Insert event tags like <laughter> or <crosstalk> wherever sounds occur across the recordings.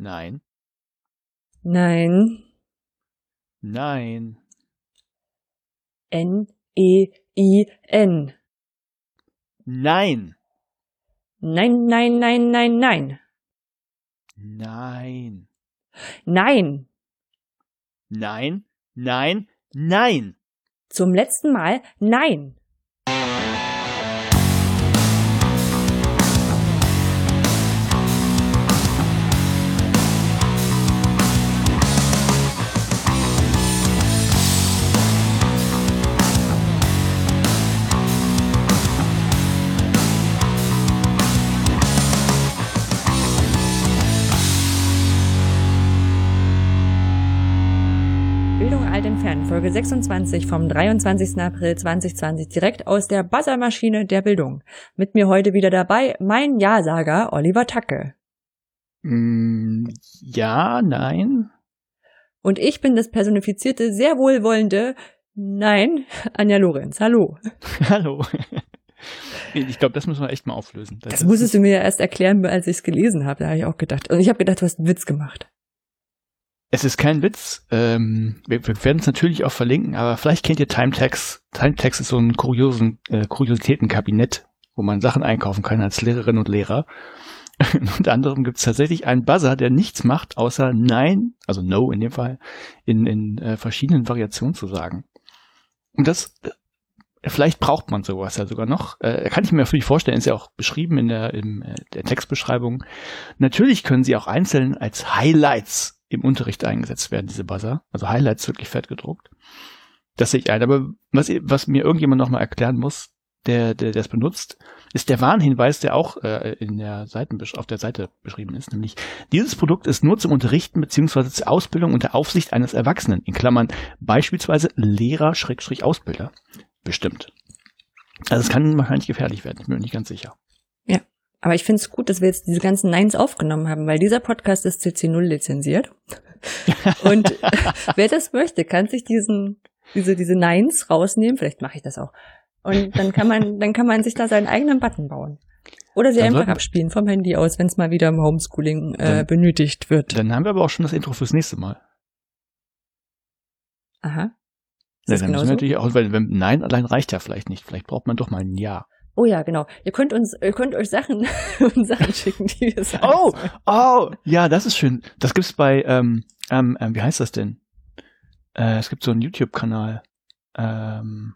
Nein. Nein. Nein. N E. Nein. Nein, nein, nein, nein, nein. Nein. Nein. Nein. Nein. Nein. Zum letzten Mal nein. Folge 26 vom 23. April 2020, direkt aus der Buzzermaschine der Bildung. Mit mir heute wieder dabei mein Ja-Sager Oliver Tacke. Mm, ja, nein. Und ich bin das personifizierte, sehr wohlwollende Nein, Anja Lorenz. Hallo. <laughs> Hallo. Ich glaube, das müssen wir echt mal auflösen. Das, musstest du mir ja erst erklären, als ich es gelesen habe. Da habe ich auch gedacht. Und ich habe gedacht, du hast einen Witz gemacht. Es ist kein Witz. Ähm, wir, wir werden es natürlich auch verlinken, aber vielleicht kennt ihr Timetax. Timetax ist so ein kuriosen, äh, Kuriositätenkabinett, wo man Sachen einkaufen kann als Lehrerin und Lehrer. <laughs> Unter anderem gibt es tatsächlich einen Buzzer, der nichts macht, außer Nein, also No in dem Fall, in, in äh, verschiedenen Variationen zu sagen. Und das, äh, vielleicht braucht man sowas ja sogar noch. Äh, kann ich mir natürlich vorstellen, ist ja auch beschrieben in der, in äh, der Textbeschreibung. Natürlich können sie auch einzeln als Highlights im Unterricht eingesetzt werden, diese Buzzer. Also Highlights wirklich fett gedruckt. Das sehe ich ein. Aber was, was mir irgendjemand nochmal erklären muss, der, der das benutzt, ist der Warnhinweis, der auch äh, in der Seiten, auf der Seite beschrieben ist, nämlich dieses Produkt ist nur zum Unterrichten beziehungsweise zur Ausbildung unter Aufsicht eines Erwachsenen, in Klammern beispielsweise Lehrer-Ausbilder, bestimmt. Also es kann wahrscheinlich gefährlich werden, ich bin mir nicht ganz sicher. Aber ich finde es gut, dass wir jetzt diese ganzen Neins aufgenommen haben, weil dieser Podcast ist CC0 lizenziert. <laughs> Und <laughs> wer das möchte, kann sich diesen, diese, diese Neins rausnehmen. Vielleicht mache ich das auch. Und dann kann man, dann kann man sich da seinen eigenen Button bauen. Oder sie Dann einfach abspielen vom Handy aus, wenn es mal wieder im Homeschooling äh, Dann- benötigt wird. Dann haben wir aber auch schon das Intro fürs nächste Mal. Aha. Ist Ja, das dann müssen wir natürlich auch, weil wenn Nein allein reicht ja vielleicht nicht. Vielleicht braucht man doch mal ein Ja. Oh ja, genau. Ihr könnt uns, ihr könnt euch Sachen, <laughs> uns Sachen schicken, die wir sagen. Oh, sollen. oh, ja, das ist schön. Das gibt's bei, ähm, ähm, ähm, wie heißt das denn? Äh, es gibt so einen YouTube-Kanal. Ähm,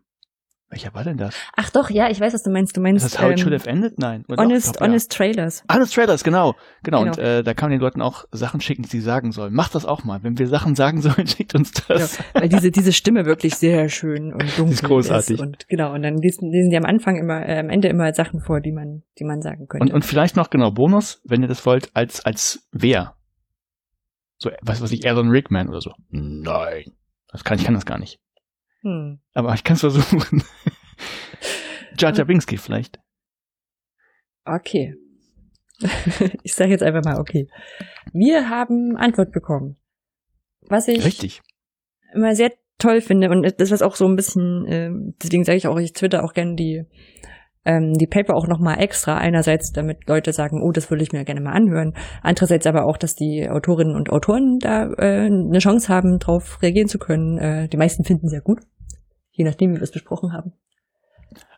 welcher war denn das? Ach doch, ja, ich weiß, was du meinst. Du Ist meinst das How It ähm, Should Have Ended? Nein. Oder doch? honest, glaub, ja. honest Trailers. Honest Trailers, genau. Genau. Und Genau. äh, da kann man den Leuten auch Sachen schicken, die sie sagen sollen. Macht das auch mal. Wenn wir Sachen sagen sollen, <laughs> schickt uns das. Ja, weil diese, diese Stimme wirklich sehr schön und dunkel ist großartig. Und genau, und dann lesen, lesen die am Anfang immer, äh, am Ende immer Sachen vor, die man, die man sagen könnte. Und, und vielleicht noch genau Bonus, wenn ihr das wollt, als, als wer. So, was weiß ich, Alan Rickman oder so. Nein. Das kann, ich kann das gar nicht. Hm. Aber ich kann es versuchen. <laughs> Jar Binks vielleicht. Okay. <laughs> ich sage jetzt einfach mal okay. Wir haben Antwort bekommen. Was ich Richtig. immer sehr toll finde und das was auch so ein bisschen, ähm, deswegen sage ich auch, ich twitter auch gerne die ähm, die Paper auch nochmal extra. Einerseits, damit Leute sagen, oh, das würde ich mir gerne mal anhören. Andererseits aber auch, dass die Autorinnen und Autoren da äh, eine Chance haben, darauf reagieren zu können. Äh, die meisten finden es ja gut, je nachdem, wie wir es besprochen haben.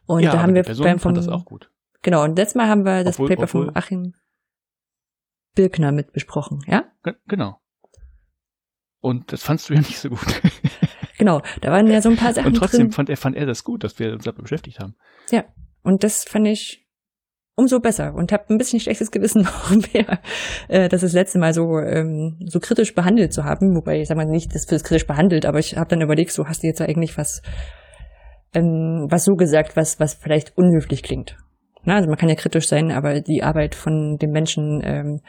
Und ja, da haben wir beim fand vom, das auch gut. genau, und letztes Mal haben wir das Obwohl- Paper obwohl- von Achim Birkner mit besprochen, ja? Ge- Genau. Und das fandst du ja <laughs> nicht so gut. <laughs> Genau, da waren ja so ein paar Sachen Und trotzdem drin. fand er, fand er das gut, dass wir uns damit beschäftigt haben. Und das fand ich umso besser und habe ein bisschen schlechtes Gewissen <laughs> noch mehr, äh, das das letzte Mal so ähm, so kritisch behandelt zu haben. Wobei ich sag mal nicht das fürs kritisch behandelt, aber ich habe dann überlegt, so hast du jetzt eigentlich was ähm, was so gesagt, was was vielleicht unhöflich klingt. Na, also man kann ja kritisch sein, aber die Arbeit von dem Menschen ähm,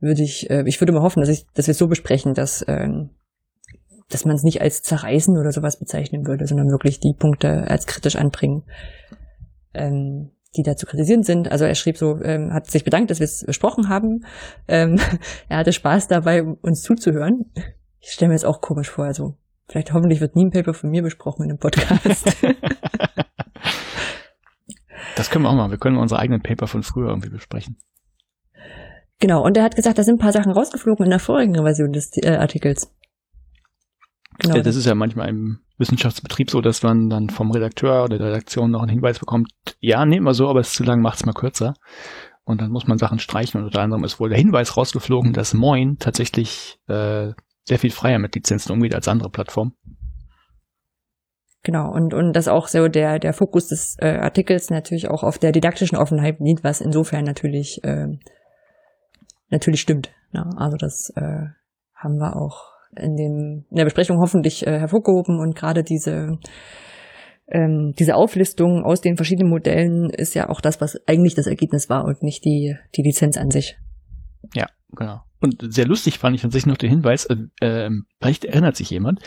würde ich, äh, ich würde mal hoffen, dass ich, dass wir es so besprechen, dass ähm, dass man es nicht als zerreißen oder sowas bezeichnen würde, sondern wirklich die Punkte als kritisch anbringen, ähm, die da zu kritisieren sind. Also er schrieb so, ähm, hat sich bedankt, dass wir es besprochen haben. Ähm, <laughs> er hatte Spaß dabei, uns zuzuhören. Ich stelle mir jetzt auch komisch vor, also vielleicht hoffentlich wird nie ein Paper von mir besprochen in einem Podcast. <laughs> Das können wir auch mal. Wir können unsere eigenen Paper von früher irgendwie besprechen. Genau, und er hat gesagt, da sind ein paar Sachen rausgeflogen in der vorigen Version des äh, Artikels. Genau. Das ist ja manchmal im Wissenschaftsbetrieb so, dass man dann vom Redakteur oder der Redaktion noch einen Hinweis bekommt, ja, nehmt mal so, aber es ist zu lang, macht's mal kürzer. Und dann muss man Sachen streichen und unter anderem ist wohl der Hinweis rausgeflogen, dass Moin tatsächlich äh, sehr viel freier mit Lizenzen umgeht als andere Plattformen. Genau, und, und das auch so der, der Fokus des äh, Artikels natürlich auch auf der didaktischen Offenheit liegt, was insofern natürlich, äh, natürlich stimmt. Ja, also das äh, haben wir auch in, dem, in der Besprechung hoffentlich äh, hervorgehoben und gerade diese ähm, diese Auflistung aus den verschiedenen Modellen ist ja auch das, was eigentlich das Ergebnis war und nicht die, die Lizenz an sich. Ja, genau. Und sehr lustig fand ich sich noch den Hinweis, äh, äh, vielleicht erinnert sich jemand,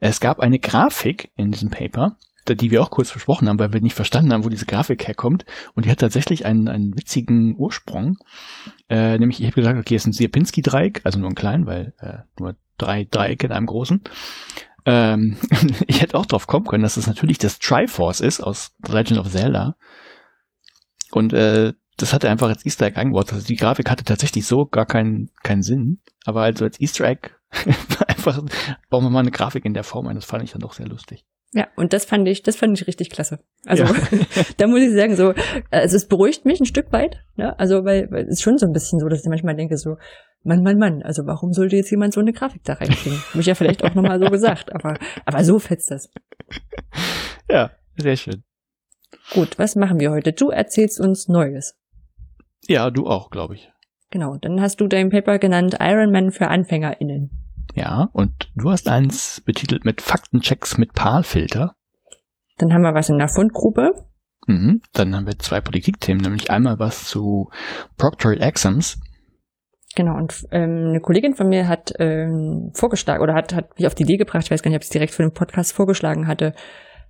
es gab eine Grafik in diesem Paper, die wir auch kurz besprochen haben, weil wir nicht verstanden haben, wo diese Grafik herkommt. Und die hat tatsächlich einen, einen witzigen Ursprung. Äh, nämlich, ich habe gesagt, okay, es ist ein Sierpinski-Dreieck, also nur ein klein, weil äh, nur drei Dreiecke in einem großen. Ähm, <laughs> ich hätte auch drauf kommen können, dass es natürlich das Triforce ist aus The Legend of Zelda. Und äh, das hat er einfach als Easter Egg eingebaut. Also die Grafik hatte tatsächlich so gar keinen keinen Sinn. Aber also als Easter Egg <laughs> einfach bauen wir mal eine Grafik in der Form ein. Das fand ich dann doch sehr lustig. Ja, und das fand ich, das fand ich richtig klasse. Also ja. <laughs> da muss ich sagen, so, also es beruhigt mich ein Stück weit, ne? Also weil, weil es ist schon so ein bisschen so, dass ich manchmal denke, so, Mann, Mann, Mann, also warum sollte jetzt jemand so eine Grafik da reinkriegen? Habe ich ja vielleicht auch nochmal so gesagt, aber, aber so fetzt das. Ja, sehr schön. Gut, was machen wir heute? Du erzählst uns Neues. Ja, du auch, glaube ich. Genau, dann hast du dein Paper genannt Iron Man für AnfängerInnen. Ja, und du hast eins betitelt mit Faktenchecks mit PAL-Filter. Dann haben wir was in der Fundgruppe. Mhm, dann haben wir zwei Politikthemen, nämlich einmal was zu Proctored Exams. Genau, und ähm, eine Kollegin von mir hat ähm, vorgeschlagen oder hat, hat mich auf die Idee gebracht, ich weiß gar nicht, ob ich es direkt für den Podcast vorgeschlagen hatte,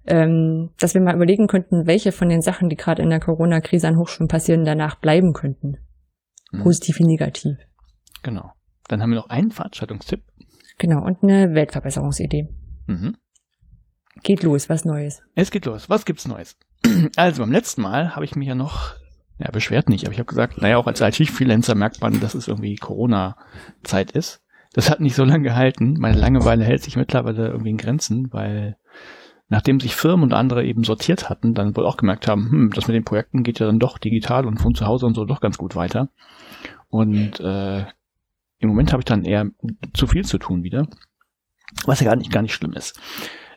ähm, dass wir mal überlegen könnten, welche von den Sachen, die gerade in der Corona-Krise an Hochschulen passieren, danach bleiben könnten. Mhm. Positiv wie negativ. Genau. Dann haben wir noch einen Veranstaltungstipp. Genau, und eine Weltverbesserungsidee. Mhm. Geht los, was Neues. Es geht los. Was gibt's Neues? <clears throat> Also beim letzten Mal habe ich mich ja noch, ja beschwert nicht, aber ich habe gesagt, naja, auch als IT-Freelancer merkt man, dass es irgendwie Corona-Zeit ist. Das hat nicht so lange gehalten. Meine Langeweile hält sich mittlerweile irgendwie in Grenzen, weil nachdem sich Firmen und andere eben sortiert hatten, dann wohl auch gemerkt haben, hm, das mit den Projekten geht ja dann doch digital und von zu Hause und so doch ganz gut weiter. Und äh, im Moment habe ich dann eher zu viel zu tun wieder, was ja gar nicht, gar nicht schlimm ist.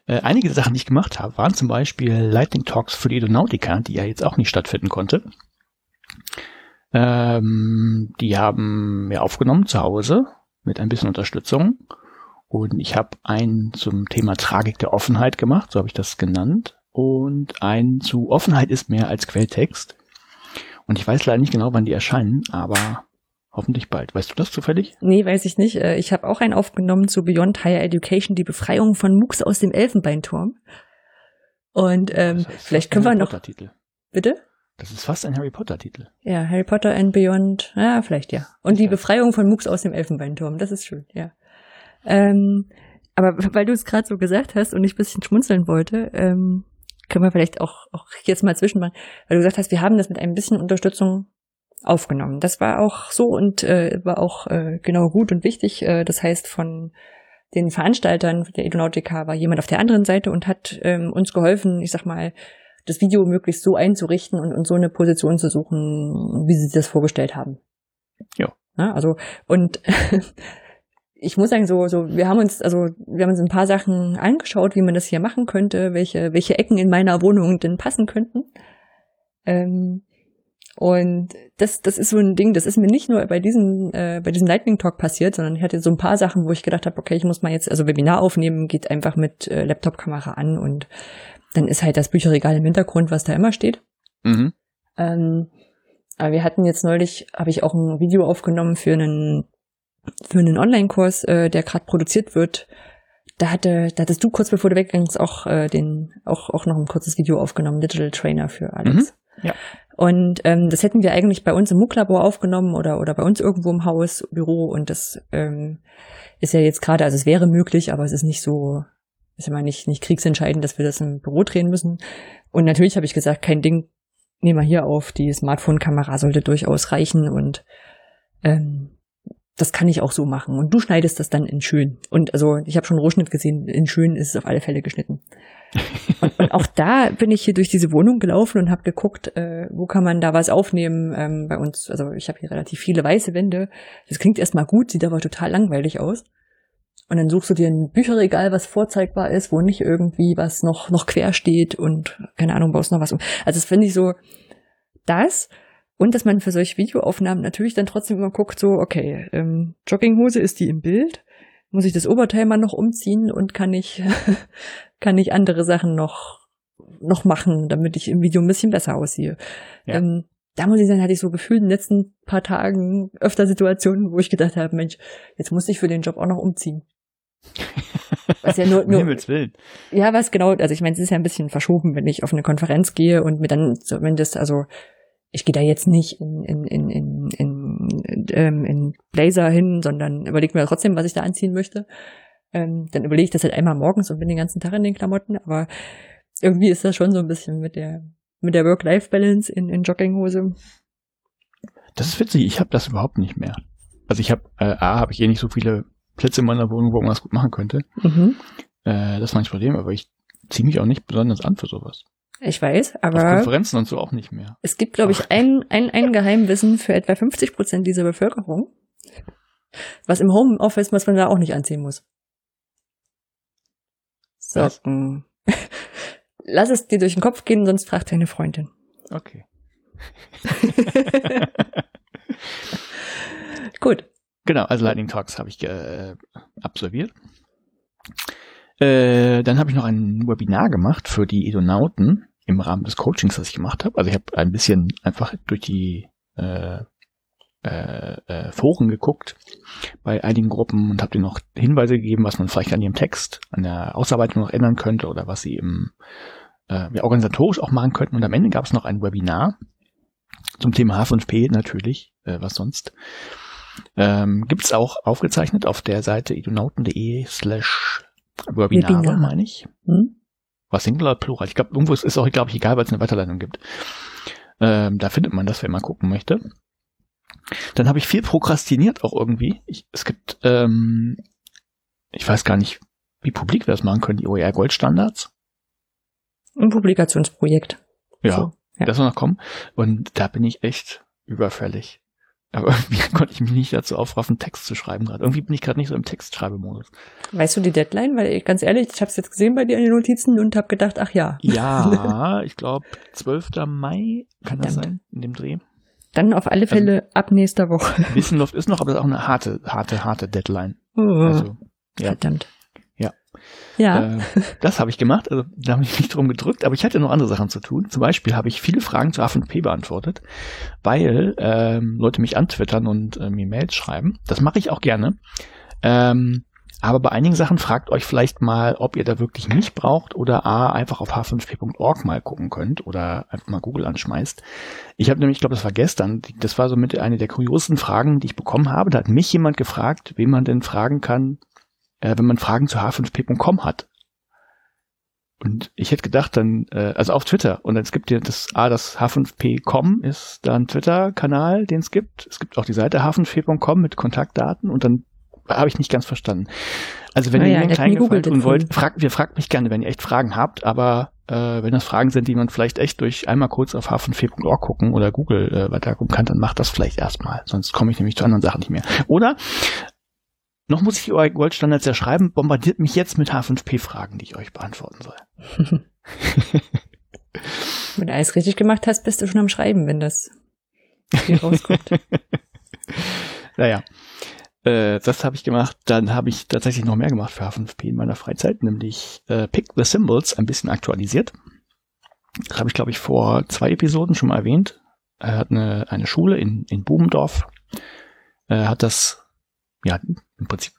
Äh, einige Sachen, die ich gemacht habe, waren zum Beispiel Lightning Talks für die Edonautica, die ja jetzt auch nicht stattfinden konnte. Ähm, die haben wir aufgenommen zu Hause mit ein bisschen Unterstützung. Und ich habe einen zum Thema Tragik der Offenheit gemacht, so habe ich das genannt. Und ein zu Offenheit ist mehr als Quelltext. Und ich weiß leider nicht genau, wann die erscheinen, aber hoffentlich bald. Weißt du das zufällig? Nee, weiß ich nicht. Äh, ich habe auch einen aufgenommen zu Beyond Higher Education, die Befreiung von MOOCs aus dem Elfenbeinturm. Und ähm, vielleicht können wir noch. Titel. Bitte? Das ist fast ein Harry Potter-Titel. Ja, Harry Potter and Beyond. Ja, vielleicht ja. Und die Befreiung von MOOCs aus dem Elfenbeinturm. Das ist schön, ja. Ähm, aber weil du es gerade so gesagt hast und ich ein bisschen schmunzeln wollte, ähm, können wir vielleicht auch, auch jetzt mal zwischenmachen, weil du gesagt hast, wir haben das mit ein bisschen Unterstützung aufgenommen. Das war auch so und äh, war auch äh, genau gut und wichtig. Äh, das heißt, von den Veranstaltern der Edonautica war jemand auf der anderen Seite und hat ähm, uns geholfen, ich sag mal, das Video möglichst so einzurichten und, und so eine Position zu suchen, wie sie das vorgestellt haben. Ja. ja also, und <laughs> ich muss sagen, so, so, wir haben uns, also, wir haben uns ein paar Sachen angeschaut, wie man das hier machen könnte, welche, welche Ecken in meiner Wohnung denn passen könnten. Ähm, und das, das ist so ein Ding, das ist mir nicht nur bei diesem, äh, bei diesem Lightning Talk passiert, sondern ich hatte so ein paar Sachen, wo ich gedacht habe, okay, ich muss mal jetzt, also Webinar aufnehmen, geht einfach mit äh, Laptop-Kamera an und dann ist halt das Bücherregal im Hintergrund, was da immer steht. Mhm. Ähm, aber wir hatten jetzt neulich, habe ich auch ein Video aufgenommen für einen für einen Online-Kurs, äh, der gerade produziert wird. Da hatte, da hattest du kurz bevor du weggingst auch äh, den auch auch noch ein kurzes Video aufgenommen, Digital Trainer für Alex. Mhm. Ja. Und ähm, das hätten wir eigentlich bei uns im MOOC-Labor aufgenommen oder, oder bei uns irgendwo im Haus, Büro. Und das ähm, ist ja jetzt gerade, also es wäre möglich, aber es ist nicht so, ist immer nicht, nicht kriegsentscheidend, dass wir das im Büro drehen müssen. Und natürlich habe ich gesagt, kein Ding, nehmen wir hier auf, die Smartphone-Kamera sollte durchaus reichen und Ähm, das kann ich auch so machen. Und du schneidest das dann in schön. Und also ich habe schon Rohschnitt gesehen, in schön ist es auf alle Fälle geschnitten. Und, auch da bin ich hier durch diese Wohnung gelaufen und habe geguckt, äh, wo kann man da was aufnehmen ähm, bei uns. Also ich habe hier relativ viele weiße Wände. Das klingt erstmal gut, sieht aber total langweilig aus. Und dann suchst du dir ein Bücherregal, was vorzeigbar ist, wo nicht irgendwie was noch, noch quer steht und keine Ahnung, baust noch was um. Also das finde ich so, das und dass man für solche Videoaufnahmen natürlich dann trotzdem immer guckt, so, okay, ähm, Jogginghose ist die im Bild, muss ich das Oberteil mal noch umziehen und kann ich, <laughs> kann ich andere Sachen noch, noch machen, damit ich im Video ein bisschen besser aussehe. Ja. Ähm, da muss ich sagen, hatte ich so gefühlt in den letzten paar Tagen öfter Situationen, wo ich gedacht habe, Mensch, jetzt muss ich für den Job auch noch umziehen. <laughs> Was ja nur, nur Himmels Willen. Ja, was genau, also ich meine, es ist ja ein bisschen verschoben, wenn ich auf eine Konferenz gehe und mir dann zumindest, also ich gehe da jetzt nicht in, in, in, in, in, ähm, in Blazer hin, sondern überlege mir trotzdem, was ich da anziehen möchte. Ähm, dann überlege ich das halt einmal morgens und bin den ganzen Tag in den Klamotten, aber irgendwie ist das schon so ein bisschen mit der mit der Work-Life-Balance in, in Jogginghose. Das ist witzig, ich habe das überhaupt nicht mehr. Also ich habe, äh, A, habe ich eh nicht so viele Plätze in meiner Wohnung, wo man das gut machen könnte. Mhm. Äh, das war nicht Problem, aber ich ziehe mich auch nicht besonders an für sowas. Ich weiß, aber. Auf Konferenzen und so auch nicht mehr. Es gibt, glaube ich, ein, ein, ein <laughs> Geheimwissen für etwa 50 Prozent dieser Bevölkerung, was im Homeoffice, was man da auch nicht anziehen muss. Socken. <laughs> Lass es dir durch den Kopf gehen, sonst fragt deine Freundin. Okay. <laughs> Gut. Genau, also Lightning Talks habe ich äh, absolviert. Äh, dann habe ich noch ein Webinar gemacht für die Edonauten im Rahmen des Coachings, das ich gemacht habe. Also ich habe ein bisschen einfach durch die äh, äh, äh, Foren geguckt bei einigen Gruppen und habe denen noch Hinweise gegeben, was man vielleicht an ihrem Text, an der Ausarbeitung noch ändern könnte oder was sie im äh, ja, organisatorisch auch machen könnten. Und am Ende gab es noch ein Webinar zum Thema H5P natürlich, äh, was sonst. Ähm, Gibt auch aufgezeichnet auf der Seite idonauten.de slash Webinare, Webinar. meine ich. Hm? Was Singular, Plural. Ich glaube, irgendwo ist, ist auch, glaube ich, egal, weil es eine Weiterleitung gibt. Ähm, da findet man das, wenn man gucken möchte. Dann habe ich viel prokrastiniert auch irgendwie. Ich, es gibt, ähm, ich weiß gar nicht, wie publik wir das machen können, die OER Goldstandards. Ein Publikationsprojekt. Ja, so, ja. das soll noch kommen. Und da bin ich echt überfällig. Aber <laughs> irgendwie konnte ich mich nicht dazu aufraffen, Text zu schreiben gerade. Irgendwie bin ich gerade nicht so im Textschreibemodus. Weißt du die Deadline? Weil ganz ehrlich, ich habe es jetzt gesehen bei dir in den Notizen und habe gedacht, ach ja. Ja, <laughs> ich glaube 12. Mai kann Verdammt. das sein, in dem Dreh. Dann auf alle Fälle also, ab nächster Woche. Wissenluft ist noch, aber das ist auch eine harte, harte, harte Deadline. Oh, also, ja. Verdammt. Ja. Äh, das habe ich gemacht, also da habe ich nicht drum gedrückt, aber ich hatte noch andere Sachen zu tun. Zum Beispiel habe ich viele Fragen zu A5P beantwortet, weil ähm, Leute mich antwittern und äh, mir Mails schreiben. Das mache ich auch gerne. Ähm, aber bei einigen Sachen fragt euch vielleicht mal, ob ihr da wirklich nicht braucht oder A, einfach auf h5p.org mal gucken könnt oder einfach mal Google anschmeißt. Ich habe nämlich, ich glaube, das war gestern, das war so mit eine der kuriosen Fragen, die ich bekommen habe. Da hat mich jemand gefragt, wen man denn fragen kann, äh, wenn man Fragen zu h5p.com hat. Und ich hätte gedacht, dann, äh, also auf Twitter, und es gibt ja das, ah, das h5p.com ist da ein Twitter-Kanal, den es gibt. Es gibt auch die Seite h5p.com mit Kontaktdaten und dann habe ich nicht ganz verstanden. Also wenn oh ihr ja, mir einen kleinen Gefallen tun wollt, fragt, wir fragt mich gerne, wenn ihr echt Fragen habt, aber äh, wenn das Fragen sind, die man vielleicht echt durch einmal kurz auf h5p.org gucken oder Google äh, weitergucken kann, dann macht das vielleicht erstmal. Sonst komme ich nämlich zu anderen Sachen nicht mehr. Oder noch muss ich eure Goldstandards ja schreiben, bombardiert mich jetzt mit H5P-Fragen, die ich euch beantworten soll. <laughs> wenn du alles richtig gemacht hast, bist du schon am Schreiben, wenn das hier rauskommt. <laughs> naja. Äh, das habe ich gemacht. Dann habe ich tatsächlich noch mehr gemacht für H5P in meiner Freizeit, nämlich äh, Pick the Symbols ein bisschen aktualisiert. Das habe ich, glaube ich, vor zwei Episoden schon mal erwähnt. Er hat eine, eine Schule in, in Bubendorf, äh, hat das ja, im Prinzip,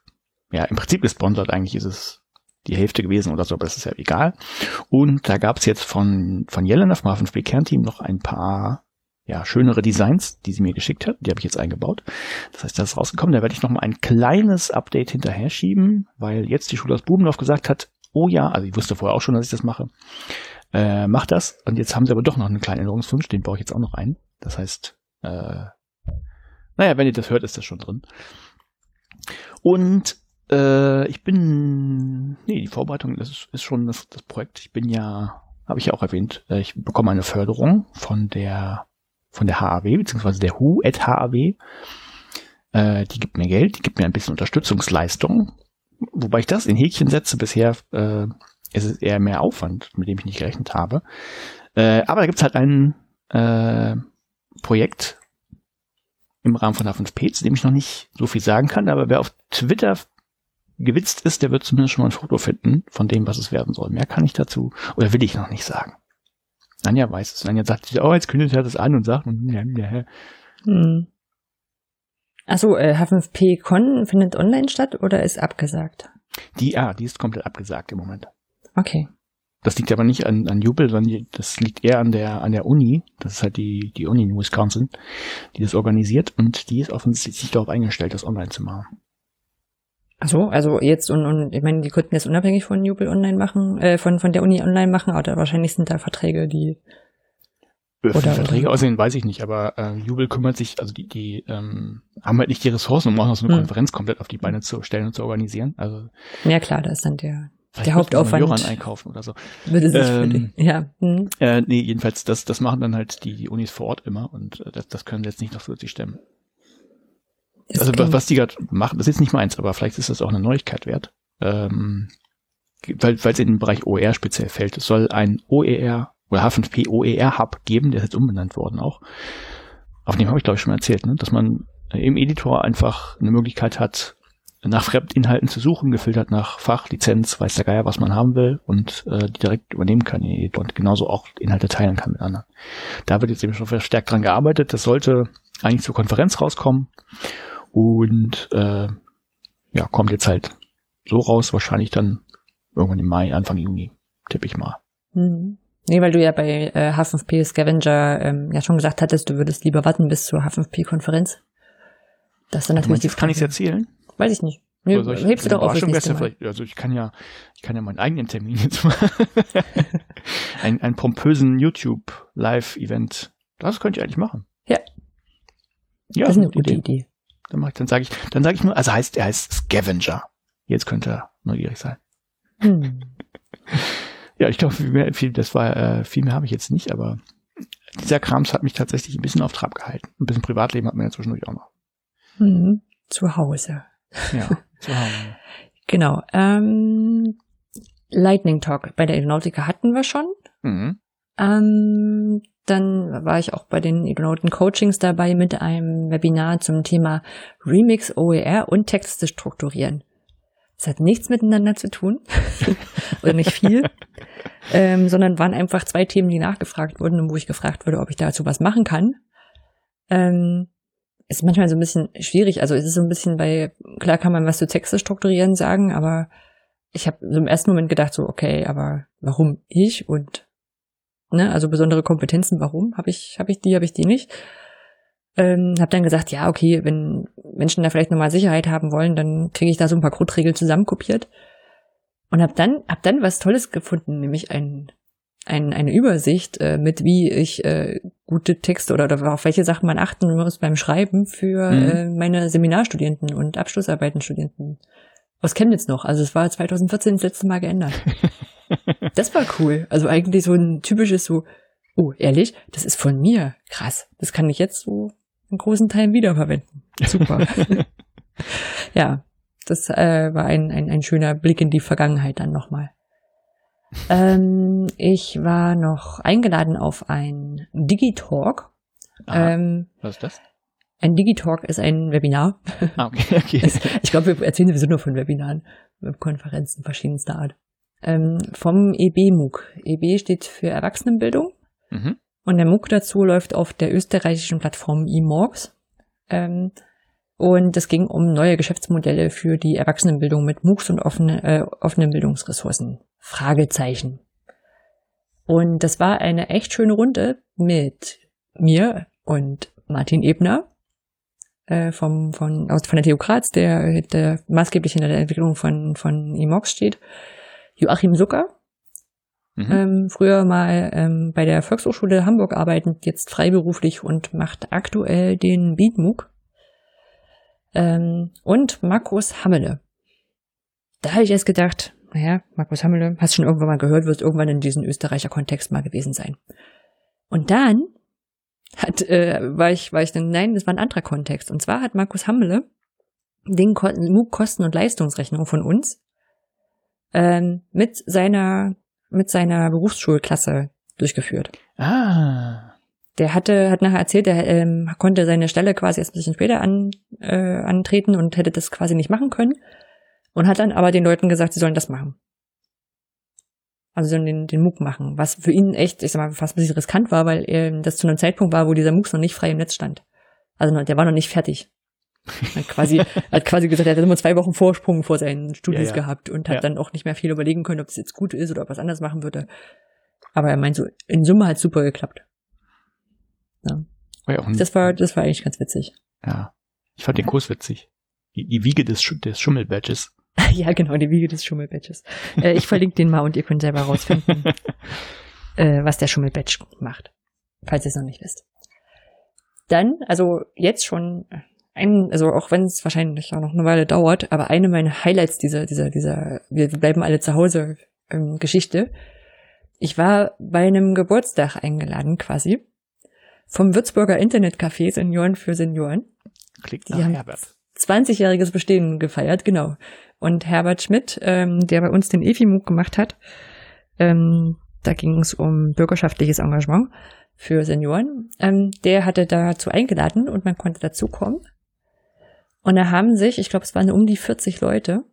ja, im Prinzip gesponsert, eigentlich ist es die Hälfte gewesen oder so, aber das ist ja egal. Und da gab es jetzt von, von Jelena vom H5P Kernteam noch ein paar ja, schönere Designs, die sie mir geschickt hat. Die habe ich jetzt eingebaut. Das heißt, das ist rausgekommen. Da werde ich noch mal ein kleines Update hinterher schieben, weil jetzt die Schule aus Bubendorf gesagt hat, oh ja, also ich wusste vorher auch schon, dass ich das mache. Äh, mach das. Und jetzt haben sie aber doch noch einen kleinen Änderungswunsch, den baue ich jetzt auch noch ein. Das heißt, äh, Naja, wenn ihr das hört, ist das schon drin. Und äh, ich bin, nee, die Vorbereitung, das ist, ist schon das, das Projekt. Ich bin ja, habe ich ja auch erwähnt, äh, ich bekomme eine Förderung von der von der HAW, beziehungsweise der HU at HAW. Äh, die gibt mir Geld, die gibt mir ein bisschen Unterstützungsleistung. Wobei ich das in Häkchen setze, bisher äh, ist es eher mehr Aufwand, mit dem ich nicht gerechnet habe. Äh, aber da gibt's halt ein äh, Projekt im Rahmen von H5P, zu dem ich noch nicht so viel sagen kann, aber wer auf Twitter gewitzt ist, der wird zumindest schon mal ein Foto finden von dem, was es werden soll. Mehr kann ich dazu oder will ich noch nicht sagen. Anja weiß es. Anja sagt sich, oh, jetzt kündigt er das an und sagt, ja, ja. Hm. Achso, äh, H5P-Con findet online statt oder ist abgesagt? Die, ah, die ist komplett abgesagt im Moment. Okay. Das liegt aber nicht an, an Jubel, sondern das liegt eher an der, an der Uni. Das ist halt die, die Uni in Wisconsin, die das organisiert und die ist offensichtlich darauf eingestellt, das online zu machen. Achso, also jetzt und, und ich meine, die könnten das unabhängig von Jubel online machen, äh, von, von der Uni online machen, aber wahrscheinlich sind da Verträge, die oder, oder Verträge oder? aussehen, weiß ich nicht, aber äh, Jubel kümmert sich, also die, die ähm, haben halt nicht die Ressourcen, um auch noch so eine hm. Konferenz komplett auf die Beine zu stellen und zu organisieren. Also ja klar, da ist dann der der Hauptaufwand. Joran einkaufen oder so. Würde sich ähm, ja. Hm. Äh, nee, jedenfalls, das, das machen dann halt die, die Unis vor Ort immer und äh, das, das können sie jetzt nicht noch zusätzlich stemmen. Das also was die gerade machen, das ist jetzt nicht meins, aber vielleicht ist das auch eine Neuigkeit wert. Ähm, weil weil es in den Bereich OER speziell fällt. Es soll ein OER oder H5P OER Hub geben, der ist jetzt umbenannt worden auch. Auf dem habe ich glaube ich schon mal erzählt, ne? dass man im Editor einfach eine Möglichkeit hat, nach Fremdinhalten zu suchen, gefiltert nach Fach, Lizenz, weiß der Geier, was man haben will und äh, die direkt übernehmen kann und genauso auch Inhalte teilen kann mit anderen. Da wird jetzt eben schon verstärkt dran gearbeitet. Das sollte eigentlich zur Konferenz rauskommen und äh, ja, kommt jetzt halt so raus, wahrscheinlich dann irgendwann im Mai, Anfang Juni, tippe ich mal. Mhm. Nee, weil du ja bei äh, H5P Scavenger ähm, ja schon gesagt hattest, du würdest lieber warten bis zur H5P-Konferenz. Das ist dann natürlich meinst, die Frage. Kann ich erzählen? Weiß ich nicht. Nee, Oder ich, du doch auf Also ich kann ja, ich kann ja meinen eigenen Termin jetzt mal. <laughs> ein, einen pompösen YouTube Live-Event. Das könnte ich eigentlich machen. Ja. Ja, das ist eine gute Idee. Idee. Dann, mach ich, dann sage ich, dann sage ich nur, also heißt, er heißt Scavenger. Jetzt könnte er neugierig sein. Hm. ja, ich glaube, viel, viel, das war, äh, viel mehr habe ich jetzt nicht, aber dieser Krams hat mich tatsächlich ein bisschen auf Trab gehalten. Ein bisschen Privatleben hat man ja zwischendurch auch noch. Hm. Zu Hause. Ja, zu Hause. <laughs> genau. Ähm, Lightning Talk bei der Aeronautica hatten wir schon. Mhm. Ähm, dann war ich auch bei den Aeronauten Coachings dabei mit einem Webinar zum Thema Remix OER und Texte strukturieren. Das hat nichts miteinander zu tun <laughs> oder nicht viel, <laughs> ähm, sondern waren einfach zwei Themen, die nachgefragt wurden und wo ich gefragt wurde, ob ich dazu was machen kann. Ähm, ist manchmal so ein bisschen schwierig. Also es ist so ein bisschen bei, klar kann man was zu Texte strukturieren sagen, aber ich habe so im ersten Moment gedacht so, okay, aber warum ich und ne, also besondere Kompetenzen, warum habe ich, habe ich die, habe ich die nicht? Ähm, habe dann gesagt, ja, okay, wenn Menschen da vielleicht nochmal Sicherheit haben wollen, dann kriege ich da so ein paar Grundregeln zusammenkopiert und habe dann, hab dann was Tolles gefunden, nämlich ein ein, eine Übersicht äh, mit, wie ich äh, gute Texte oder, oder auf welche Sachen man achten muss beim Schreiben für mhm. äh, meine Seminarstudenten und Abschlussarbeitenstudenten aus Chemnitz noch. Also es war 2014 das letzte Mal geändert. <laughs> das war cool. Also eigentlich so ein typisches so, oh, ehrlich, das ist von mir. Krass. Das kann ich jetzt so in großen Teilen wiederverwenden. Super. <laughs> <laughs> ja, das äh, war ein, ein, ein schöner Blick in die Vergangenheit dann nochmal. Ähm, ich war noch eingeladen auf ein Digitalk. Ähm, Was ist das? Ein Digitalk ist ein Webinar. Ah, okay, <laughs> okay. ich glaube, wir erzählen sowieso nur von Webinaren, Konferenzen verschiedenster Art. Ähm, vom EB-MOOC. EB steht für Erwachsenenbildung. Mhm. Und der MOOC dazu läuft auf der österreichischen Plattform eMorgs. Ähm, und es ging um neue Geschäftsmodelle für die Erwachsenenbildung mit MOOCs und offene, äh, offenen Bildungsressourcen. Fragezeichen. Und das war eine echt schöne Runde mit mir und Martin Ebner äh, vom, von, aus, von der TU Graz, der, der maßgeblich in der Entwicklung von, von Emox steht. Joachim Zucker, mhm. ähm, früher mal ähm, bei der Volkshochschule Hamburg arbeitend, jetzt freiberuflich und macht aktuell den Beatmook. Ähm, und Markus Hammele. Da habe ich erst gedacht, naja, Markus Hammele, hast schon irgendwann mal gehört, wirst irgendwann in diesem Österreicher Kontext mal gewesen sein. Und dann hat, äh, war ich, war ich dann, nein, das war ein anderer Kontext. Und zwar hat Markus Hammele den MOOC Kosten- und Leistungsrechnung von uns ähm, mit seiner mit seiner Berufsschulklasse durchgeführt. Ah. Der hatte, hat nachher erzählt, er ähm, konnte seine Stelle quasi erst ein bisschen später an, äh, antreten und hätte das quasi nicht machen können. Und hat dann aber den Leuten gesagt, sie sollen das machen. Also sollen den, den MOOC machen. Was für ihn echt, ich sag mal, fast ein bisschen riskant war, weil er, das zu einem Zeitpunkt war, wo dieser MOOC noch nicht frei im Netz stand. Also der war noch nicht fertig. Hat quasi, <laughs> hat quasi gesagt, er hat immer zwei Wochen Vorsprung vor seinen Studios ja, ja. gehabt und hat ja. dann auch nicht mehr viel überlegen können, ob es jetzt gut ist oder ob er was anderes machen würde. Aber er meint so, in Summe hat es super geklappt. Ja. das war, das war eigentlich ganz witzig. Ja. Ich fand den Kurs witzig. Die, die Wiege des, Sch des Schummelbadges. <laughs> ja, genau, die Wiege des Schummelbadges. äh, ich verlinke den mal und ihr könnt selber rausfinden, <laughs> äh, was der Schummelbadge macht. Falls ihr es noch nicht wisst. Dann, also jetzt schon ein, also auch wenn es wahrscheinlich auch noch eine Weile dauert, aber eine meiner Highlights dieser, dieser, dieser, wir bleiben alle zu Hause ähm, Geschichte. Ich war bei einem Geburtstag eingeladen quasi vom Würzburger Internetcafé Senioren für Senioren. Klingt nach Herbert. 20-jähriges Bestehen gefeiert, genau. Und Herbert Schmidt, ähm, der bei uns den EFIMUG gemacht hat, ähm, da ging es um bürgerschaftliches Engagement für Senioren, ähm, der hatte dazu eingeladen und man konnte dazukommen. Und da haben sich, ich glaube, es waren um die 40 Leute,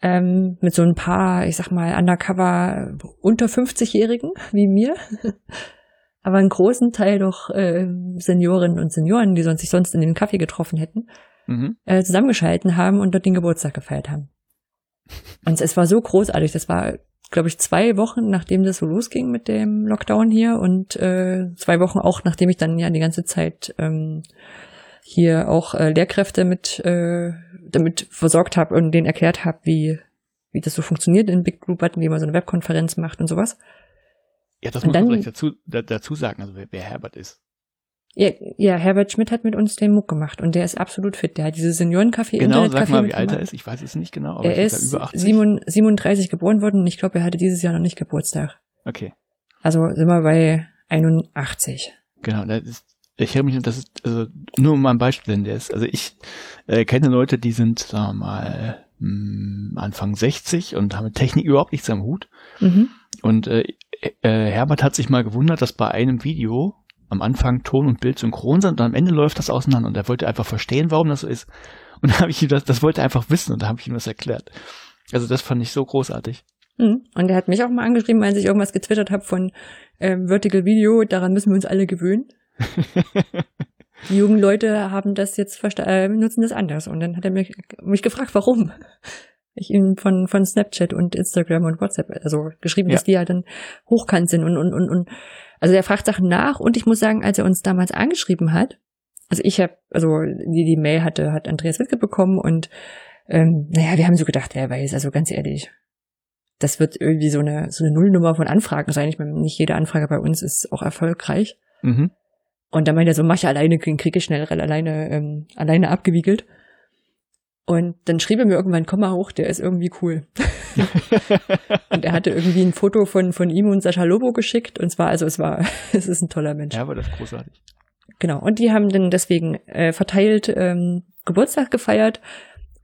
ähm, mit so ein paar, ich sag mal, undercover unter 50-Jährigen wie mir, <laughs> aber einen großen Teil doch äh, Seniorinnen und Senioren, die sonst sich sonst in den Kaffee getroffen hätten, mhm. äh, zusammengeschalten haben und dort den Geburtstag gefeiert haben. <laughs> Und es war so großartig. Das war, glaube ich, zwei Wochen, nachdem das so losging mit dem Lockdown hier und äh, zwei Wochen auch, nachdem ich dann ja die ganze Zeit ähm, hier auch äh, Lehrkräfte mit äh, damit versorgt habe und denen erklärt habe, wie wie das so funktioniert in Big Blue Button, wie man so eine Webkonferenz macht und sowas. Ja, das und muss dann, man vielleicht dazu, da, dazu sagen, also wer, wer Herbert ist. Ja, ja, Herbert Schmidt hat mit uns den Muck gemacht und der ist absolut fit. Der hat diese Seniorencafé Genau, sag mal, wie alt er ist. Ich weiß es nicht genau, aber er ist über 80. 37 geboren worden und ich glaube, er hatte dieses Jahr noch nicht Geburtstag. Okay. Also sind wir bei 81. Genau, das ist ich habe mich, das ist, also nur um mal ein Beispiel nennen, der ist, also ich äh, kenne Leute, die sind, sagen wir mal, mh, hm, Anfang 60 und haben mit Technik überhaupt nichts am Hut. Mhm. Und äh, äh, Herbert hat sich mal gewundert, dass bei einem Video am Anfang Ton und Bild synchron sind und am Ende läuft das auseinander und er wollte einfach verstehen, warum das so ist. Und da habe ich ihm das, das wollte er einfach wissen und da habe ich ihm das erklärt. Also das fand ich so großartig. Mhm. Und er hat mich auch mal angeschrieben, als ich irgendwas getwittert habe von äh, Vertical Video, daran müssen wir uns alle gewöhnen. <laughs> Die jungen Leute haben das jetzt äh, nutzen das anders. Und dann hat er mich, mich gefragt, warum. Ich ihm von, von Snapchat und Instagram und WhatsApp, also geschrieben, ja. dass die ja halt dann hochkant sind und, und, und, und. Also er fragt Sachen nach und ich muss sagen, als er uns damals angeschrieben hat, also ich habe, also die, die Mail hatte, hat Andreas Wittke bekommen und ähm, naja, wir haben so gedacht, wer weiß, also ganz ehrlich, das wird irgendwie so eine, so eine Nullnummer von Anfragen sein. Ich meine, nicht jede Anfrage bei uns ist auch erfolgreich. Mhm. Und dann meinte er so, mach ich alleine, kriege ich schnell alleine, ähm, alleine abgewiegelt. Und dann schrieb er mir irgendwann, komm mal hoch, der ist irgendwie cool. <laughs> und er hatte irgendwie ein Foto von, von ihm und Sascha Lobo geschickt. Und zwar, also es war, <laughs> es ist ein toller Mensch. Ja, aber das ist großartig. Genau. Und die haben dann deswegen äh, verteilt ähm, Geburtstag gefeiert.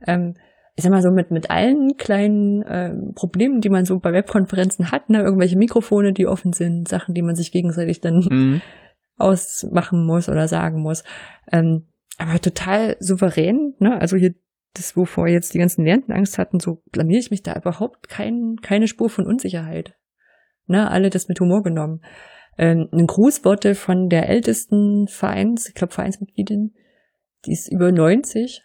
Ähm, ich sag mal so mit, mit allen kleinen ähm, Problemen, die man so bei Webkonferenzen hat, ne, irgendwelche Mikrofone, die offen sind, Sachen, die man sich gegenseitig dann mhm <laughs> ausmachen muss oder sagen muss. Ähm, aber total souverän, ne? Also hier das, wovor jetzt die ganzen Lernenden Angst hatten, so blamier ich mich da überhaupt kein, keine Spur von Unsicherheit. Ne? Alle das mit Humor genommen. Ähm, ein Grußworte von der ältesten Vereins, ich glaube Vereinsmitgliedin, die ist über 90,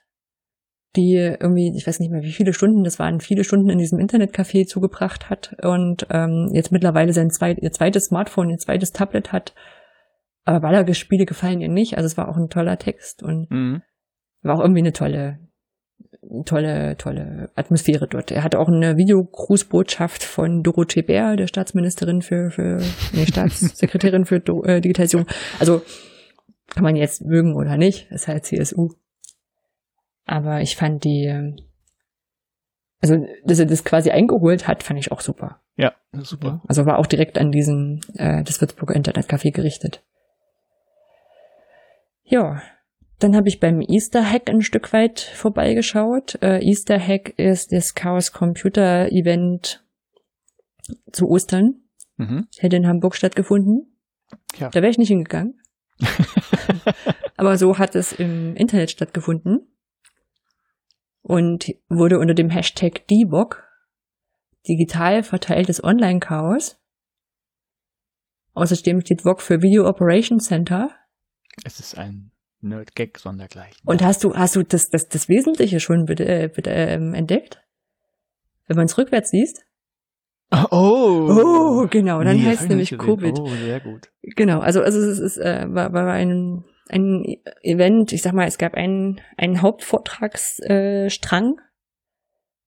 die irgendwie, ich weiß nicht mehr wie viele Stunden, das waren viele Stunden in diesem Internetcafé zugebracht hat und ähm, jetzt mittlerweile sein zweit, ihr zweites Smartphone, ihr zweites Tablet hat aber Ballerspiele gefallen ihr nicht. Also es war auch ein toller Text und mhm. war auch irgendwie eine tolle, tolle, tolle Atmosphäre dort. Er hatte auch eine Videogrußbotschaft von Dorothee Bär, der Staatsministerin für, für nee, Staatssekretärin für äh, Digitalisierung. Also kann man jetzt mögen oder nicht, ist halt CSU. Aber ich fand die, ähm, also dass er das quasi eingeholt hat, fand ich auch super. Ja, super. Also war auch direkt an diesen, äh, das Würzburger Internetcafé gerichtet. Ja, dann habe ich beim Easter Hack ein Stück weit vorbeigeschaut. Äh, Easter Hack ist das Chaos Computer Event zu Ostern. Mhm. Hätte in Hamburg stattgefunden. Ja. Da wäre ich nicht hingegangen. <laughs> Aber so hat es im Internet stattgefunden und wurde unter dem Hashtag DBOC digital verteiltes Online-Chaos. Außerdem steht VOC für Video Operations Center. Es ist ein Nerd-Gag sondergleichen. Und hast du, hast du das, das, das Wesentliche schon bitte, äh, bitte, ähm, entdeckt? Wenn man es rückwärts liest? Oh, Oh, genau, dann Nee, heißt es nämlich. Covid. Oh, sehr gut. Genau, also, also es ist, äh, war, war ein, ein Event, ich sag mal, es gab einen, einen Hauptvortragsstrang, äh,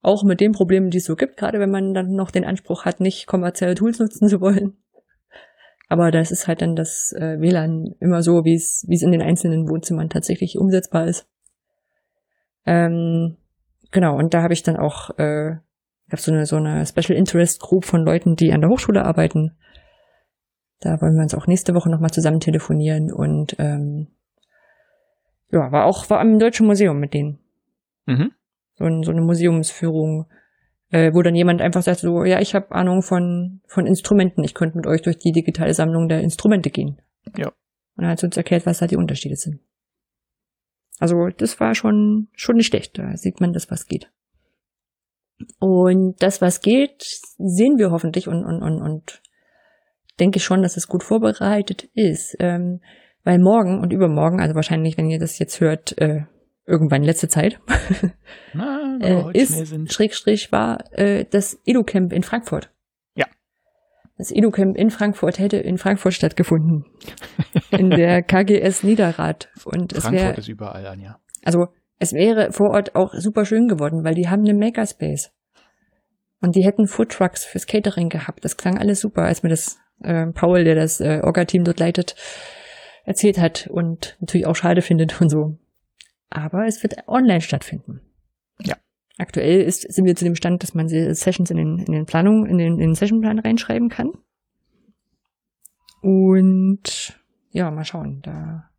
auch mit den Problemen, die es so gibt, gerade wenn man dann noch den Anspruch hat, nicht kommerzielle Tools nutzen zu wollen. Aber das ist halt dann das äh, WLAN immer so, wie es wie es in den einzelnen Wohnzimmern tatsächlich umsetzbar ist. Ähm, genau, und da habe ich dann auch, äh, gab so eine so eine Special Interest Group von Leuten, die an der Hochschule arbeiten. Da wollen wir uns auch nächste Woche nochmal zusammen telefonieren und ähm, ja, war auch war im Deutschen Museum mit denen. Mhm. So, ein, so eine Museumsführung, äh, wo dann jemand einfach sagt, so, ja, ich habe Ahnung von, von Instrumenten, ich könnte mit euch durch die digitale Sammlung der Instrumente gehen. Ja. Und er hat uns erklärt, was da die Unterschiede sind. Also das war schon, schon nicht schlecht, da sieht man das, was geht. Und das, was geht, sehen wir hoffentlich und, und, und, und denke schon, dass es gut vorbereitet ist. Ähm, weil morgen und übermorgen, also wahrscheinlich, wenn ihr das jetzt hört, äh, irgendwann letzte Zeit, Na, <laughs> äh, ist. Schrägstrich, war äh, das EduCamp in Frankfurt. Ja. Das EduCamp in Frankfurt hätte in Frankfurt stattgefunden. <laughs> in der KGS Niederrad. Und es Frankfurt wäre, ist überall, Anja. also es wäre vor Ort auch super schön geworden, weil die haben einen Makerspace. Und die hätten Foodtrucks fürs Catering gehabt. Das klang alles super, als mir das äh, Paul, der das äh, Orga-Team dort leitet, erzählt hat und natürlich auch schade findet und so. Aber es wird online stattfinden. Ja. Aktuell ist, sind wir zu dem Stand, dass man Sessions in den, in den Planungen, in den, in den Sessionplan reinschreiben kann. Und ja, mal schauen, da,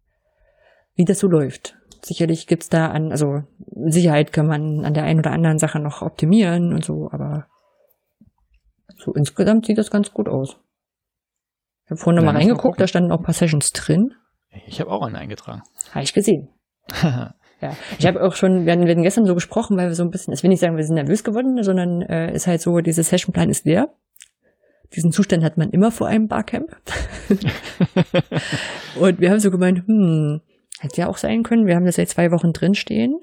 wie das so läuft. Sicherlich gibt's da an, also Sicherheit kann man an der einen oder anderen Sache noch optimieren und so, aber so insgesamt sieht das ganz gut aus. Ich habe vorhin noch Ja, mal muss man reingeguckt, da standen auch ein paar Sessions drin. Ich habe auch einen eingetragen. Habe ich gesehen. <laughs> Ja, ich habe auch schon, wir hatten, wir hatten gestern so gesprochen, weil wir so ein bisschen, ich will nicht sagen, wir sind nervös geworden, sondern äh, ist halt so, dieser Sessionplan ist leer. Diesen Zustand hat man immer vor einem Barcamp. <laughs> Und wir haben so gemeint, hm, hätte ja auch sein können, wir haben das seit zwei Wochen drin stehen,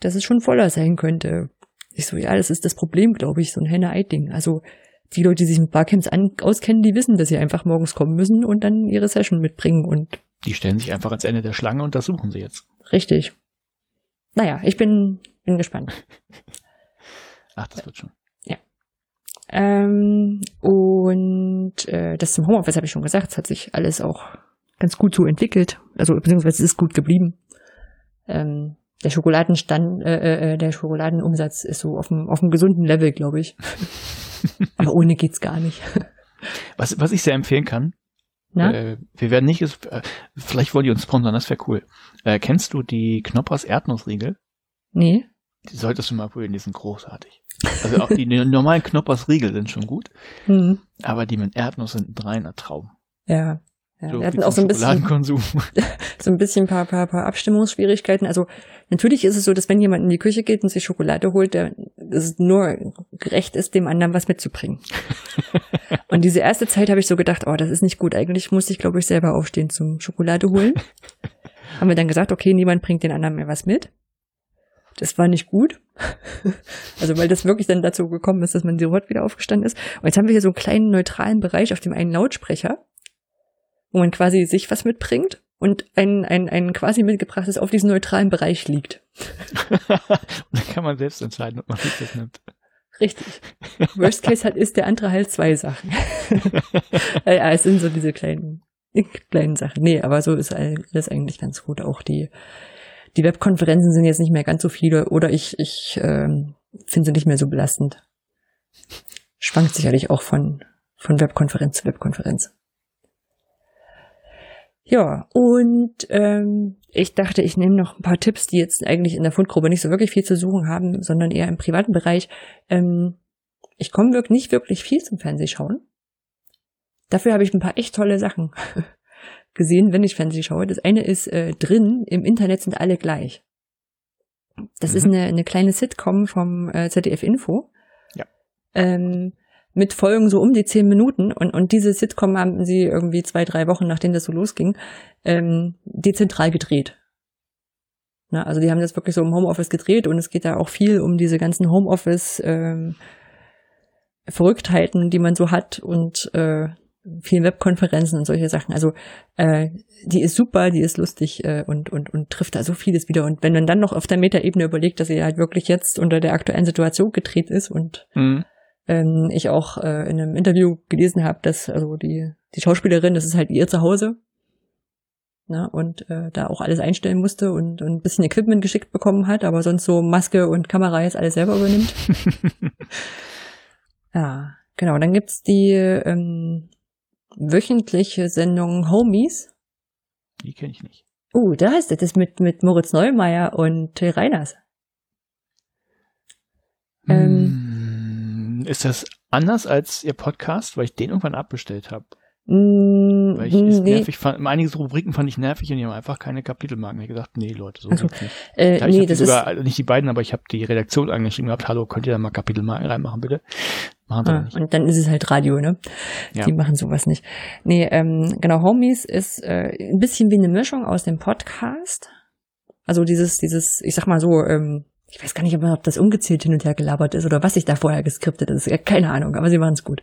dass es schon voller sein könnte. Ich so, ja, das ist das Problem, glaube ich, so ein Henne-Ei-Ding. Also die Leute, die sich mit Barcamps an, auskennen, die wissen, dass sie einfach morgens kommen müssen und dann ihre Session mitbringen und Die stellen sich einfach ans Ende der Schlange und das suchen sie jetzt. Richtig. Naja, ich bin, bin gespannt. <laughs> Ach, das wird schon. Ähm, und äh, das zum Homeoffice habe ich schon gesagt, es hat sich alles auch ganz gut so entwickelt. Also beziehungsweise es ist gut geblieben. Ähm, der Schokoladenstand, äh, äh, der Schokoladenumsatz ist so auf dem, auf einem gesunden Level, glaube ich. <laughs> Aber ohne geht's gar nicht. Was, was ich sehr empfehlen kann, äh, wir werden nicht, äh, vielleicht wollen die uns sponsern, das wäre cool. Äh, kennst du die Knoppers Erdnussriegel? Nee? Die solltest du mal probieren, die sind großartig. Also auch die <laughs> normalen Knoppers Riegel sind schon gut, Hm. aber die mit Erdnuss sind ein reiner Traum. Ja. Ja. So wir hatten auch so ein bisschen, <laughs> so ein bisschen paar, paar, paar Abstimmungsschwierigkeiten. Also natürlich ist es so, dass wenn jemand in die Küche geht und sich Schokolade holt, der, dass es nur gerecht ist, dem anderen was mitzubringen. <laughs> und diese erste Zeit habe ich so gedacht, oh, das ist nicht gut. Eigentlich muss ich, glaube ich, selber aufstehen zum Schokolade holen. <laughs> Haben wir dann gesagt, okay, niemand bringt den anderen mehr was mit. Das war nicht gut. also weil das wirklich dann dazu gekommen ist, dass man sofort wieder aufgestanden ist. Und jetzt haben wir hier so einen kleinen neutralen Bereich auf dem einen Lautsprecher, wo man quasi sich was mitbringt und ein, ein, ein quasi mitgebrachtes auf diesem neutralen Bereich liegt. <laughs> dann kann man selbst entscheiden, ob man sich das nimmt. Richtig. Worst Case hat ist der andere halt zwei Sachen. <laughs> ja, es sind so diese kleinen, kleinen Sachen. Nee, aber so ist alles eigentlich ganz gut. Auch die, die Webkonferenzen sind jetzt nicht mehr ganz so viele oder ich, ich ähm, finde sie nicht mehr so belastend. Schwankt sicherlich auch von, von Webkonferenz zu Webkonferenz. Ja, und ähm, ich dachte, ich nehme noch ein paar Tipps, die jetzt eigentlich in der Fundgruppe nicht so wirklich viel zu suchen haben, sondern eher im privaten Bereich. Ähm, ich komme wirklich nicht wirklich viel zum Fernsehschauen. Dafür habe ich ein paar echt tolle Sachen <laughs> gesehen, wenn ich Fernseh schaue. Das eine ist äh, drin, im Internet sind alle gleich. Das mhm. ist eine, eine kleine Sitcom vom äh, ZDF Info. Ja. Ähm, mit Folgen so um die zehn Minuten und, und diese Sitcom haben sie irgendwie zwei, drei Wochen, nachdem das so losging, ähm, dezentral gedreht. Na, also die haben das wirklich so im Homeoffice gedreht und es geht da auch viel um diese ganzen Homeoffice ähm, Verrücktheiten, die man so hat und äh, vielen Webkonferenzen und solche Sachen. Also äh, die ist super, die ist lustig äh, und, und, und trifft da so vieles wieder. Und wenn man dann noch auf der Metaebene überlegt, dass sie halt wirklich jetzt unter der aktuellen Situation gedreht ist und mhm ähm, ich auch äh, in einem Interview gelesen habe, dass also die, die Schauspielerin, das ist halt ihr Zuhause, ne, und äh, da auch alles einstellen musste und, und ein bisschen Equipment geschickt bekommen hat, aber sonst so Maske und Kamera jetzt alles selber übernimmt. <laughs> ja, genau. Dann gibt's die ähm, wöchentliche Sendung Homies. Die kenne ich nicht. Uh, da ist das mit, mit Moritz Neumeier und Till Reiners. Ähm, hm. Ist das anders als Ihr Podcast, weil ich den irgendwann abbestellt habe? Mm, weil ich nee. nervig fand. Einige Rubriken fand ich nervig und die haben einfach keine Kapitelmarken. Ich habe gesagt, nee, Leute, so also, nicht. Äh, ich nee, das sogar, ist also nicht die beiden, aber ich habe die Redaktion angeschrieben gehabt, hallo, könnt ihr da mal Kapitelmarken reinmachen, bitte? Machen sie ah, nicht. Und dann ist es halt Radio, ne? Ja. Die machen sowas nicht. Nee, ähm, genau, Homies ist äh, ein bisschen wie eine Mischung aus dem Podcast. Also dieses, dieses, ich sag mal so, ähm, ich weiß gar nicht, ob das umgezählt hin und her gelabert ist oder was sich da vorher geskriptet ist. Ja, keine Ahnung, aber sie waren es gut.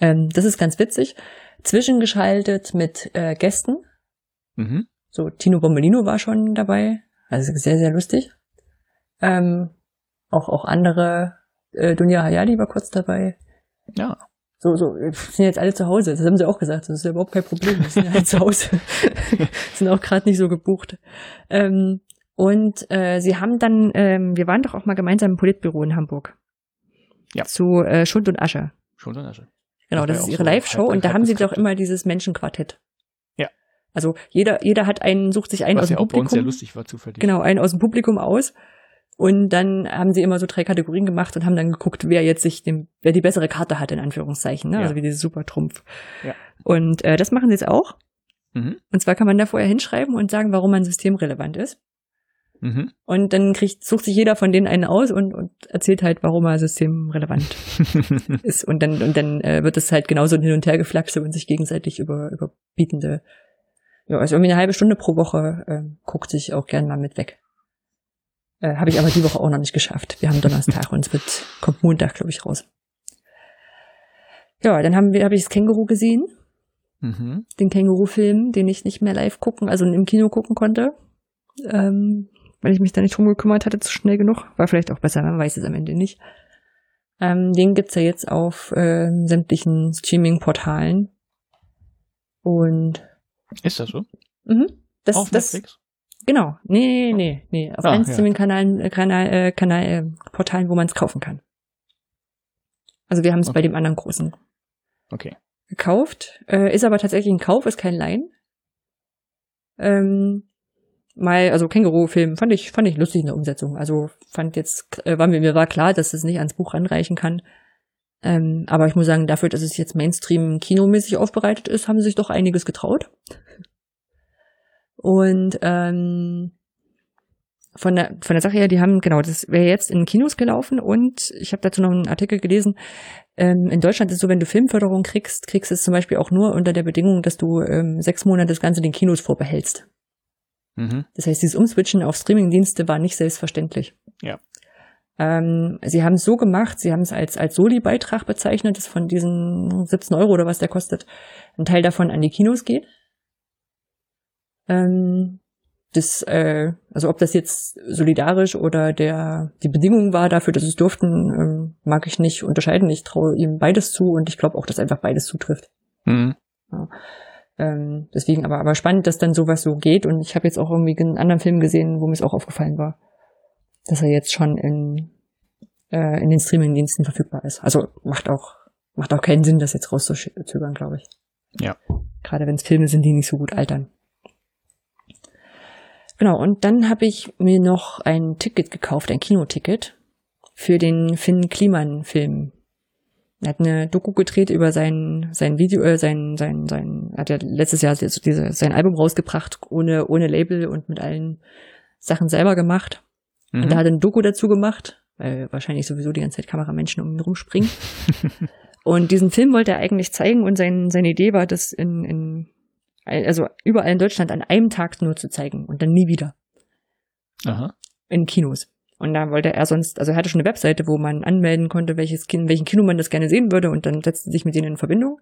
Ähm, das ist ganz witzig. Zwischengeschaltet mit äh, Gästen. Mhm. So, Tino Bommelino war schon dabei. Also sehr, sehr lustig. Ähm, auch, auch andere, äh, Dunja Hayali war kurz dabei. Ja. So, so, sind jetzt alle zu Hause. Das haben sie auch gesagt. Das ist ja überhaupt kein Problem. Wir sind ja alle zu Hause. <laughs> <laughs> sind auch gerade nicht so gebucht. Ähm, und äh, sie haben dann, ähm, wir waren doch auch mal gemeinsam im Politbüro in Hamburg. Ja. Zu äh, Schund und Asche. Schund und Asche. Genau, das, das ist ihre so Live-Show und da haben sie doch immer dieses Menschenquartett. Ja. Also jeder, jeder hat einen, sucht sich einen Was aus dem Publikum. Was ja auch bei uns sehr lustig war, zufällig. Genau, einen aus dem Publikum aus. Und dann haben sie immer so drei Kategorien gemacht und haben dann geguckt, wer jetzt sich dem, wer die bessere Karte hat, in Anführungszeichen, ne? Ja. Also wie dieses Supertrumpf. Ja. Und äh, das machen sie jetzt auch. Mhm. Und zwar kann man da vorher hinschreiben und sagen, warum man systemrelevant ist. Mhm. Und dann kriegt, sucht sich jeder von denen einen aus und, und erzählt halt, warum er systemrelevant <laughs> ist. Und dann, und dann äh, wird es halt genauso hin und her geflaxe und sich gegenseitig über, überbietende, ja, also irgendwie eine halbe Stunde pro Woche äh, guckt sich auch gern mal mit weg. Äh, Habe ich aber die Woche auch noch nicht geschafft. Wir haben Donnerstag und es wird, kommt Montag, glaube ich, raus. Ja, dann haben wir, habe ich das Känguru gesehen. Mhm. Den Känguru-Film, den ich nicht mehr live gucken, also im Kino gucken konnte. Ähm, weil ich mich da nicht drum gekümmert hatte, zu schnell genug. War vielleicht auch besser, man weiß es am Ende nicht. Ähm, den gibt's ja jetzt auf äh, sämtlichen Streaming-Portalen. Und ist das so? Mhm. Das, auf das, Netflix? Genau. Nee, nee, nee. Auf ah, allen ja. Streaming-Kanalen, äh, Kanal, äh, Kanal, äh, Portalen, wo man es kaufen kann. Also wir haben es okay. bei dem anderen großen okay. gekauft. Äh, ist aber tatsächlich ein Kauf, ist kein Leihen. Ähm, mal, also Känguru-Film fand ich, fand ich lustig in der Umsetzung. Also fand jetzt, äh, war mir, mir war klar, dass es nicht ans Buch ranreichen kann. Ähm, aber ich muss sagen, dafür, dass es jetzt Mainstream kinomäßig aufbereitet ist, haben sie sich doch einiges getraut. Und ähm, von der von der Sache her, die haben genau, das wäre jetzt in Kinos gelaufen und ich habe dazu noch einen Artikel gelesen. Ähm, in Deutschland ist es so, wenn du Filmförderung kriegst, kriegst du es zum Beispiel auch nur unter der Bedingung, dass du ähm, sechs Monate das Ganze den Kinos vorbehältst. Mhm. Das heißt, dieses Umswitchen auf Streamingdienste war nicht selbstverständlich. Ja. Ähm, sie haben es so gemacht, sie haben es als, als Soli-Beitrag bezeichnet, dass von diesen 17 Euro oder was der kostet, ein Teil davon an die Kinos geht. Ähm, das, äh, also ob das jetzt solidarisch oder der die Bedingung war dafür, dass es durften, ähm, mag ich nicht unterscheiden. Ich traue ihm beides zu und ich glaube auch, dass einfach beides zutrifft. Mhm. Ja. Ähm, deswegen aber, aber spannend, dass dann sowas so geht. Und ich habe jetzt auch irgendwie einen anderen Film gesehen, wo mir es auch aufgefallen war, dass er jetzt schon in, äh, in den Streaming-Diensten verfügbar ist. Also macht auch, macht auch keinen Sinn, das jetzt rauszuzögern, glaube ich. Ja. Gerade wenn es Filme sind, die nicht so gut altern. Genau, und dann habe ich mir noch ein Ticket gekauft, ein Kinoticket für den Finn Kliman-Film. Er hat eine Doku gedreht über sein, sein Video, äh, sein, sein, sein, hat ja letztes Jahr diese, sein Album rausgebracht, ohne, ohne Label und mit allen Sachen selber gemacht. Mhm. Und da hat er eine Doku dazu gemacht, weil wahrscheinlich sowieso die ganze Zeit Kameramenschen um ihn rumspringen. <laughs> und diesen Film wollte er eigentlich zeigen und sein, seine Idee war, das in, in also überall in Deutschland an einem Tag nur zu zeigen und dann nie wieder. Aha. In Kinos. Und da wollte er sonst, also er hatte schon eine Webseite, wo man anmelden konnte, welches Kind, welchen Kino man das gerne sehen würde und dann setzte sich mit denen in Verbindung.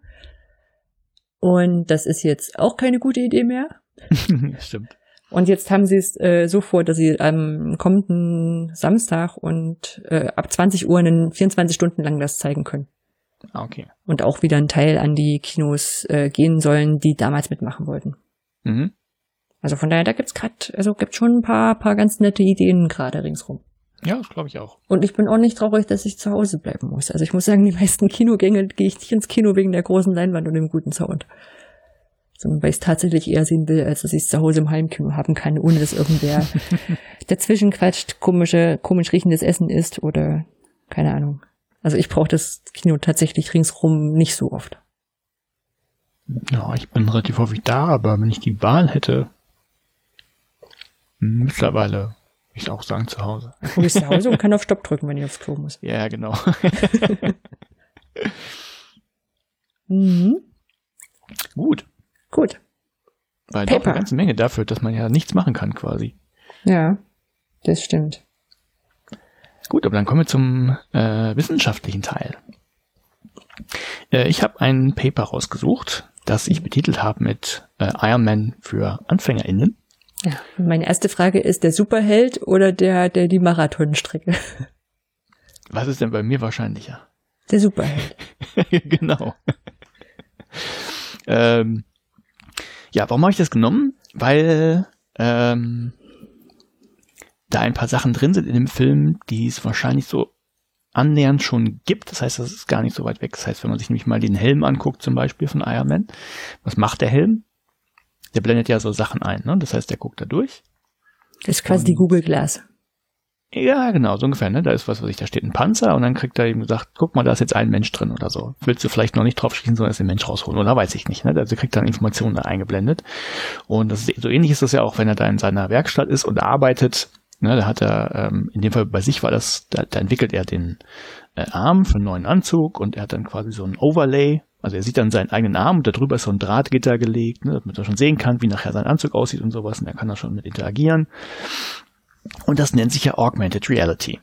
Und das ist jetzt auch keine gute Idee mehr. <laughs> Stimmt. Und jetzt haben sie es äh, so vor, dass sie am kommenden Samstag und äh, ab 20 Uhr einen 24 Stunden lang das zeigen können. Ah, okay. Und auch wieder ein Teil an die Kinos äh, gehen sollen, die damals mitmachen wollten. Mhm. Also von daher, da gibt's gerade, also gibt schon ein paar, paar ganz nette Ideen gerade ringsrum. Ja, das glaube ich auch. Und ich bin auch nicht traurig, dass ich zu Hause bleiben muss. Also ich muss sagen, die meisten Kinogänge gehe ich nicht ins Kino wegen der großen Leinwand und dem guten Sound. Sondern weil ich es tatsächlich eher sehen will, als dass ich es zu Hause im Heimkino haben kann, ohne dass irgendwer <laughs> dazwischen quatscht, komische, komisch riechendes Essen isst oder keine Ahnung. Also ich brauche das Kino tatsächlich ringsrum nicht so oft. Ja, ich bin relativ häufig da, aber wenn ich die Wahl hätte, mittlerweile würde ich auch sagen zu Hause. Du bist zu Hause und kann auf Stopp drücken, wenn ich aufs Klo muss. Ja, genau. <laughs> mhm. Gut. Gut. Weil doch eine ganze Menge dafür, dass man ja nichts machen kann quasi. Ja, das stimmt. Gut, aber dann kommen wir zum äh, wissenschaftlichen Teil. Äh, ich habe ein Paper rausgesucht, das ich betitelt habe mit äh, Ironman für AnfängerInnen. Ja, meine erste Frage ist der Superheld oder der, der die Marathonstrecke? Was ist denn bei mir wahrscheinlicher? Der Superheld. <laughs> genau. ähm, ja, warum habe ich das genommen? Weil ähm, da ein paar Sachen drin sind in dem Film, die es wahrscheinlich so annähernd schon gibt. Das heißt, das ist gar nicht so weit weg. Das heißt, wenn man sich nämlich mal den Helm anguckt, zum Beispiel von Iron Man, was macht der Helm? Der blendet ja so Sachen ein, ne? Das heißt, der guckt da durch. Das ist quasi und, die Google Glass. Ja, genau, so ungefähr, ne? Da ist was, was ich, da steht ein Panzer und dann kriegt er eben gesagt, guck mal, da ist jetzt ein Mensch drin oder so. Willst du vielleicht noch nicht drauf schießen, sondern den Mensch rausholen oder weiß ich nicht, ne? Also kriegt dann Informationen da eingeblendet. Und das ist, so ähnlich ist das ja auch, wenn er da in seiner Werkstatt ist und arbeitet, Ne, da hat er, ähm, in dem Fall bei sich war das, da, da entwickelt er den äh, Arm für einen neuen Anzug und er hat dann quasi so ein Overlay. Also er sieht dann seinen eigenen Arm und darüber ist so ein Drahtgitter gelegt, ne, damit er schon sehen kann, wie nachher sein Anzug aussieht und sowas. Und er kann da schon mit interagieren. Und das nennt sich ja Augmented Reality.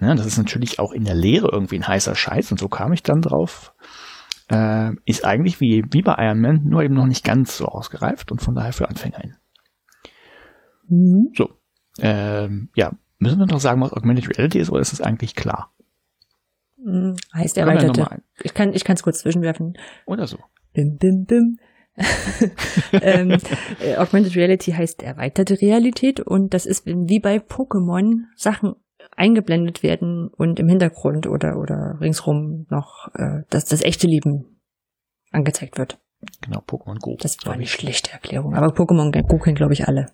Ja, das ist natürlich auch in der Lehre irgendwie ein heißer Scheiß und so kam ich dann drauf. Äh, ist eigentlich wie, wie bei Iron Man, nur eben noch nicht ganz so ausgereift und von daher für AnfängerInnen. Mhm. So. Ähm, ja, müssen wir noch sagen, was Augmented Reality ist, oder ist es eigentlich klar? Mhm. Heißt erweiterte. Ich kann ich kann es kurz zwischenwerfen. Oder so. Bim, bim, bim. <laughs> ähm, äh, Augmented Reality heißt erweiterte Realität und das ist wie bei Pokémon Sachen eingeblendet werden und im Hintergrund oder oder ringsrum noch äh, dass das echte Leben angezeigt wird. Genau, Pokémon Go. Das war eine schlechte Erklärung, aber Pokémon Go kennen glaube ich alle.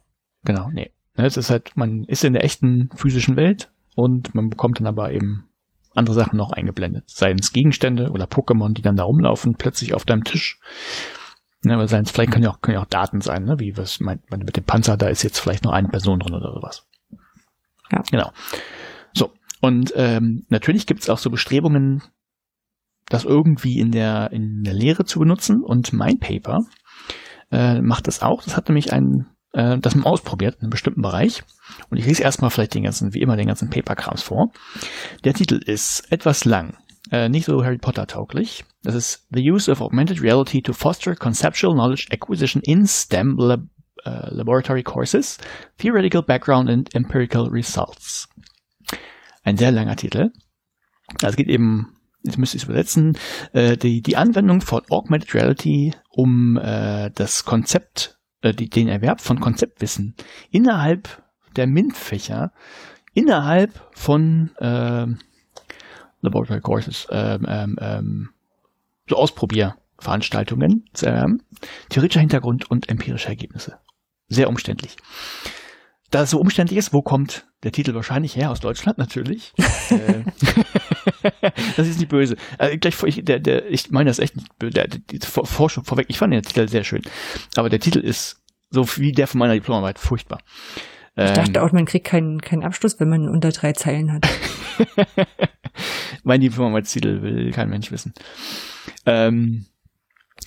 Genau, nee. Ne, es ist halt, man ist in der echten physischen Welt und man bekommt dann aber eben andere Sachen noch eingeblendet. Seien es Gegenstände oder Pokémon, die dann da rumlaufen, plötzlich auf deinem Tisch. Ne, aber seien es, vielleicht können ja auch, können ja auch Daten sein, ne? Wie was meint man mit dem Panzer, da ist jetzt vielleicht noch eine Person drin oder sowas. Ja. Genau. So. Und ähm, natürlich gibt es auch so Bestrebungen, das irgendwie in der, in der Lehre zu benutzen. Und mein Paper äh, macht das auch. Das hat nämlich einen äh, das mal ausprobiert in einem bestimmten Bereich. Und ich lese erstmal vielleicht den ganzen, wie immer, den ganzen Paperkrams vor. Der Titel ist etwas lang, äh, nicht so Harry Potter tauglich. Das ist The Use of Augmented Reality to Foster Conceptual Knowledge Acquisition in STEM Lab uh, Laboratory Courses, Theoretical Background and Empirical Results. Ein sehr langer Titel. Es geht eben jetzt müsste ich es übersetzen, äh, die, die Anwendung von Augmented Reality, um äh, das Konzept, äh, die, den Erwerb von Konzeptwissen innerhalb der MINT-Fächer, innerhalb von äh, Laboratory Courses, ähm, ähm, ähm, so Ausprobierveranstaltungen zu erwerben, theoretischer Hintergrund und empirische Ergebnisse. Sehr umständlich. Da es so umständlich ist, wo kommt der Titel wahrscheinlich her? Aus Deutschland natürlich. <laughs> Äh, <laughs> das ist nicht böse. Also gleich, ich, der, der, ich meine das echt nicht böse. Der, die Forschung vorweg, ich fand den Titel sehr schön. Aber der Titel ist so wie der von meiner Diplomarbeit furchtbar. Ich dachte ähm, auch, man kriegt keinen, keinen Abschluss, wenn man unter drei Zeilen hat. <laughs> mein Diplomarbeitstitel will kein Mensch wissen. Ähm,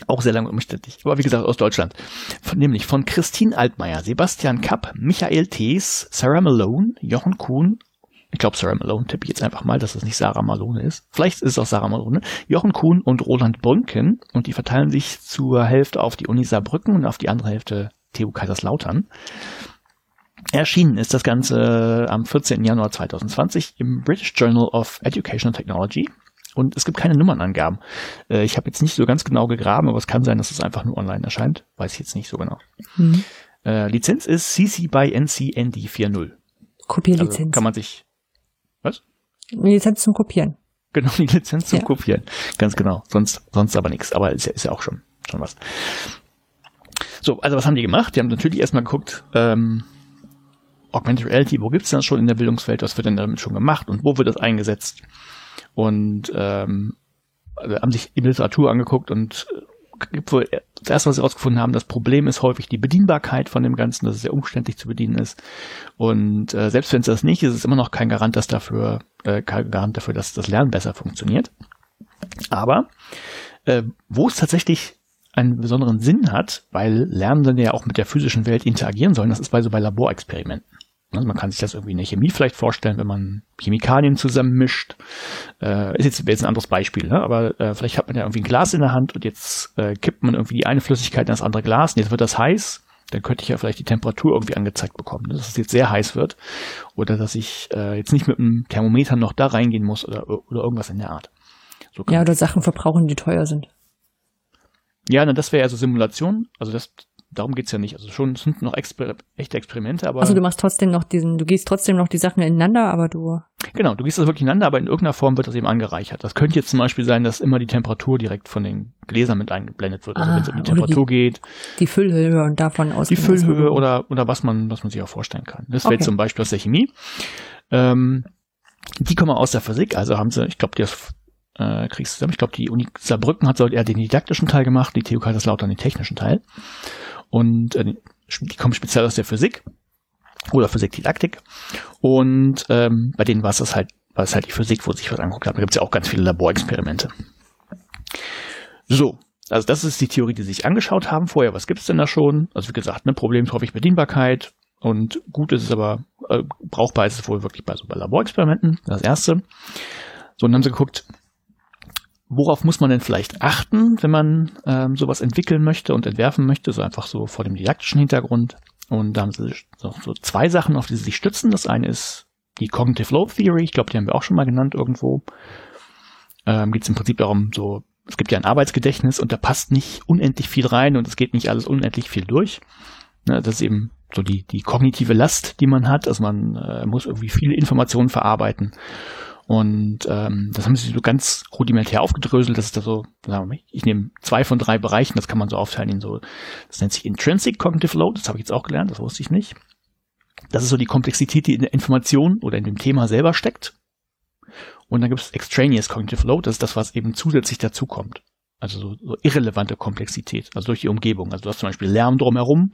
auch sehr lange umständlich. Aber wie gesagt, aus Deutschland. Von, nämlich von Christine Altmaier, Sebastian Kapp, Michael Thees, Sarah Malone, Jochen Kuhn, ich glaube Sarah Malone, tippe ich jetzt einfach mal, dass das nicht Sarah Malone ist. Vielleicht ist es auch Sarah Malone. Jochen Kuhn und Roland Brünken und die verteilen sich zur Hälfte auf die Uni Saarbrücken und auf die andere Hälfte TU Kaiserslautern. Erschienen ist das Ganze am 14. Januar 2020 im British Journal of Educational Technology und es gibt keine Nummernangaben. Äh, ich habe jetzt nicht so ganz genau gegraben, aber es kann sein, dass es einfach nur online erscheint. Weiß ich jetzt nicht so genau. Mhm. Lizenz ist CC by NC ND 4.0. Kopierlizenz. Also kann man sich. Was? Lizenz zum Kopieren. Genau, die Lizenz zum ja. Kopieren. Ganz genau. Sonst, sonst aber nichts. Aber ist ja, ist ja auch schon, schon was. So, also was haben die gemacht? Die haben natürlich erstmal geguckt, ähm, Augmented Reality, wo gibt's das schon in der Bildungswelt? Was wird denn damit schon gemacht und wo wird das eingesetzt? und ähm, also haben sich die Literatur angeguckt und gibt wohl das was sie herausgefunden haben, das Problem ist häufig die Bedienbarkeit von dem Ganzen, dass es sehr umständlich zu bedienen ist. Und äh, selbst wenn es das nicht ist, ist es immer noch kein Garant, dass dafür, äh, kein Garant dafür, dass das Lernen besser funktioniert. Aber äh, wo es tatsächlich einen besonderen Sinn hat, weil Lernende ja auch mit der physischen Welt interagieren sollen, das ist bei so bei Laborexperimenten. Also man kann sich das irgendwie in der Chemie vielleicht vorstellen, wenn man Chemikalien zusammenmischt. Äh, ist jetzt, jetzt ein anderes Beispiel, ne? aber äh, vielleicht hat man ja irgendwie ein Glas in der Hand und jetzt äh, kippt man irgendwie die eine Flüssigkeit in das andere Glas und jetzt wird das heiß. Dann könnte ich ja vielleicht die Temperatur irgendwie angezeigt bekommen, ne? dass es jetzt sehr heiß wird oder dass ich äh, jetzt nicht mit einem Thermometer noch da reingehen muss oder, oder irgendwas in der Art. So ja, oder Sachen verbrauchen, die teuer sind. Ja, na, das wäre ja so Simulation. Also das, darum geht's ja nicht. Also schon sind noch Exper echte Experimente, aber. Also du machst trotzdem noch diesen, du gehst trotzdem noch die Sachen ineinander, aber du. Genau, du gehst das wirklich ineinander, aber in irgendeiner Form wird das eben angereichert. Das könnte jetzt zum Beispiel sein, dass immer die Temperatur direkt von den Gläsern mit eingeblendet wird. Also ah, wenn es um die Temperatur die, geht. Die Füllhöhe und davon aus. Die Füllhöhe oder, oder was man, was man sich auch vorstellen kann. Das wäre okay. zum Beispiel aus der Chemie. Ähm, die kommen aus der Physik, also haben sie, ich glaube, die aus äh, kriegst du zusammen. Ich glaube, die Uni Saarbrücken hat soll eher den didaktischen Teil gemacht, die TU Kaiserslautern den technischen Teil. Und äh, die kommen speziell aus der Physik oder Physikdidaktik. Und ähm, bei denen war es das halt, war es halt die Physik, wo sich was angeguckt hat. Da gibt es ja auch ganz viele Laborexperimente. So, also das ist die Theorie, die sie sich angeschaut haben vorher. Was gibt's denn da schon? Also wie gesagt, ne, Problem ist häufig Bedienbarkeit. Und gut ist es aber, äh, brauchbar ist es wohl wirklich bei so bei Laborexperimenten, das erste. So, und dann haben sie geguckt, worauf muss man denn vielleicht achten, wenn man ähm, sowas entwickeln möchte und entwerfen möchte, so einfach so vor dem didaktischen Hintergrund. Und da haben sie so, so zwei Sachen, auf die sie sich stützen. Das eine ist die Cognitive Load Theory, ich glaube, die haben wir auch schon mal genannt irgendwo. Ähm, Geht es im Prinzip darum, so, es gibt ja ein Arbeitsgedächtnis und da passt nicht unendlich viel rein und es geht nicht alles unendlich viel durch. Ne, das ist eben so die, die kognitive Last, die man hat. Also man äh, muss irgendwie viele Informationen verarbeiten. Und ähm, das haben sie so ganz rudimentär aufgedröselt. Das ist da so, sagen wir mal, ich nehme zwei von drei Bereichen, das kann man so aufteilen in so, das nennt sich Intrinsic Cognitive Load, das habe ich jetzt auch gelernt, das wusste ich nicht. Das ist so die Komplexität, die in der Information oder in dem Thema selber steckt. Und dann gibt es Extraneous Cognitive Load, das ist das, was eben zusätzlich dazukommt. Also so, so irrelevante Komplexität, also durch die Umgebung. Also du hast zum Beispiel Lärm drumherum,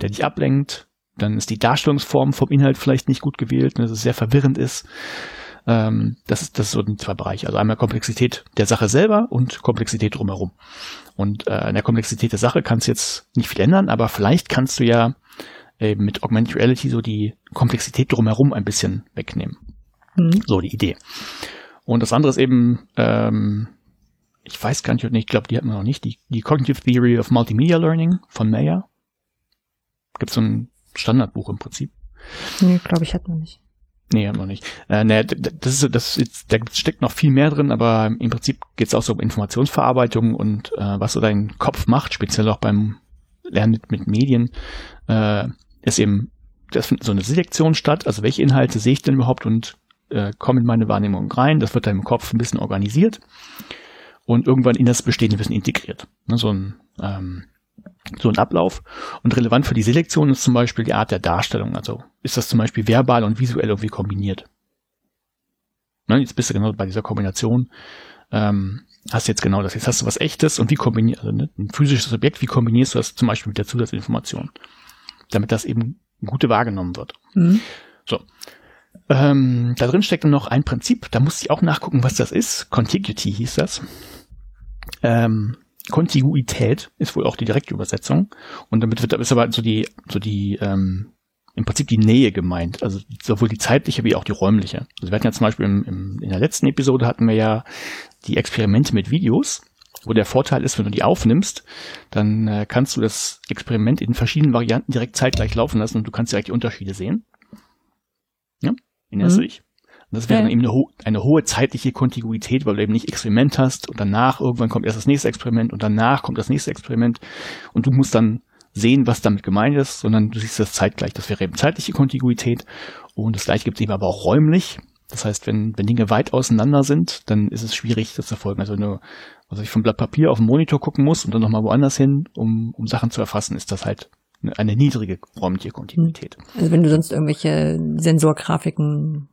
der dich ablenkt. Dann ist die Darstellungsform vom Inhalt vielleicht nicht gut gewählt, dass es sehr verwirrend ist. Ähm, das, ist, das ist so ein zwei Bereiche. Also einmal Komplexität der Sache selber und Komplexität drumherum. Und äh, in der Komplexität der Sache kannst du jetzt nicht viel ändern, aber vielleicht kannst du ja äh, mit Augmented Reality so die Komplexität drumherum ein bisschen wegnehmen. Mhm. So die Idee. Und das andere ist eben, ähm, ich weiß gar nicht, ich glaube, die hatten wir noch nicht, die, die Cognitive Theory of Multimedia Learning von Mayer. Gibt so ein Standardbuch im Prinzip. Nee, glaube ich, hat man nicht. Nee, noch nicht. Äh, nee, das ist, das ist, da steckt noch viel mehr drin, aber im Prinzip geht es auch so um Informationsverarbeitung und äh, was so dein Kopf macht, speziell auch beim Lernen mit, mit Medien, äh, ist eben, das findet so eine Selektion statt, also welche Inhalte sehe ich denn überhaupt und äh, kommen in meine Wahrnehmung rein, das wird dann im Kopf ein bisschen organisiert und irgendwann in das bestehende Wissen integriert. Ne, so ein ähm, so ein Ablauf. Und relevant für die Selektion ist zum Beispiel die Art der Darstellung. Also ist das zum Beispiel verbal und visuell irgendwie kombiniert. Ne, jetzt bist du genau bei dieser Kombination. Ähm, hast jetzt genau das. Jetzt hast du was echtes und wie kombinierst also ne, ein physisches Objekt, wie kombinierst du das zum Beispiel mit der Zusatzinformation? Damit das eben gute wahrgenommen wird. Mhm. So. Ähm, da drin steckt dann noch ein Prinzip, da musste ich auch nachgucken, was das ist. Contiguity hieß das. Ähm, Kontiguität ist wohl auch die direkte Übersetzung. Und damit wird ist aber so die, so die, ähm, im Prinzip die Nähe gemeint. Also sowohl die zeitliche wie auch die räumliche. Also wir hatten ja zum Beispiel im, im, in der letzten Episode hatten wir ja die Experimente mit Videos, wo der Vorteil ist, wenn du die aufnimmst, dann äh, kannst du das Experiment in verschiedenen Varianten direkt zeitgleich laufen lassen und du kannst direkt die Unterschiede sehen. Ja, erinnerst mhm. du dich? Das wäre ja. dann eben eine, ho eine, hohe zeitliche Kontiguität, weil du eben nicht Experiment hast und danach irgendwann kommt erst das nächste Experiment und danach kommt das nächste Experiment und du musst dann sehen, was damit gemeint ist, sondern du siehst das zeitgleich. Das wäre eben zeitliche Kontiguität und das gleiche gibt es eben aber auch räumlich. Das heißt, wenn, wenn Dinge weit auseinander sind, dann ist es schwierig, das zu verfolgen. Also du, also ich vom Blatt Papier auf den Monitor gucken muss und dann nochmal woanders hin, um, um Sachen zu erfassen, ist das halt eine, eine niedrige räumliche Kontinuität. Also wenn du sonst irgendwelche Sensorgrafiken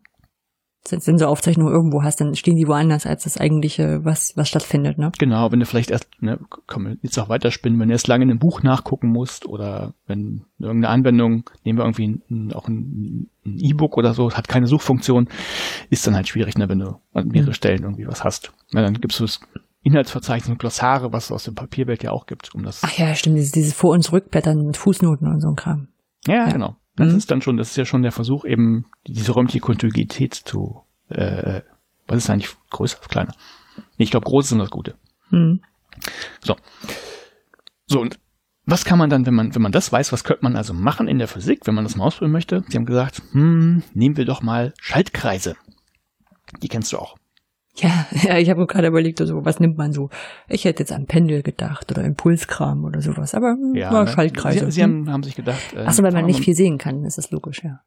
Sensoraufzeichnung irgendwo hast, dann stehen die woanders als das eigentliche, was, was stattfindet, ne? Genau, wenn du vielleicht erst, ne, komm, jetzt auch weiterspinnen, wenn du erst lange in einem Buch nachgucken musst oder wenn irgendeine Anwendung, nehmen wir irgendwie ein, auch ein E-Book oder so, hat keine Suchfunktion, ist dann halt schwierig, ne, wenn du an mehrere mhm. Stellen irgendwie was hast. Ja, dann gibst du das Inhaltsverzeichnis und Glossare, was es aus der Papierwelt ja auch gibt, um das. Ach ja, stimmt, dieses, dieses Vor- und Zurückblättern mit Fußnoten und so ein Kram. Ja, ja. genau. Das mhm. ist dann schon, das ist ja schon der Versuch, eben diese räumliche Kontinuität zu, äh, was ist eigentlich größer, kleiner? Nee, ich glaube, groß ist immer das Gute. Mhm. So. So, und was kann man dann, wenn man, wenn man das weiß, was könnte man also machen in der Physik, wenn man das mal ausprobieren möchte? Sie haben gesagt, hm, nehmen wir doch mal Schaltkreise. Die kennst du auch. Ja, <laughs> ja, ich habe gerade überlegt, also, was nimmt man so? Ich hätte jetzt an Pendel gedacht oder Impulskram oder sowas, aber hm, ja, war ne? Schaltkreise. Sie, Sie haben, haben, sich gedacht. Äh, Achso, weil man nicht viel sehen kann, ist das logisch, ja.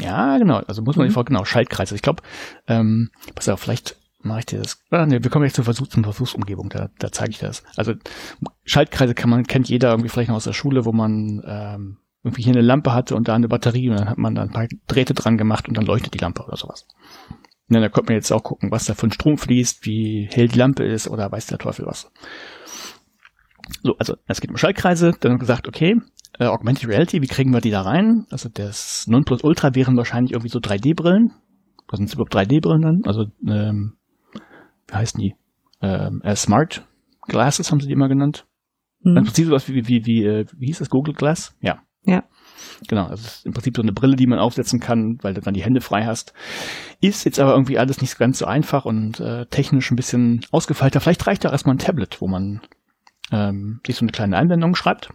Ja, genau. Also muss man mhm. die Frage, genau, Schaltkreise. Ich glaube, ähm, pass auf, vielleicht mache ich dir das. Ah, nee, wir kommen jetzt zur Versuchs- und Versuchsumgebung, da, da zeige ich das. Also Schaltkreise kann man, kennt jeder irgendwie vielleicht noch aus der Schule, wo man ähm, irgendwie hier eine Lampe hatte und da eine Batterie und dann hat man da ein paar Drähte dran gemacht und dann leuchtet die Lampe oder sowas. Ja, da könnte man jetzt auch gucken, was da von Strom fließt, wie hell die Lampe ist oder weiß der Teufel was. So, also es geht um Schaltkreise. Dann haben wir gesagt, okay, äh, Augmented Reality, wie kriegen wir die da rein? Also das Nonplusultra wären wahrscheinlich irgendwie so 3D-Brillen. Was sind überhaupt 3D-Brillen dann? Also, ähm, wie heißen die? Ähm, äh, Smart Glasses haben sie die immer genannt. Mhm. Im Prinzip sowas wie, wie, wie, wie, äh, wie hieß das, Google Glass? Ja. Ja. Genau, also ist im Prinzip so eine Brille, die man aufsetzen kann, weil du dann die Hände frei hast. Ist jetzt aber irgendwie alles nicht ganz so einfach und äh, technisch ein bisschen ausgefeilter. Vielleicht reicht auch erstmal ein Tablet, wo man ähm, sich so eine kleine Einblendung schreibt.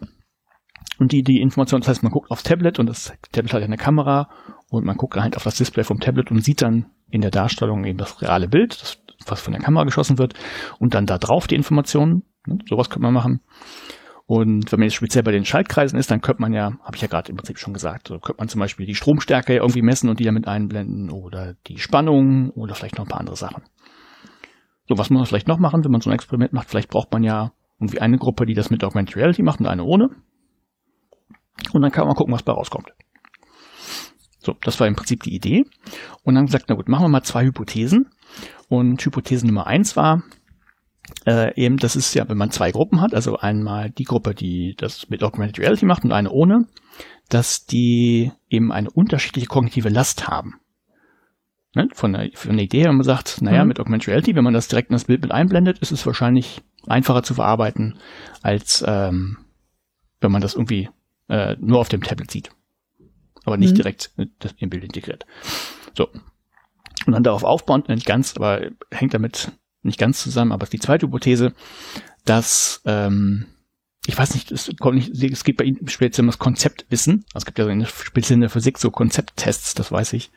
Und die, die Information, das heißt, man guckt aufs Tablet und das Tablet hat eine Kamera und man guckt halt auf das Display vom Tablet und sieht dann in der Darstellung eben das reale Bild, das, was von der Kamera geschossen wird und dann da drauf die Informationen. Ne, sowas könnte man machen. Und wenn man jetzt speziell bei den Schaltkreisen ist, dann könnte man ja, habe ich ja gerade im Prinzip schon gesagt, so könnte man zum Beispiel die Stromstärke irgendwie messen und die damit einblenden oder die Spannung oder vielleicht noch ein paar andere Sachen. So, was muss man vielleicht noch machen, wenn man so ein Experiment macht? Vielleicht braucht man ja irgendwie eine Gruppe, die das mit Augmented Reality macht und eine ohne. Und dann kann man gucken, was bei rauskommt. So, das war im Prinzip die Idee. Und dann gesagt, na gut, machen wir mal zwei Hypothesen. Und Hypothese Nummer eins war, äh, eben, das ist ja, wenn man zwei Gruppen hat, also einmal die Gruppe, die das mit Augmented Reality macht und eine ohne, dass die eben eine unterschiedliche kognitive Last haben. Ne? Von, der, von der Idee, wenn man sagt, naja, mhm. mit Augmented Reality, wenn man das direkt in das Bild mit einblendet, ist es wahrscheinlich einfacher zu verarbeiten, als ähm, wenn man das irgendwie äh, nur auf dem Tablet sieht. Aber nicht mhm. direkt im Bild integriert. So. Und dann darauf aufbauend, nicht ganz, aber hängt damit nicht ganz zusammen, aber die zweite Hypothese, dass ähm, ich weiß nicht, es, kommt nicht, es geht bei Ihnen speziell um das Konzeptwissen. Also es gibt ja in der, speziell in der Physik so Konzepttests, das weiß ich,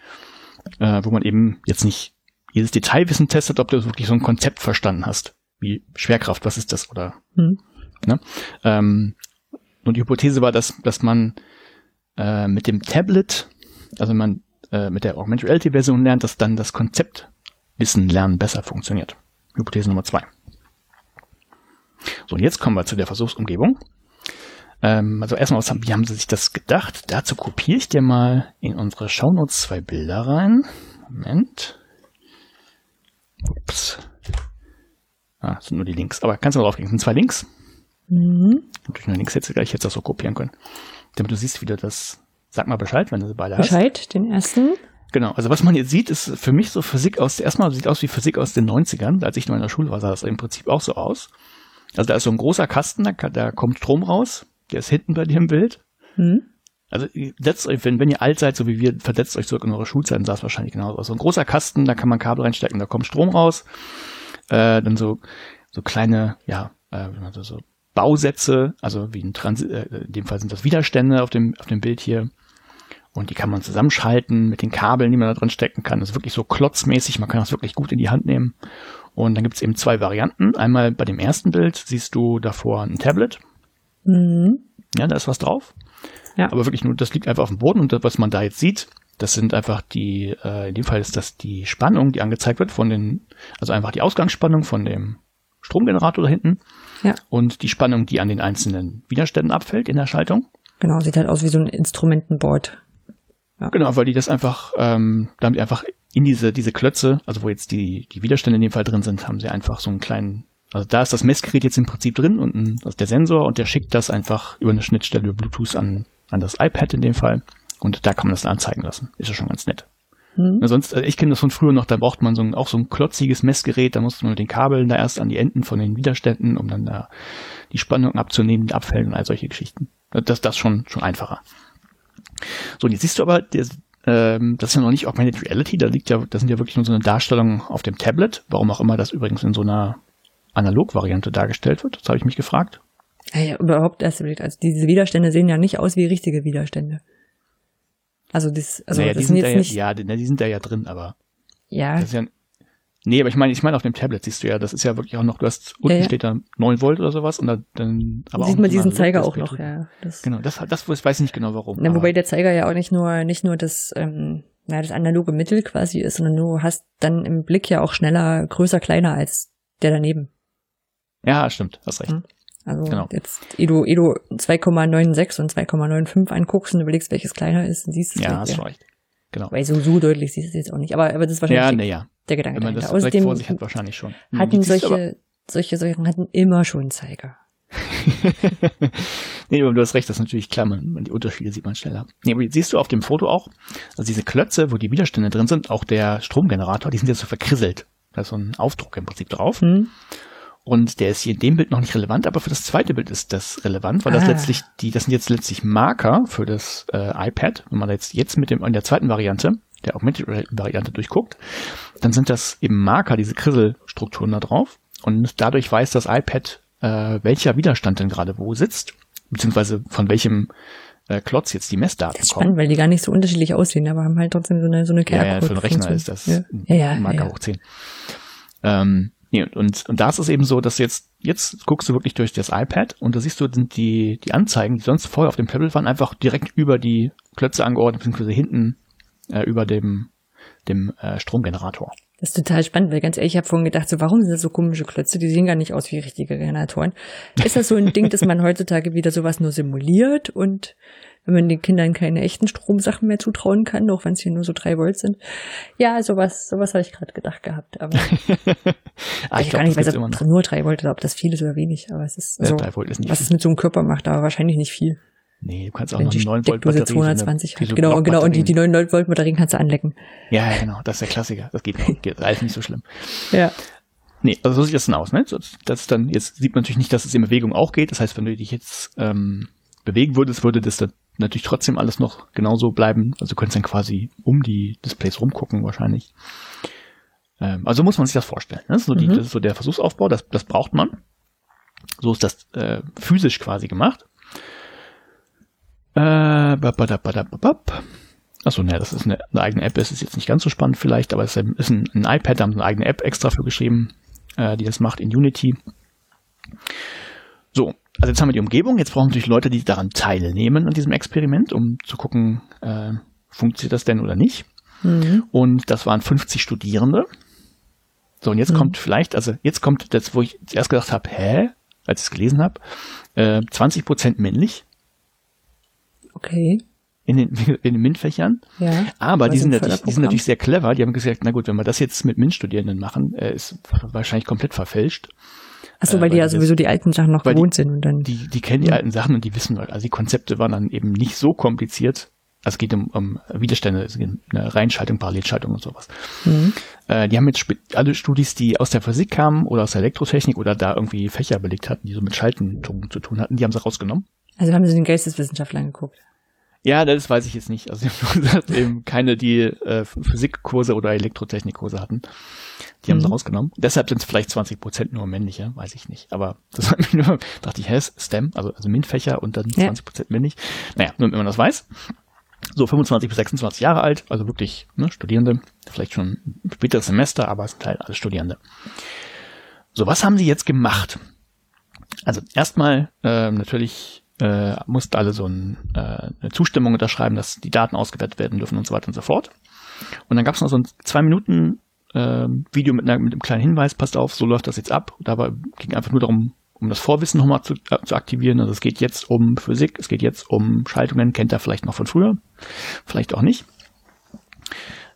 äh, wo man eben jetzt nicht jedes Detailwissen testet, ob du wirklich so ein Konzept verstanden hast, wie Schwerkraft, was ist das oder. Hm. Ne? Ähm, und die Hypothese war, dass dass man äh, mit dem Tablet, also man äh, mit der Augmented Reality Version lernt, dass dann das Konzeptwissen lernen besser funktioniert. Hypothese Nummer zwei. So, und jetzt kommen wir zu der Versuchsumgebung. Ähm, also erstmal, was haben, wie haben sie sich das gedacht? Dazu kopiere ich dir mal in unsere Shownotes zwei Bilder rein. Moment. Ups. Ah, das sind nur die Links. Aber kannst du mal draufgehen. Das sind zwei Links. Mhm. Durch nur Links hätte gleich jetzt auch so kopieren können. Damit du siehst, wie du das. Sag mal Bescheid, wenn du sie beide Bescheid, hast. Bescheid, den ersten. Genau, also was man jetzt sieht, ist für mich so Physik aus, erstmal sieht aus wie Physik aus den 90ern. Als ich noch in der Schule war, sah das im Prinzip auch so aus. Also da ist so ein großer Kasten, da, da kommt Strom raus. Der ist hinten bei dir im Bild. Mhm. Also setzt euch, wenn, wenn ihr alt seid, so wie wir, versetzt euch zurück in eure Schulzeiten, sah es wahrscheinlich genauso aus. So ein großer Kasten, da kann man Kabel reinstecken, da kommt Strom raus. Äh, dann so, so kleine, ja, äh, so, so Bausätze, also wie ein Transit, äh, in dem Fall sind das Widerstände auf dem, auf dem Bild hier. Und die kann man zusammenschalten mit den Kabeln, die man da drin stecken kann. Das ist wirklich so klotzmäßig, man kann das wirklich gut in die Hand nehmen. Und dann gibt es eben zwei Varianten. Einmal bei dem ersten Bild siehst du davor ein Tablet. Mhm. Ja, da ist was drauf. Ja. Aber wirklich nur, das liegt einfach auf dem Boden und das, was man da jetzt sieht, das sind einfach die, äh, in dem Fall ist das die Spannung, die angezeigt wird von den, also einfach die Ausgangsspannung von dem Stromgenerator da hinten. Ja. Und die Spannung, die an den einzelnen Widerständen abfällt in der Schaltung. Genau, sieht halt aus wie so ein Instrumentenboard. Ja. Genau, weil die das einfach, ähm, damit einfach in diese, diese Klötze, also wo jetzt die, die Widerstände in dem Fall drin sind, haben sie einfach so einen kleinen, also da ist das Messgerät jetzt im Prinzip drin und ein, also der Sensor und der schickt das einfach über eine Schnittstelle Bluetooth an, an das iPad in dem Fall und da kann man das dann anzeigen lassen. Ist ja schon ganz nett. Mhm. sonst, also ich kenne das von früher noch, da braucht man so ein, auch so ein klotziges Messgerät, da musste man mit den Kabeln da erst an die Enden von den Widerständen, um dann da die Spannung abzunehmen, die Abfällen und all solche Geschichten. Das, das schon, schon einfacher. So, und jetzt siehst du aber, der, ähm, das ist ja noch nicht Augmented Reality, da liegt ja, das sind ja wirklich nur so eine Darstellung auf dem Tablet, warum auch immer das übrigens in so einer Analog-Variante dargestellt wird, das habe ich mich gefragt. Ja, ja überhaupt erst, also diese Widerstände sehen ja nicht aus wie richtige Widerstände. Also das, also naja, das die sind, sind ja, nicht ja, die, die sind da ja drin, aber ja. Das ist ja Nee, aber ich meine, ich meine auf dem Tablet siehst du ja, das ist ja wirklich auch noch, du hast unten ja, ja. steht da 9 Volt oder sowas und dann aber sieht man diesen Zeiger auch noch, ja. Das genau, das das weiß ich nicht genau warum. Na, wobei der Zeiger ja auch nicht nur nicht nur das ähm, na, das analoge Mittel quasi ist, sondern du hast dann im Blick ja auch schneller größer kleiner als der daneben. Ja, stimmt, hast recht. Also genau. jetzt, ehe du, ehe du 2,96 und 2,95 anguckst und überlegst, welches kleiner ist, siehst du es. Ja, hast recht. Genau. Weil so, so deutlich siehst du es jetzt auch nicht. Aber, aber das ist wahrscheinlich. Ja, nee, ja der Gedanke Wenn man das Außerdem vor sich hat, wahrscheinlich schon. Hm, hatten solche, solche Sachen hatten immer schon Zeiger. <laughs> nee, aber du hast recht, das ist natürlich klar, man, die Unterschiede sieht man schneller. Nee, aber siehst du auf dem Foto auch, also diese Klötze, wo die Widerstände drin sind, auch der Stromgenerator, die sind jetzt so verkrisselt. Da ist so ein Aufdruck im Prinzip drauf. Mhm. Und der ist hier in dem Bild noch nicht relevant, aber für das zweite Bild ist das relevant, weil ah. das letztlich, die, das sind jetzt letztlich Marker für das äh, iPad. Wenn man jetzt, jetzt mit dem, in der zweiten Variante der Augmented-Variante durchguckt, dann sind das eben Marker, diese Krisselstrukturen da drauf. Und dadurch weiß das iPad, äh, welcher Widerstand denn gerade wo sitzt, beziehungsweise von welchem äh, Klotz jetzt die Messdaten das ist spannend, weil die gar nicht so unterschiedlich aussehen, aber haben halt trotzdem so eine, so eine Ja, ja, für einen Rechner ist das ja. Ja, ja, Marker ja, hoch 10. Ähm, nee, und, und da ist es eben so, dass jetzt, jetzt guckst du wirklich durch das iPad und da siehst du, sind die, die Anzeigen, die sonst vorher auf dem Tablet waren, einfach direkt über die Klötze angeordnet, beziehungsweise hinten äh, über dem, dem äh, Stromgenerator. Das ist total spannend, weil ganz ehrlich, ich habe vorhin gedacht, so warum sind das so komische Klötze? Die sehen gar nicht aus wie richtige Generatoren. Ist das so ein Ding, dass man heutzutage wieder sowas nur simuliert und wenn man den Kindern keine echten Stromsachen mehr zutrauen kann, auch wenn es hier nur so drei Volt sind? Ja, sowas, sowas habe ich gerade gedacht gehabt. Aber <laughs> ah, ich, ich glaub, gar nicht weiß, ob nur drei Volt oder ob das viel ist oder wenig. Aber es ist so, ja, ist was es mit so einem Körper macht, aber wahrscheinlich nicht viel. Nee, du kannst auch noch eine 9 Volt Batterie. 220 hat. Genau, genau. Und die, die 9 Volt Batterien kannst du anlecken. Ja, ja, genau. Das ist der Klassiker. Das geht, geht alles nicht so schlimm. Ja. Nee, also so sieht das dann aus, ne? Das ist dann, jetzt sieht man natürlich nicht, dass es in Bewegung auch geht. Das heißt, wenn du dich jetzt ähm, bewegen würdest, würde das dann natürlich trotzdem alles noch genauso bleiben. Also du könntest dann quasi um die Displays rumgucken wahrscheinlich. Ähm, also muss man sich das vorstellen. Ne? Das, ist so die, mhm. das ist so der Versuchsaufbau, das, das braucht man. So ist das äh, physisch quasi gemacht. Äh, Achso, ne, das ist eine, eine, eigene App. Es ist jetzt nicht ganz so spannend vielleicht, aber es ist ein, ein iPad, da haben sie eine eigene App extra für geschrieben, äh, die das macht in Unity. So, also jetzt haben wir die Umgebung. Jetzt brauchen wir natürlich Leute, die daran teilnehmen an diesem Experiment, um zu gucken, äh, funktioniert das denn oder nicht. Mhm. Und das waren 50 Studierende. So, und jetzt mhm. kommt vielleicht, also jetzt kommt das, wo ich zuerst gedacht habe, hä, als ich es gelesen habe, äh, 20 Prozent männlich. Okay in den, <laughs> in den MINT-Fächern. Ja, Aber die sind, natürlich, die sind natürlich sehr clever. Die haben gesagt, na gut, wenn wir das jetzt mit MINT-Studierenden machen, äh, ist wahrscheinlich komplett verfälscht. Achso, weil, äh, weil die ja sowieso die alten Sachen noch gewohnt die, sind und dann. Die, die kennen die alten Sachen und die wissen, also die Konzepte waren dann eben nicht so kompliziert. Also es geht um, um Widerstände, es geht um eine Reinschaltung, Parallelschaltung und sowas. Mhm. Äh, die haben jetzt alle Studis, die aus der Physik kamen oder aus der Elektrotechnik oder da irgendwie Fächer belegt hatten, die so mit Schalten zu tun hatten, die haben sie rausgenommen. Also haben sie den Geisteswissenschaftlern geguckt. Ja, das weiß ich jetzt nicht. Also ich habe <laughs> gesagt, eben keine, die äh, Physikkurse oder Elektrotechnikkurse hatten. Die haben mhm. sie rausgenommen. Deshalb sind es vielleicht 20 Prozent nur männliche, weiß ich nicht. Aber <laughs> das hat mich nur, dachte ich, hä, STEM, also, also MINT-Fächer und dann 20 Prozent männlich. Naja, nur wenn man das weiß. So 25 bis 26 Jahre alt, also wirklich ne, Studierende, vielleicht schon ein späteres Semester, aber es sind halt alles Studierende. So, was haben sie jetzt gemacht? Also erstmal äh, natürlich äh, mussten alle so ein, äh, eine Zustimmung unterschreiben, dass die Daten ausgewertet werden dürfen und so weiter und so fort. Und dann gab es noch so ein zwei Minuten äh, Video mit, einer, mit einem kleinen Hinweis, passt auf, so läuft das jetzt ab. Dabei ging einfach nur darum, um das Vorwissen nochmal zu, äh, zu aktivieren. Also es geht jetzt um Physik, es geht jetzt um Schaltungen, kennt er vielleicht noch von früher, vielleicht auch nicht.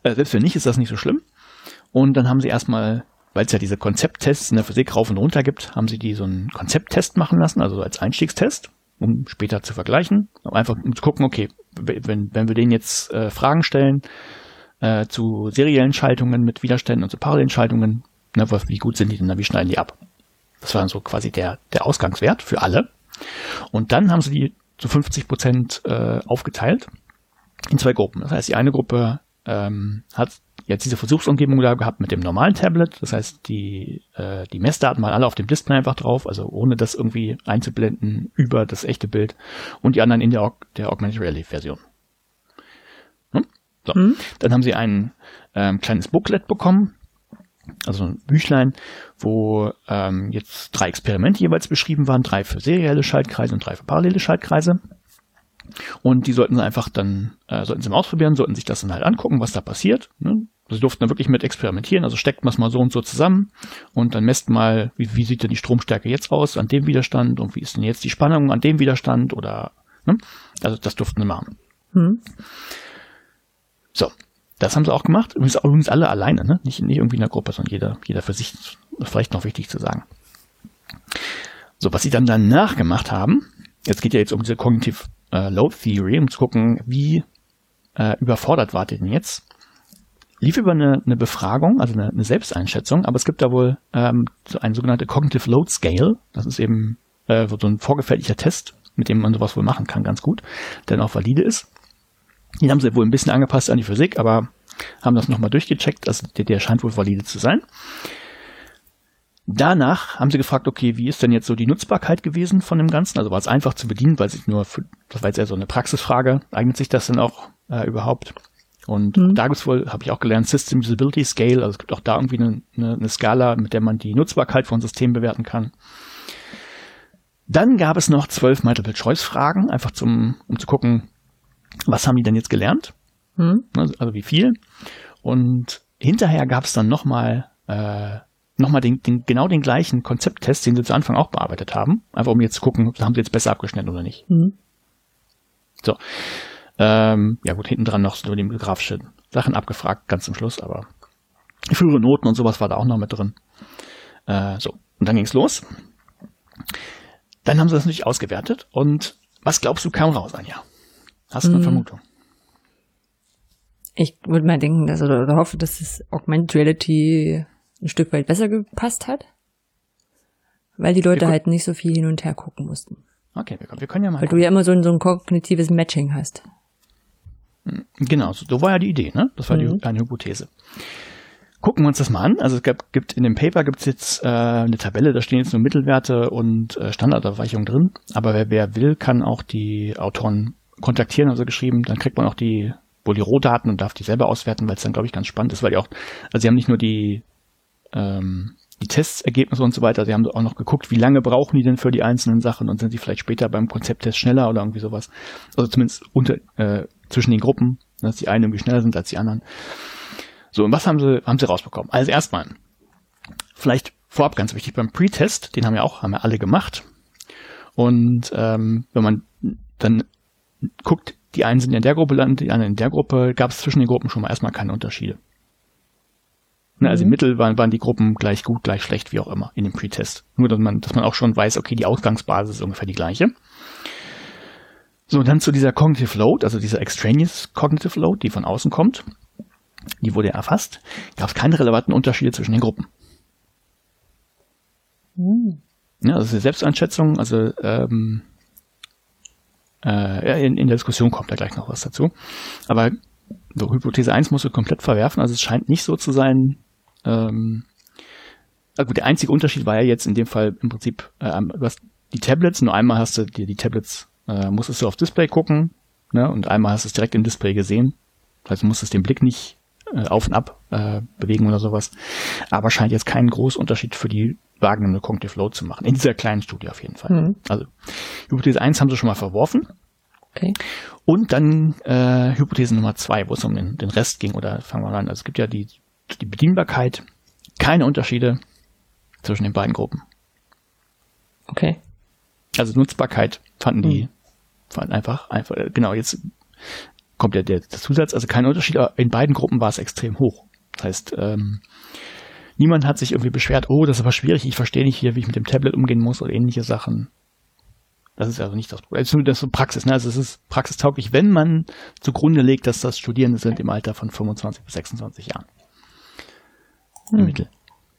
Äh, selbst wenn nicht, ist das nicht so schlimm. Und dann haben sie erstmal, weil es ja diese Konzepttests in der Physik rauf und runter gibt, haben sie die so einen Konzepttest machen lassen, also als Einstiegstest um später zu vergleichen. Einfach um zu gucken, okay, wenn, wenn wir denen jetzt äh, Fragen stellen äh, zu seriellen Schaltungen mit Widerständen und zu parallelen Schaltungen, ne, wie gut sind die denn da, wie schneiden die ab? Das war dann so quasi der, der Ausgangswert für alle. Und dann haben sie die zu 50 Prozent äh, aufgeteilt in zwei Gruppen. Das heißt, die eine Gruppe ähm, hat jetzt diese Versuchsumgebung da gehabt mit dem normalen Tablet. Das heißt, die, äh, die Messdaten waren alle auf dem Display einfach drauf, also ohne das irgendwie einzublenden über das echte Bild. Und die anderen in der, der Augmented Reality Version. Hm? So. Mhm. Dann haben sie ein ähm, kleines Booklet bekommen, also ein Büchlein, wo ähm, jetzt drei Experimente jeweils beschrieben waren, drei für serielle Schaltkreise und drei für parallele Schaltkreise. Und die sollten sie einfach dann, äh, sollten sie mal ausprobieren, sollten sich das dann halt angucken, was da passiert. Ne? Sie durften da wirklich mit experimentieren, also steckt man es mal so und so zusammen und dann messt mal, wie, wie sieht denn die Stromstärke jetzt aus an dem Widerstand und wie ist denn jetzt die Spannung an dem Widerstand oder, ne? Also das durften sie machen. Hm. So, das haben sie auch gemacht. Übrigens alle alleine, ne? Nicht, nicht irgendwie in der Gruppe, sondern jeder, jeder für sich. Vielleicht noch wichtig zu sagen. So, was sie dann danach gemacht haben, jetzt geht ja jetzt um diese Cognitive äh, Load Theory, um zu gucken, wie äh, überfordert wart ihr denn jetzt? Lief über eine, eine Befragung, also eine, eine Selbsteinschätzung, aber es gibt da wohl ähm, so eine sogenannte Cognitive Load Scale. Das ist eben äh, so ein vorgefertigter Test, mit dem man sowas wohl machen kann, ganz gut, der dann auch valide ist. Den haben sie wohl ein bisschen angepasst an die Physik, aber haben das nochmal durchgecheckt. Also der, der scheint wohl valide zu sein. Danach haben sie gefragt, okay, wie ist denn jetzt so die Nutzbarkeit gewesen von dem Ganzen? Also war es einfach zu bedienen, weil sich nur, für, das war jetzt eher so eine Praxisfrage, eignet sich das denn auch äh, überhaupt? Und mhm. da gibt's wohl, habe ich auch gelernt, System Usability Scale, also es gibt auch da irgendwie eine, eine, eine Skala, mit der man die Nutzbarkeit von Systemen bewerten kann. Dann gab es noch zwölf Multiple-Choice-Fragen, einfach zum, um zu gucken, was haben die denn jetzt gelernt? Mhm. Also, also, wie viel? Und hinterher gab es dann nochmal äh, nochmal den, den, genau den gleichen Konzepttest, den sie zu Anfang auch bearbeitet haben. Einfach um jetzt zu gucken, haben sie jetzt besser abgeschnitten oder nicht. Mhm. So. Ähm, ja gut, hinten dran noch so die grafische Sachen abgefragt, ganz zum Schluss, aber frühere Noten und sowas war da auch noch mit drin. Äh, so. Und dann ging's los. Dann haben sie das natürlich ausgewertet und was glaubst du kam raus, Anja? Hast du eine mhm. Vermutung? Ich würde mal denken, dass oder, oder hoffe, dass es Augmented Reality ein Stück weit besser gepasst hat. Weil die Leute halt nicht so viel hin und her gucken mussten. Okay, wir, wir können ja mal. Weil gucken. du ja immer so ein, so ein kognitives Matching hast. Genau, so war ja die Idee, ne? Das war mhm. die, eine Hypothese. gucken wir uns das mal an. Also es gab, gibt in dem Paper gibt es jetzt äh, eine Tabelle, da stehen jetzt nur Mittelwerte und äh, Standardabweichungen drin. Aber wer, wer will, kann auch die Autoren kontaktieren, also geschrieben. Dann kriegt man auch die wohl die Rohdaten und darf die selber auswerten, weil es dann, glaube ich, ganz spannend ist, weil die auch, also sie haben nicht nur die ähm, die Testergebnisse und so weiter. Sie haben auch noch geguckt, wie lange brauchen die denn für die einzelnen Sachen und sind sie vielleicht später beim Konzepttest schneller oder irgendwie sowas. Also zumindest unter, äh, zwischen den Gruppen, dass die einen irgendwie schneller sind als die anderen. So, und was haben sie, haben sie rausbekommen? Also erstmal, vielleicht vorab ganz wichtig, beim Pre-Test, den haben ja auch, haben ja alle gemacht. Und ähm, wenn man dann guckt, die einen sind in der Gruppe, die anderen in der Gruppe, gab es zwischen den Gruppen schon mal erstmal keine Unterschiede. Ne, also mhm. im Mittel waren, waren die Gruppen gleich gut, gleich schlecht, wie auch immer, in dem Pre-Test. Nur, dass man, dass man auch schon weiß, okay, die Ausgangsbasis ist ungefähr die gleiche. So, dann zu dieser Cognitive Load, also dieser Extraneous Cognitive Load, die von außen kommt. Die wurde erfasst. Gab es keine relevanten Unterschiede zwischen den Gruppen. Mhm. Ja, also eine Selbsteinschätzung, also ähm, äh, in, in der Diskussion kommt da gleich noch was dazu. Aber so, Hypothese 1 musst du komplett verwerfen. Also es scheint nicht so zu sein, ähm, also der einzige Unterschied war ja jetzt in dem Fall im Prinzip, äh, du hast die Tablets, nur einmal hast du dir die Tablets, äh, musstest du auf Display gucken, ne, und einmal hast du es direkt im Display gesehen. Also musstest den Blick nicht äh, auf und ab äh, bewegen oder sowas. Aber scheint jetzt keinen großen Unterschied für die wahrgenommene Cognitive Load zu machen. In dieser kleinen Studie auf jeden Fall. Mhm. Also Hypothese 1 haben sie schon mal verworfen. Okay. Und dann äh, Hypothese Nummer 2, wo es um den, den Rest ging, oder fangen wir mal an. Also es gibt ja die die Bedienbarkeit, keine Unterschiede zwischen den beiden Gruppen. Okay. Also Nutzbarkeit fanden die, hm. fanden einfach, einfach, genau, jetzt kommt ja der, der Zusatz, also kein Unterschied, aber in beiden Gruppen war es extrem hoch. Das heißt, ähm, niemand hat sich irgendwie beschwert, oh, das ist aber schwierig, ich verstehe nicht hier, wie ich mit dem Tablet umgehen muss oder ähnliche Sachen. Das ist also nicht das Problem. Das ist nur so Praxis, ne? Also es ist praxistauglich, wenn man zugrunde legt, dass das Studierende sind im Alter von 25 bis 26 Jahren hm. Mittel.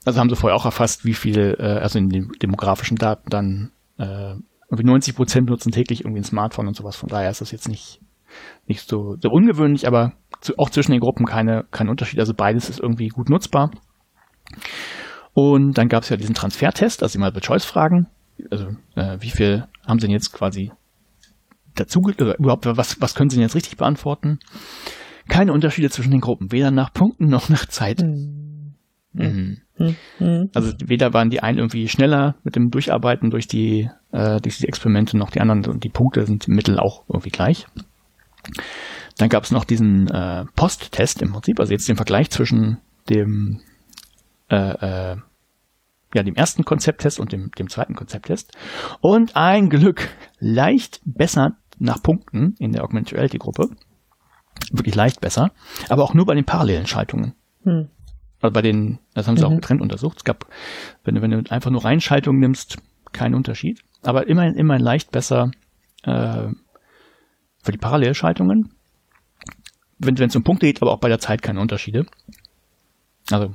Also haben sie vorher auch erfasst, wie viel, äh, also in den demografischen Daten dann äh, irgendwie 90 Prozent nutzen täglich irgendwie ein Smartphone und sowas. Von daher ist das jetzt nicht nicht so, so ungewöhnlich, aber zu, auch zwischen den Gruppen keine kein Unterschied. Also beides ist irgendwie gut nutzbar. Und dann gab es ja diesen Transfertest, also mal Choice-Fragen. Also äh, wie viel haben sie denn jetzt quasi dazu, oder überhaupt, was, was können sie denn jetzt richtig beantworten? Keine Unterschiede zwischen den Gruppen, weder nach Punkten noch nach Zeit. Mhm. Mhm. Mhm. Also weder waren die einen irgendwie schneller mit dem Durcharbeiten durch die, äh, durch die Experimente, noch die anderen und die Punkte sind im Mittel auch irgendwie gleich. Dann gab es noch diesen äh, Post-Test im Prinzip, also jetzt den Vergleich zwischen dem äh, äh, ja, dem ersten Konzepttest und dem, dem zweiten Konzepttest. Und ein Glück, leicht besser nach Punkten in der Augmented Reality Gruppe. Wirklich leicht besser. Aber auch nur bei den parallelen Schaltungen. Hm. Also bei den, das haben sie mhm. auch getrennt untersucht. Es gab, wenn du, wenn du einfach nur Reinschaltung nimmst, keinen Unterschied. Aber immerhin, immerhin leicht besser äh, für die Parallelschaltungen. Wenn es um Punkte geht, aber auch bei der Zeit keine Unterschiede. Also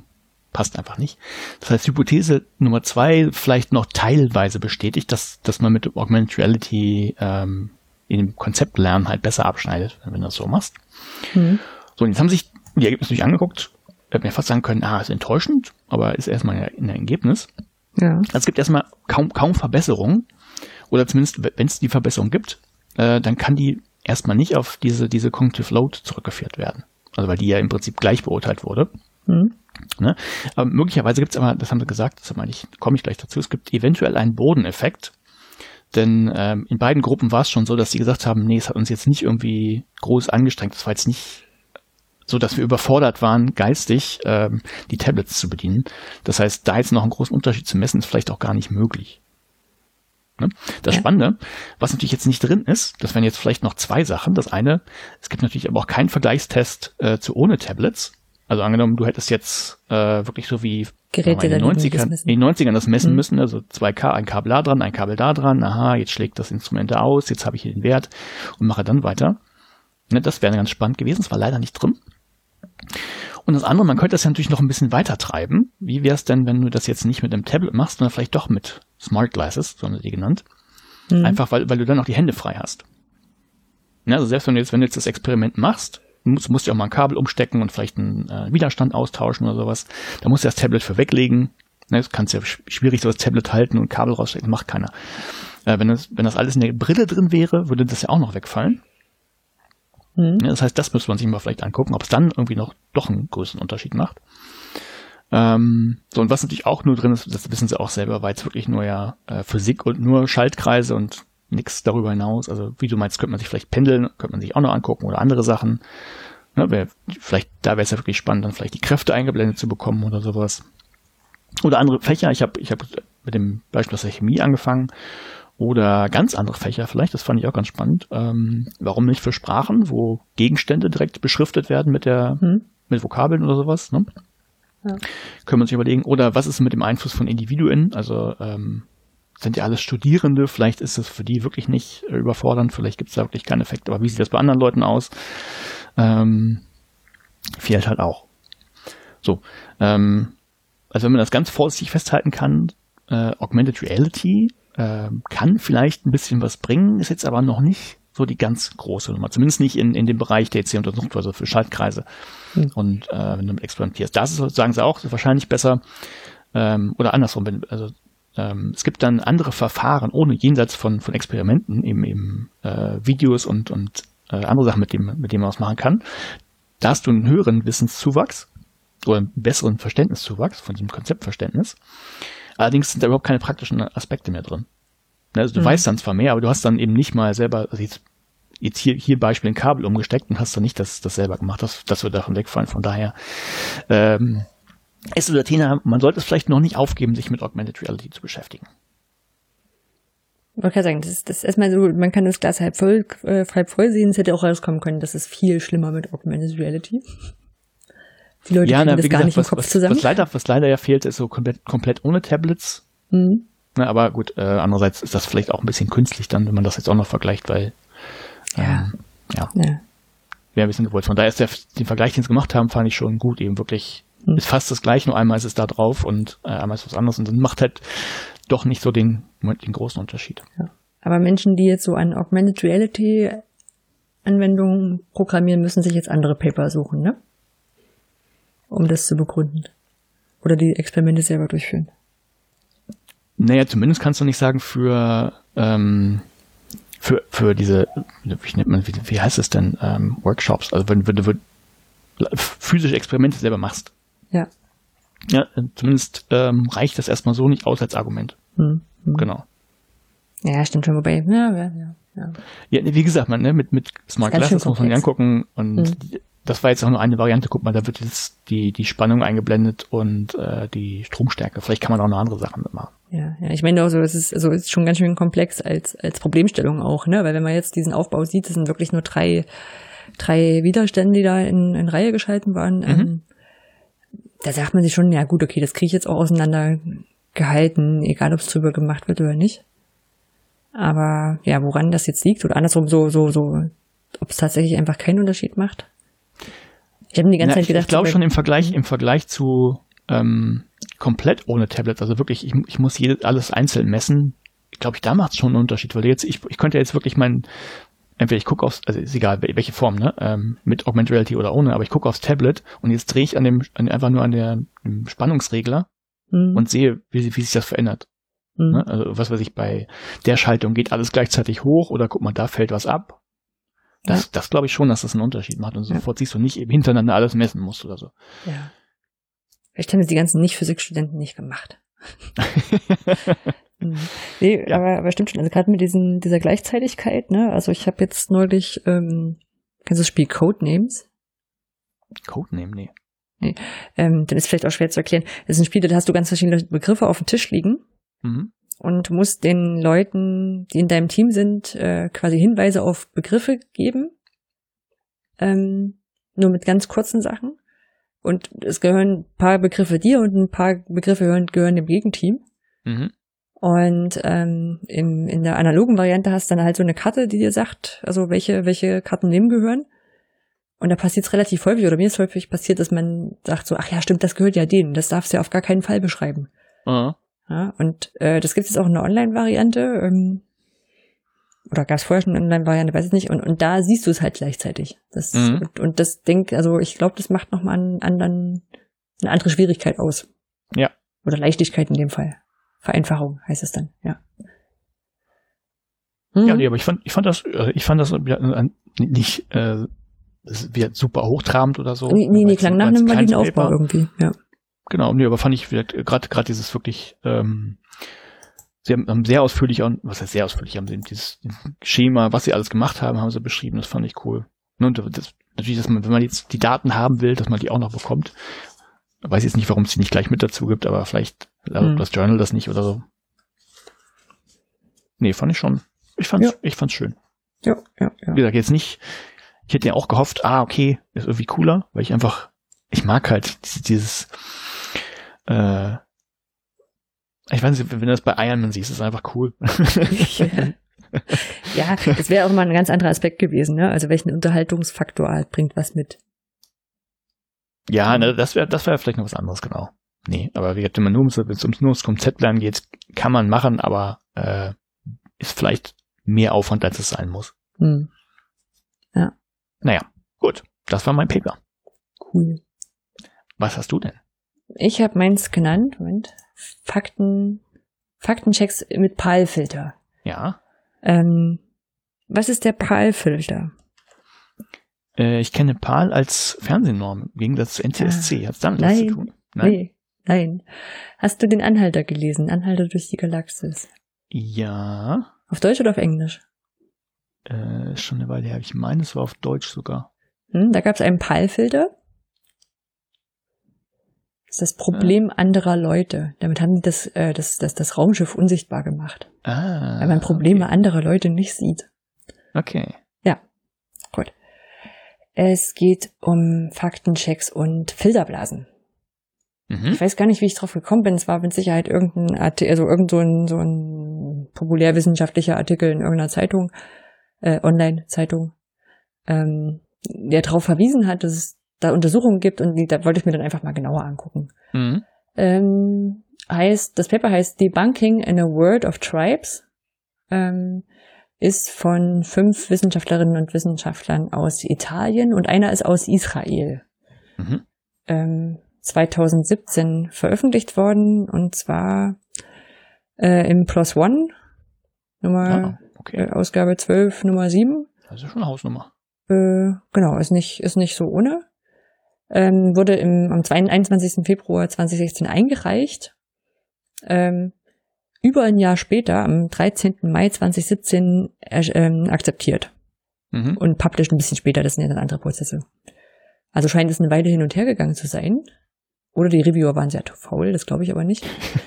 passt einfach nicht. Das heißt, Hypothese Nummer zwei vielleicht noch teilweise bestätigt, dass, dass man mit Augmented Reality ähm, in dem Konzept lernen halt besser abschneidet, wenn du das so machst. Mhm. So, und jetzt haben sich die Ergebnisse durch angeguckt hätte mir fast sagen können, ah, ist enttäuschend, aber ist erstmal ein Ergebnis. Ja. Also es gibt erstmal kaum, kaum Verbesserungen. Oder zumindest, wenn es die Verbesserung gibt, äh, dann kann die erstmal nicht auf diese, diese Cognitive Load zurückgeführt werden. Also weil die ja im Prinzip gleich beurteilt wurde. Mhm. Ne? Aber möglicherweise gibt es aber, das haben sie gesagt, das meine ich, komme ich gleich dazu, es gibt eventuell einen Bodeneffekt. Denn ähm, in beiden Gruppen war es schon so, dass sie gesagt haben, nee, es hat uns jetzt nicht irgendwie groß angestrengt, das war jetzt nicht so dass wir überfordert waren, geistig ähm, die Tablets zu bedienen. Das heißt, da jetzt noch einen großen Unterschied zu messen, ist vielleicht auch gar nicht möglich. Ne? Das ja. Spannende, was natürlich jetzt nicht drin ist, das wären jetzt vielleicht noch zwei Sachen. Das eine, es gibt natürlich aber auch keinen Vergleichstest äh, zu ohne Tablets. Also angenommen, du hättest jetzt äh, wirklich so wie Geräte in, den 90ern, in den 90ern das messen mhm. müssen, also zwei K, ein Kabel da dran, ein Kabel da dran, aha, jetzt schlägt das Instrument da aus, jetzt habe ich hier den Wert und mache dann weiter. Ne, das wäre ganz spannend gewesen, es war leider nicht drin. Und das andere, man könnte das ja natürlich noch ein bisschen weiter treiben. Wie wäre es denn, wenn du das jetzt nicht mit einem Tablet machst, sondern vielleicht doch mit Smart Glasses, so haben sie die genannt. Mhm. Einfach weil, weil du dann auch die Hände frei hast. Ja, also selbst wenn du jetzt, wenn du jetzt das Experiment machst, musst, musst ja auch mal ein Kabel umstecken und vielleicht einen äh, Widerstand austauschen oder sowas. Da musst du das Tablet für weglegen. Ne, das kannst ja schwierig so das Tablet halten und Kabel rausstecken, macht keiner. Äh, wenn, das, wenn das alles in der Brille drin wäre, würde das ja auch noch wegfallen. Mhm. Das heißt, das müsste man sich mal vielleicht angucken, ob es dann irgendwie noch doch einen größeren Unterschied macht. Ähm, so, und was natürlich auch nur drin ist, das wissen sie auch selber, weil es wirklich nur ja äh, Physik und nur Schaltkreise und nichts darüber hinaus. Also wie du meinst, könnte man sich vielleicht pendeln, könnte man sich auch noch angucken oder andere Sachen. Ne, wär, vielleicht, da wäre es ja wirklich spannend, dann vielleicht die Kräfte eingeblendet zu bekommen oder sowas. Oder andere Fächer. Ich habe ich hab mit dem Beispiel aus der Chemie angefangen. Oder ganz andere Fächer vielleicht, das fand ich auch ganz spannend. Ähm, warum nicht für Sprachen, wo Gegenstände direkt beschriftet werden mit der, hm. mit Vokabeln oder sowas, ne? Ja. Können wir uns überlegen. Oder was ist mit dem Einfluss von Individuen? Also ähm, sind ja alles Studierende, vielleicht ist es für die wirklich nicht überfordernd, vielleicht gibt es da wirklich keinen Effekt, aber wie sieht das bei anderen Leuten aus? Ähm, vielleicht halt auch. So, ähm, also wenn man das ganz vorsichtig festhalten kann, äh, Augmented Reality äh, kann vielleicht ein bisschen was bringen, ist jetzt aber noch nicht so die ganz große Nummer. Zumindest nicht in, in dem Bereich, der jetzt hier untersucht wird, also für Schaltkreise. Mhm. Und äh, wenn du mit experimentierst. Das ist, sagen sie auch, wahrscheinlich besser. Ähm, oder andersrum, wenn, also ähm, es gibt dann andere Verfahren, ohne jenseits von, von Experimenten, eben, eben äh, Videos und, und äh, andere Sachen, mit dem, mit dem man was machen kann. Da hast du einen höheren Wissenszuwachs oder einen besseren Verständniszuwachs von diesem Konzeptverständnis. Allerdings sind da überhaupt keine praktischen Aspekte mehr drin. Ne, also du mhm. weißt dann zwar mehr, aber du hast dann eben nicht mal selber, also jetzt, jetzt hier, hier Beispiel ein Kabel umgesteckt und hast dann nicht das, das selber gemacht. Das, das wird davon wegfallen. Von daher, ähm, es oder Tina, man sollte es vielleicht noch nicht aufgeben, sich mit Augmented Reality zu beschäftigen. Ich wollte sagen, das ist, das ist erstmal so, man kann das Glas halb voll, äh, halb voll sehen. Es hätte auch rauskommen können, das ist viel schlimmer mit Augmented Reality. Die Leute ja, na, das gar gesagt, nicht im was, Kopf was, zusammen. Was leider, was leider ja fehlt, ist so komplett, komplett ohne Tablets. Mhm. Na, aber gut, äh, andererseits ist das vielleicht auch ein bisschen künstlich dann, wenn man das jetzt auch noch vergleicht, weil ähm, ja. ja. ja. Wäre ein bisschen gewollt. Von daher ist der, den Vergleich, den sie gemacht haben, fand ich schon gut, eben wirklich hm. ist fast das gleiche, nur einmal ist es da drauf und äh, einmal ist was anderes und dann macht halt doch nicht so den, den großen Unterschied. Ja. Aber Menschen, die jetzt so an Augmented Reality Anwendungen programmieren, müssen sich jetzt andere Paper suchen, ne? Um das zu begründen. Oder die Experimente selber durchführen. Naja, zumindest kannst du nicht sagen für, ähm, für, für diese, wie nennt man, wie, wie heißt es denn, ähm, Workshops, also wenn, wenn du physische Experimente selber machst. Ja. Ja, zumindest ähm, reicht das erstmal so nicht aus als Argument. Hm, hm. Genau. Ja, stimmt schon, wobei, ja, ja, ja. Ja, wie gesagt, man, ne, mit, mit Smart Glasses muss man sich angucken und hm. Das war jetzt auch nur eine Variante. Guck mal, da wird jetzt die, die Spannung eingeblendet und äh, die Stromstärke. Vielleicht kann man auch noch andere Sachen mitmachen. Ja, ja, ich meine auch so, es ist, also ist schon ganz schön komplex als, als Problemstellung auch, ne? Weil wenn man jetzt diesen Aufbau sieht, es sind wirklich nur drei, drei Widerstände, die da in, in Reihe geschalten waren. Mhm. Ähm, da sagt man sich schon, ja gut, okay, das kriege ich jetzt auch auseinander gehalten, egal ob es drüber gemacht wird oder nicht. Aber ja, woran das jetzt liegt oder andersrum so, so, so, ob es tatsächlich einfach keinen Unterschied macht. Ich habe die ganze Na, Zeit gedacht. Ich glaube schon im Vergleich, im Vergleich zu ähm, komplett ohne Tablet, also wirklich, ich, ich muss jedes, alles einzeln messen, glaube ich, da macht es schon einen Unterschied, weil jetzt, ich, ich könnte jetzt wirklich mein, entweder ich gucke aufs, also ist egal, welche Form, ne, ähm, mit Augmented Reality oder ohne, aber ich gucke aufs Tablet und jetzt drehe ich an dem, an, einfach nur an der Spannungsregler mhm. und sehe, wie, wie sich das verändert. Mhm. Ne? Also was weiß ich, bei der Schaltung geht alles gleichzeitig hoch oder guck mal, da fällt was ab. Das, ja. das glaube ich schon, dass das einen Unterschied macht und sofort ja. siehst du nicht eben hintereinander alles messen musst oder so. Ja. Vielleicht haben es die ganzen Nicht-Physik-Studenten nicht gemacht. <laughs> <laughs> Mhm. Nee, ja. aber, aber stimmt schon. Also gerade mit diesen, dieser Gleichzeitigkeit, ne? Also ich habe jetzt neulich, ähm, kennst du das Spiel Codenames? Codename, nee. Nee. Ähm, dann ist vielleicht auch schwer zu erklären. Das ist ein Spiel, da hast du ganz verschiedene Begriffe auf dem Tisch liegen. Mhm. Und musst den Leuten, die in deinem Team sind, äh, quasi Hinweise auf Begriffe geben. Ähm, nur mit ganz kurzen Sachen. Und es gehören ein paar Begriffe dir und ein paar Begriffe gehören, gehören dem Gegenteam. Mhm. Und ähm, in, in der analogen Variante hast du dann halt so eine Karte, die dir sagt, also welche, welche Karten wem gehören. Und da passiert es relativ häufig, oder mir ist häufig passiert, dass man sagt so, ach ja, stimmt, das gehört ja denen, das darfst du ja auf gar keinen Fall beschreiben. Mhm. Ja, und äh, das gibt es auch in der Online-Variante. Ähm, oder gab es vorher schon eine Online-Variante, weiß ich nicht. Und, und da siehst du es halt gleichzeitig. Das, Mhm. und, und das denk, also ich glaube, das macht nochmal einen anderen, eine andere Schwierigkeit aus. Ja. Oder Leichtigkeit in dem Fall. Vereinfachung heißt es dann, ja. Mhm. Ja, nee, aber ich fand, ich fand das, äh, ich fand das äh, nicht äh, das wird super hochtrabend oder so. nee, nee, nee, klang nach einem validen Aufbau irgendwie, ja. Genau, nee, aber fand ich gerade gerade dieses wirklich ähm, sie haben, haben sehr ausführlich und was heißt sehr ausführlich haben sie dieses, Schema, was sie alles gemacht haben, haben sie beschrieben. Das fand ich cool. Ne, Und das, natürlich, dass man, wenn man jetzt die Daten haben will, dass man die auch noch bekommt. Ich weiß jetzt nicht, warum es die nicht gleich mit dazu gibt, aber vielleicht also Hm. das Journal das nicht oder so. Nee, fand ich schon. Ich fand's, Ja. ich fand's schön. Ja, ja, ja. Wie gesagt, jetzt nicht, ich hätte ja auch gehofft, ah, okay, ist irgendwie cooler, weil ich einfach, ich mag halt dieses, dieses äh, ich weiß nicht, wenn du das bei Iron Man siehst, ist es einfach cool. <laughs> ja, das wäre auch mal ein ganz anderer Aspekt gewesen, ne? Also welchen Unterhaltungsfaktor halt bringt was mit. ja, ne, das wäre das wäre vielleicht noch was anderes, genau. Nee, aber wie gesagt, wenn man nur ums, ums, nur ums geht, kann man machen, aber äh, ist vielleicht mehr Aufwand, als es sein muss. Hm, Naja, gut. Das war mein Paper. cool. Was hast du denn? Ich habe meins genannt, Moment. Fakten, Faktenchecks mit PAL-Filter. Ja, Ähm, was ist der PAL-Filter? äh, ich kenne PAL als Fernsehnorm, im Gegensatz zu NTSC. Hat's damit was zu nein. tun? Nein? Nee, nein. Hast du den Anhalter gelesen? Anhalter durch die Galaxis. Ja, Auf Deutsch oder auf Englisch? äh, schon eine Weile her. Ich meine, es war auf Deutsch sogar. Hm, da gab es einen PAL-Filter. Das ist das Problem anderer Leute. Damit haben die das, äh, das, das, das Raumschiff unsichtbar gemacht. Ah. weil man Probleme anderer Leute nicht sieht. Okay. Es geht um Faktenchecks und Filterblasen. okay. Mhm. Ich weiß gar nicht, wie ich drauf gekommen bin. Es war mit Sicherheit irgendein Artikel, also irgend so ein, so ein populärwissenschaftlicher Artikel in irgendeiner Zeitung, äh, Online-Zeitung, ähm, der darauf verwiesen hat, dass es da Untersuchungen gibt und die, da wollte ich mir dann einfach mal genauer angucken. Mhm. Ähm, heißt, das Paper heißt Debunking in a World of Tribes, ähm, ist von fünf Wissenschaftlerinnen und Wissenschaftlern aus Italien und einer ist aus Israel. Mhm. Ähm, 2017 veröffentlicht worden und zwar äh, im Plus One, Nummer, Ah, okay. äh, Ausgabe 12, Nummer 7. Das ist schon eine Hausnummer. Äh, genau, ist nicht, ist nicht so ohne. Ähm, wurde im, am 22, 21. Februar 2016 eingereicht. Ähm, über ein Jahr später, am 13. Mai 2017, äh, ähm, akzeptiert. Mhm. Und published ein bisschen später, das sind ja dann andere Prozesse. Also scheint es eine Weile hin und her gegangen zu sein. Oder die Reviewer waren sehr faul, das glaube ich aber nicht.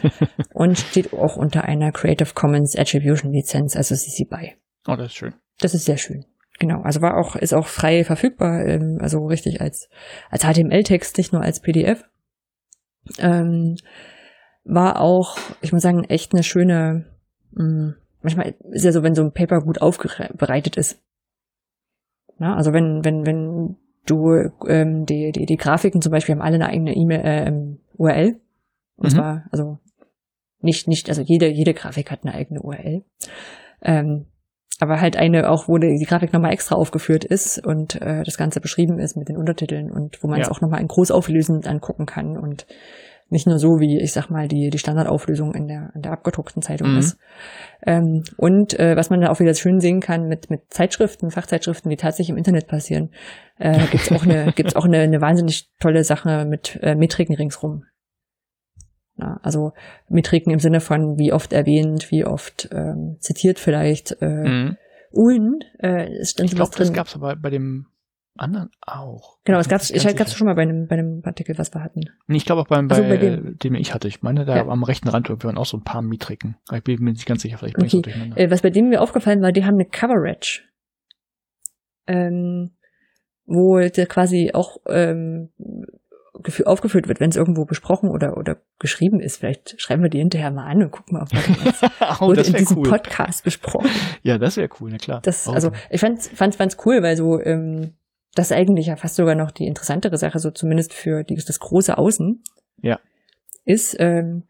<laughs> Und steht auch unter einer Creative Commons Attribution Lizenz, also CC BY. Oh, das ist schön. Das ist sehr schön. Genau, also war auch, ist auch frei verfügbar, ähm, also richtig als, als HTML-Text, nicht nur als PDF. Ähm, war auch, ich muss sagen, echt eine schöne, mh, manchmal ist ja so, wenn so ein Paper gut aufbereitet ist. Na, also wenn, wenn, wenn du, ähm, die, die, die Grafiken zum Beispiel haben alle eine eigene E-Mail, ähm, URL. Und Mhm. zwar, also nicht, nicht, also jede, jede Grafik hat eine eigene URL. Ähm, aber halt eine auch, wo die, Grafik nochmal extra aufgeführt ist und äh, das Ganze beschrieben ist mit den Untertiteln und wo man es Ja. auch nochmal in großauflösend angucken kann und nicht nur so wie, ich sag mal, die, die Standardauflösung in der, in der abgedruckten Zeitung Mhm. ist. Ähm, und äh, was man da auch wieder schön sehen kann mit, mit Zeitschriften, Fachzeitschriften, die tatsächlich im Internet passieren, äh, gibt's auch eine, <laughs> gibt's auch eine, eine wahnsinnig tolle Sache mit äh, Metriken ringsrum. Ja, also Metriken im Sinne von wie oft erwähnt, wie oft ähm, zitiert vielleicht. Äh, Mhm. Und äh, es stand Ich glaube, das gab's aber bei dem anderen auch. genau, es gab's, ich gab's schon mal bei einem, bei einem Artikel, was wir hatten. Nee, ich glaube auch beim, bei, Ach so, bei dem. dem. dem ich hatte. Ich meine, da Ja. am rechten Rand waren auch so ein paar Metriken. Ich bin mir nicht ganz sicher, vielleicht bin ich Okay. auch durcheinander. Äh, was bei denen mir aufgefallen war, die haben eine Coverage. Ähm, wo der quasi auch ähm, aufgeführt wird, wenn es irgendwo besprochen oder, oder geschrieben ist. Vielleicht schreiben wir die hinterher mal an und gucken mal, ob das <laughs> oh, wurde das in diesem cool. Podcast besprochen. <laughs> Ja, das wäre cool, na klar. Das, also ich fand's, fand's, fand's cool, weil so ähm, das eigentlich ja fast sogar noch die interessantere Sache, so zumindest für die, das große Außen. Ja. Ist ähm,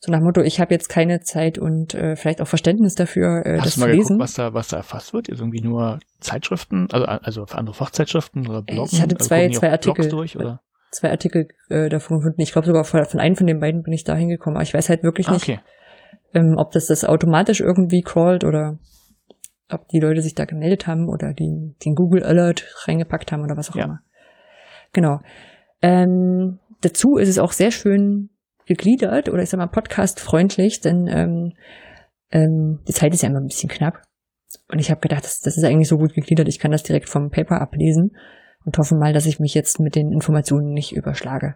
So nach dem Motto, ich habe jetzt keine Zeit und äh, vielleicht auch Verständnis dafür, äh, Hast das du mal zu geguckt, lesen. was da, was da erfasst wird? Ist irgendwie nur Zeitschriften, also, also für andere Fachzeitschriften oder Bloggen? Ich hatte Also zwei- die zwei Blogs Artikel. durch, oder? Zwei Artikel äh, davon gefunden. Ich glaube sogar von, von einem von den beiden bin ich da hingekommen. Aber ich weiß halt wirklich nicht, okay. ähm, ob das das automatisch irgendwie crawlt oder ob die Leute sich da gemeldet haben oder den, den Google Alert reingepackt haben oder was auch Ja. immer. Genau. Ähm, dazu ist es auch sehr schön gegliedert oder ich sag mal podcast-freundlich, denn ähm, ähm, die Zeit ist ja immer ein bisschen knapp. Und ich habe gedacht, das, das ist eigentlich so gut gegliedert, ich kann das direkt vom Paper ablesen und hoffe mal, dass ich mich jetzt mit den Informationen nicht überschlage.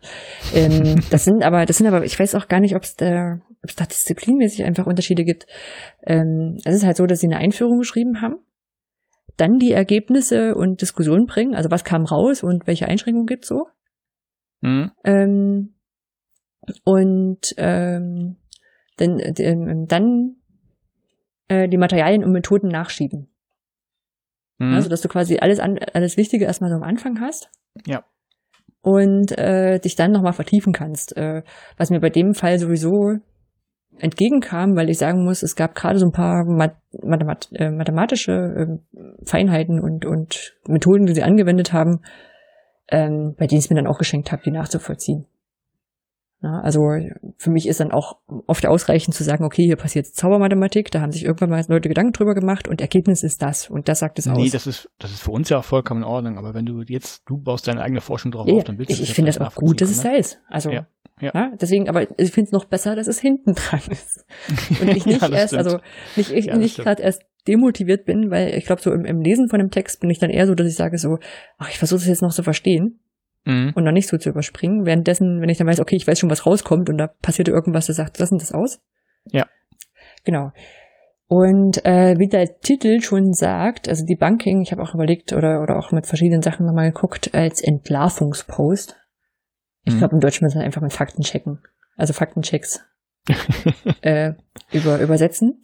Ähm, <laughs> das sind aber, das sind aber, ich weiß auch gar nicht, ob es da, ob es da disziplinmäßig einfach Unterschiede gibt. Ähm, es ist halt so, dass sie eine Einführung geschrieben haben, dann die Ergebnisse und Diskussionen bringen, also was kam raus und welche Einschränkungen gibt so. Mhm. Ähm, und ähm, dann, ähm, dann äh, die Materialien und Methoden nachschieben. Mhm. Also, dass du quasi alles, an, alles Wichtige erstmal so am Anfang hast. Ja. Und äh, dich dann nochmal vertiefen kannst. Äh, was mir bei dem Fall sowieso entgegenkam, weil ich sagen muss, es gab gerade so ein paar Math Mathemat äh, mathematische äh, Feinheiten und, und Methoden, die sie angewendet haben, ähm, bei denen ich es mir dann auch geschenkt habe, die nachzuvollziehen. Ja, also für mich ist dann auch oft ausreichend zu sagen, okay, hier passiert Zaubermathematik, da haben sich irgendwann mal Leute Gedanken drüber gemacht und Ergebnis ist das und das sagt es Nee, aus. das ist, das ist für uns ja auch vollkommen in Ordnung, aber wenn du jetzt, du baust deine eigene Forschung drauf Ja, auf, dann willst du ich, ich finde das auch gut, dass es da ist. Also Ja, ja. ja, deswegen, aber ich finde es noch besser, dass es hinten dran ist. Und ich <laughs> nicht das erst, stimmt. also nicht, ich das nicht gerade erst demotiviert bin, weil ich glaube, so im, im Lesen von dem Text bin ich dann eher so, dass ich sage so, ach, ich versuche es jetzt noch zu verstehen Mhm. und noch nicht so zu überspringen. Währenddessen, wenn ich dann weiß, okay, ich weiß schon, was rauskommt und da passiert irgendwas, das sagt, lassen das aus. Ja. Genau. Und äh, wie der Titel schon sagt, also Debunking, ich habe auch überlegt oder, oder auch mit verschiedenen Sachen nochmal geguckt, als Entlarvungspost. Ich Mhm. glaube, im Deutschen muss man einfach mit Fakten checken. Also Faktenchecks <laughs> äh, über, übersetzen.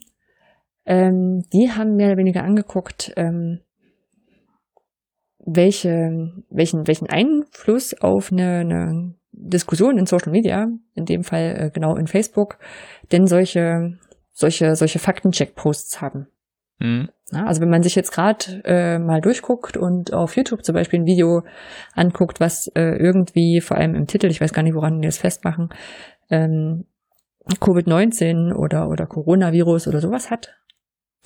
Ähm, die haben mehr oder weniger angeguckt, ähm, welche, welchen, welchen Einfluss auf eine, eine Diskussion in Social Media, in dem Fall äh, genau in Facebook, denn solche, solche, solche Faktencheck-Posts haben. Mhm. Ja, also wenn man sich jetzt gerade äh, mal durchguckt und auf YouTube zum Beispiel ein Video anguckt, was äh, irgendwie, vor allem im Titel, ich weiß gar nicht, woran die das festmachen, ähm, Covid-19 oder, oder Coronavirus oder sowas hat,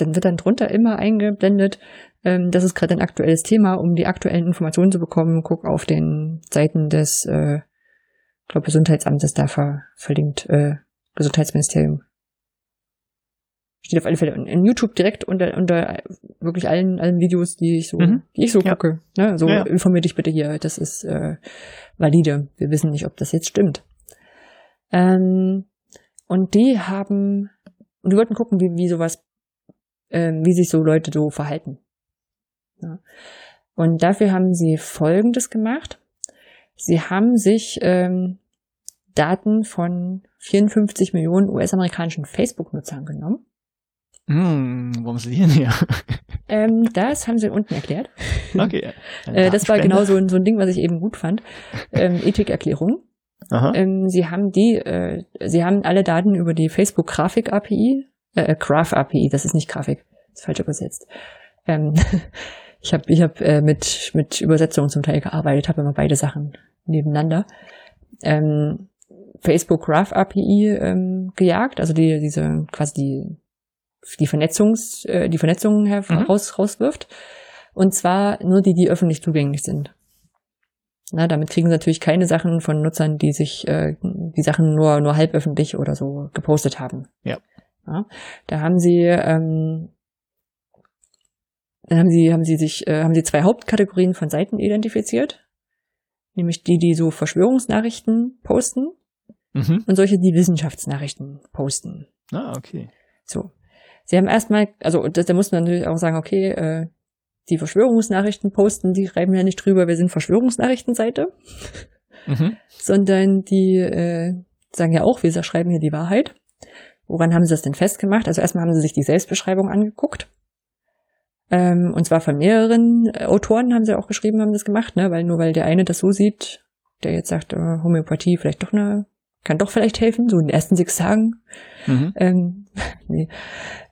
dann wird dann drunter immer eingeblendet, ähm, das ist gerade ein aktuelles Thema, um die aktuellen Informationen zu bekommen. Guck auf den Seiten des, äh, ich glaube, Gesundheitsamtes da ver verlinkt, äh, Gesundheitsministerium. Steht auf alle Fälle in, in YouTube direkt unter, unter wirklich allen, allen Videos, die ich so, Mhm. die ich so Ja. gucke. Ne? So Ja, ja. informier dich bitte hier, das ist äh, valide. Wir wissen nicht, ob das jetzt stimmt. Ähm, und die haben, und die wollten gucken, wie, wie sowas, ähm, wie sich so Leute so verhalten. Ja. Und dafür haben sie Folgendes gemacht. Sie haben sich ähm, Daten von 54 Millionen US-amerikanischen Facebook-Nutzern genommen. Hm, warum ist die denn hier? <laughs> Ähm, das haben sie unten erklärt. Okay. Äh, das war genau so ein, so ein Ding, was ich eben gut fand. Ähm, <laughs> Ethikerklärung. Ähm, sie haben die, äh, sie haben alle Daten über die Facebook Grafik API, äh, Graph API, das ist nicht Grafik, ist falsch übersetzt. Ähm, <laughs> ich habe ich hab, äh, mit mit Übersetzungen zum Teil gearbeitet, habe immer beide Sachen nebeneinander. Ähm, Facebook Graph API ähm, gejagt, also die diese quasi die die Vernetzungs äh, die Vernetzungen her Mhm. raus, rauswirft und zwar nur die, die öffentlich zugänglich sind. Na, damit kriegen sie natürlich keine Sachen von Nutzern, die sich äh, die Sachen nur nur halb öffentlich oder so gepostet haben. Ja. Ja da haben sie ähm, dann haben sie haben sie sich äh, haben sie zwei Hauptkategorien von Seiten identifiziert, nämlich die, die so Verschwörungsnachrichten posten Mhm. und solche, die Wissenschaftsnachrichten posten. Ah, okay. So. Sie haben erstmal, also das, da muss man natürlich auch sagen, okay, äh, die Verschwörungsnachrichten posten, die schreiben ja nicht drüber, wir sind Verschwörungsnachrichtenseite, Mhm. sondern die äh, sagen ja auch, wir schreiben hier die Wahrheit. Woran haben sie das denn festgemacht? Also erstmal haben sie sich die Selbstbeschreibung angeguckt. Ähm, und zwar von mehreren äh, Autoren haben sie auch geschrieben, haben das gemacht, ne? Weil nur weil der eine das so sieht, der jetzt sagt, äh, Homöopathie vielleicht doch eine kann doch vielleicht helfen, so in den ersten sechs Tagen. Mhm. Ähm, <laughs> nee.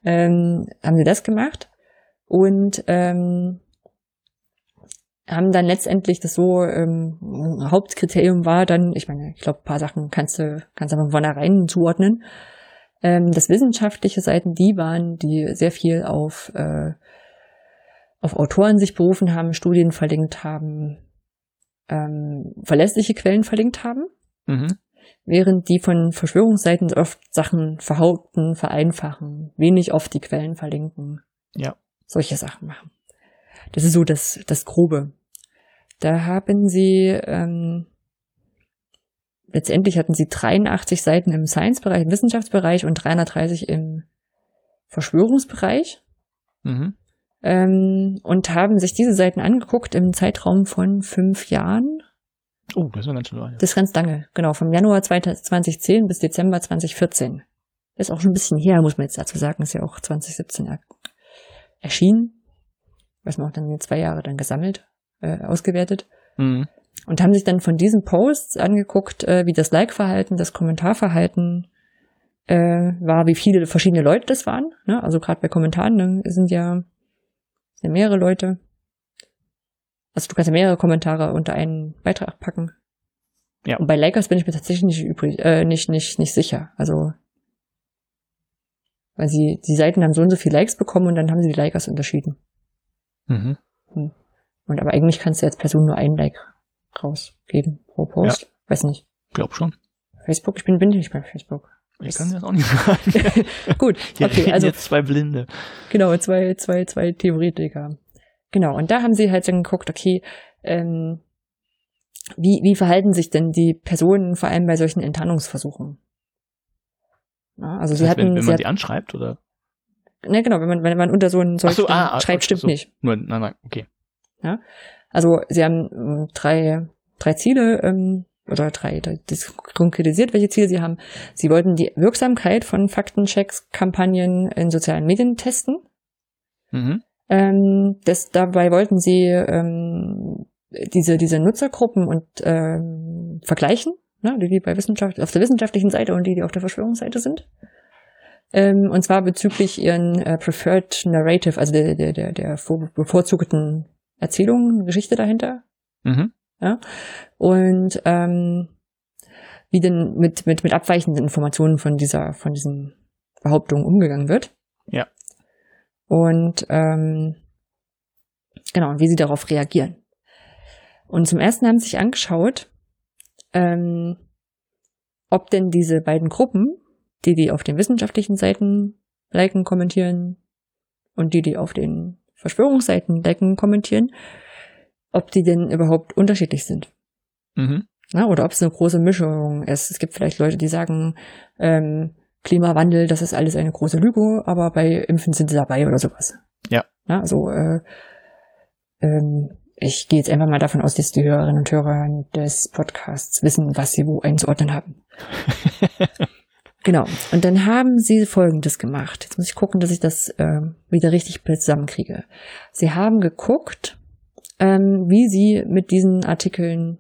ähm, haben sie das gemacht und ähm, haben dann letztendlich das so ähm, Hauptkriterium war dann, ich meine, ich glaube, ein paar Sachen kannst du kannst du von vornherein zuordnen. Ähm, das wissenschaftliche Seiten, die waren, die sehr viel auf äh, auf Autoren sich berufen haben, Studien verlinkt haben, ähm, verlässliche Quellen verlinkt haben, mhm. während die von Verschwörungsseiten oft Sachen verhaupten, vereinfachen, wenig oft die Quellen verlinken. Ja. Solche Sachen machen. Das ist so das, das Grobe. Da haben sie, ähm, letztendlich hatten sie 83 Seiten im Science-Bereich, im Wissenschaftsbereich und 330 im Verschwörungsbereich. Mhm ähm, und haben sich diese Seiten angeguckt im Zeitraum von fünf Jahren. Oh, das ist ganz lange. Das ist ganz lange, genau, vom Januar 2010 bis Dezember 2014. ist auch schon ein bisschen her, muss man jetzt dazu sagen, ist ja auch 2017 erschienen. Was man auch dann in zwei Jahre dann gesammelt, äh, ausgewertet. Mhm. Und haben sich dann von diesen Posts angeguckt, äh, wie das Like-Verhalten, das Kommentarverhalten äh, war, wie viele verschiedene Leute das waren. Ne? Also gerade bei Kommentaren ne, sind ja sind mehrere Leute. Also du kannst ja mehrere Kommentare unter einen Beitrag packen. Ja. Und bei Lakers bin ich mir tatsächlich nicht übrig, äh, nicht, nicht, nicht sicher. Also, weil sie, die Seiten haben so und so viele Likes bekommen und dann haben sie die Likers unterschieden. Mhm. Hm. Und aber eigentlich kannst du als Person nur einen Like rausgeben pro Post. Ja. Weiß nicht. Glaub schon. Facebook, ich bin, bin nicht bei Facebook. Ich kann das <laughs> auch nicht sagen. Gut, <laughs> okay, also jetzt zwei Blinde. Genau, zwei, zwei, zwei Theoretiker. Genau, und da haben sie halt dann geguckt, okay, ähm, wie, wie verhalten sich denn die Personen vor allem bei solchen Enttarnungsversuchen? Ja, also das sie heißt, hatten, wenn, wenn man sie die anschreibt, oder? Ne, genau, wenn man, wenn man unter so einen solchen so, ah, schreibt, stimmt so. nicht. Nur, nein, nein, okay. Ja, also sie haben ähm, drei, drei Ziele ähm, oder drei, das konkretisiert, welche Ziele sie haben. Sie wollten die Wirksamkeit von Faktenchecks-Kampagnen in sozialen Medien testen. Mhm. Ähm, das, dabei wollten sie ähm, diese, diese Nutzergruppen und ähm, vergleichen, ne, die, die bei Wissenschaft, auf der wissenschaftlichen Seite und die, die auf der Verschwörungsseite sind. Ähm, und zwar bezüglich ihren äh, Preferred Narrative, also der, der, der, der bevorzugten Erzählung, Geschichte dahinter. Mhm. Ja? Und ähm, wie denn mit, mit, mit abweichenden Informationen von dieser, von diesen Behauptungen umgegangen wird. Ja. Und ähm, genau, und wie sie darauf reagieren. Und zum ersten haben sie sich angeschaut, ähm, ob denn diese beiden Gruppen, die die auf den wissenschaftlichen Seiten liken, kommentieren und die, die auf den Verschwörungsseiten liken, kommentieren, ob die denn überhaupt unterschiedlich sind. Mhm. Na, oder ob es eine große Mischung ist. Es gibt vielleicht Leute, die sagen, ähm, Klimawandel, das ist alles eine große Lüge, aber bei Impfen sind sie dabei oder sowas. Ja. Na, also äh, ähm, ich gehe jetzt einfach mal davon aus, dass die Hörerinnen und Hörer des Podcasts wissen, was sie wo einzuordnen haben. <laughs> genau. Und dann haben sie Folgendes gemacht. Jetzt muss ich gucken, dass ich das äh, wieder richtig zusammenkriege. Sie haben geguckt, ähm, wie sie mit diesen Artikeln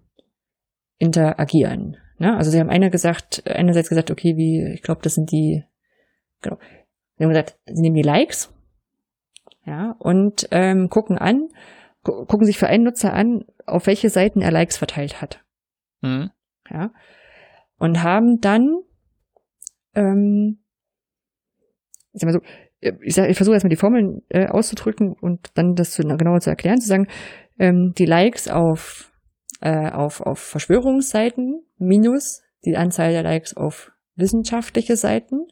interagieren. Ne? Also sie haben einer gesagt, einerseits gesagt, okay, wie, ich glaube, das sind die, genau, sie haben gesagt, sie nehmen die Likes, ja, und ähm, gucken an, gu gucken sich für einen Nutzer an, auf welche Seiten er Likes verteilt hat. Mhm. Ja. Und haben dann, ähm, ich sag mal so, ich, sag, ich versuche erstmal die Formeln äh, auszudrücken und dann das zu, genauer zu erklären, zu sagen, ähm, die Likes auf, äh, auf, auf Verschwörungsseiten minus die Anzahl der Likes auf wissenschaftliche Seiten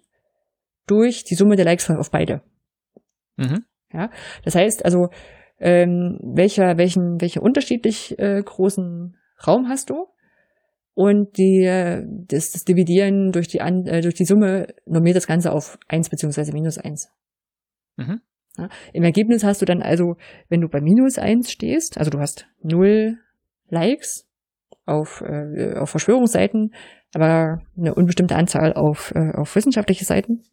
durch die Summe der Likes auf beide. Mhm. Ja, das heißt also, ähm, welcher, welchen, welcher unterschiedlich äh, großen Raum hast du? Und die, das, das Dividieren durch die, äh, durch die Summe normiert das Ganze auf eins beziehungsweise minus eins. Mhm. Ja, Im Ergebnis hast du dann also, wenn du bei minus eins stehst, also du hast null Likes auf, äh, auf Verschwörungsseiten, aber eine unbestimmte Anzahl auf, äh, auf wissenschaftliche Seiten.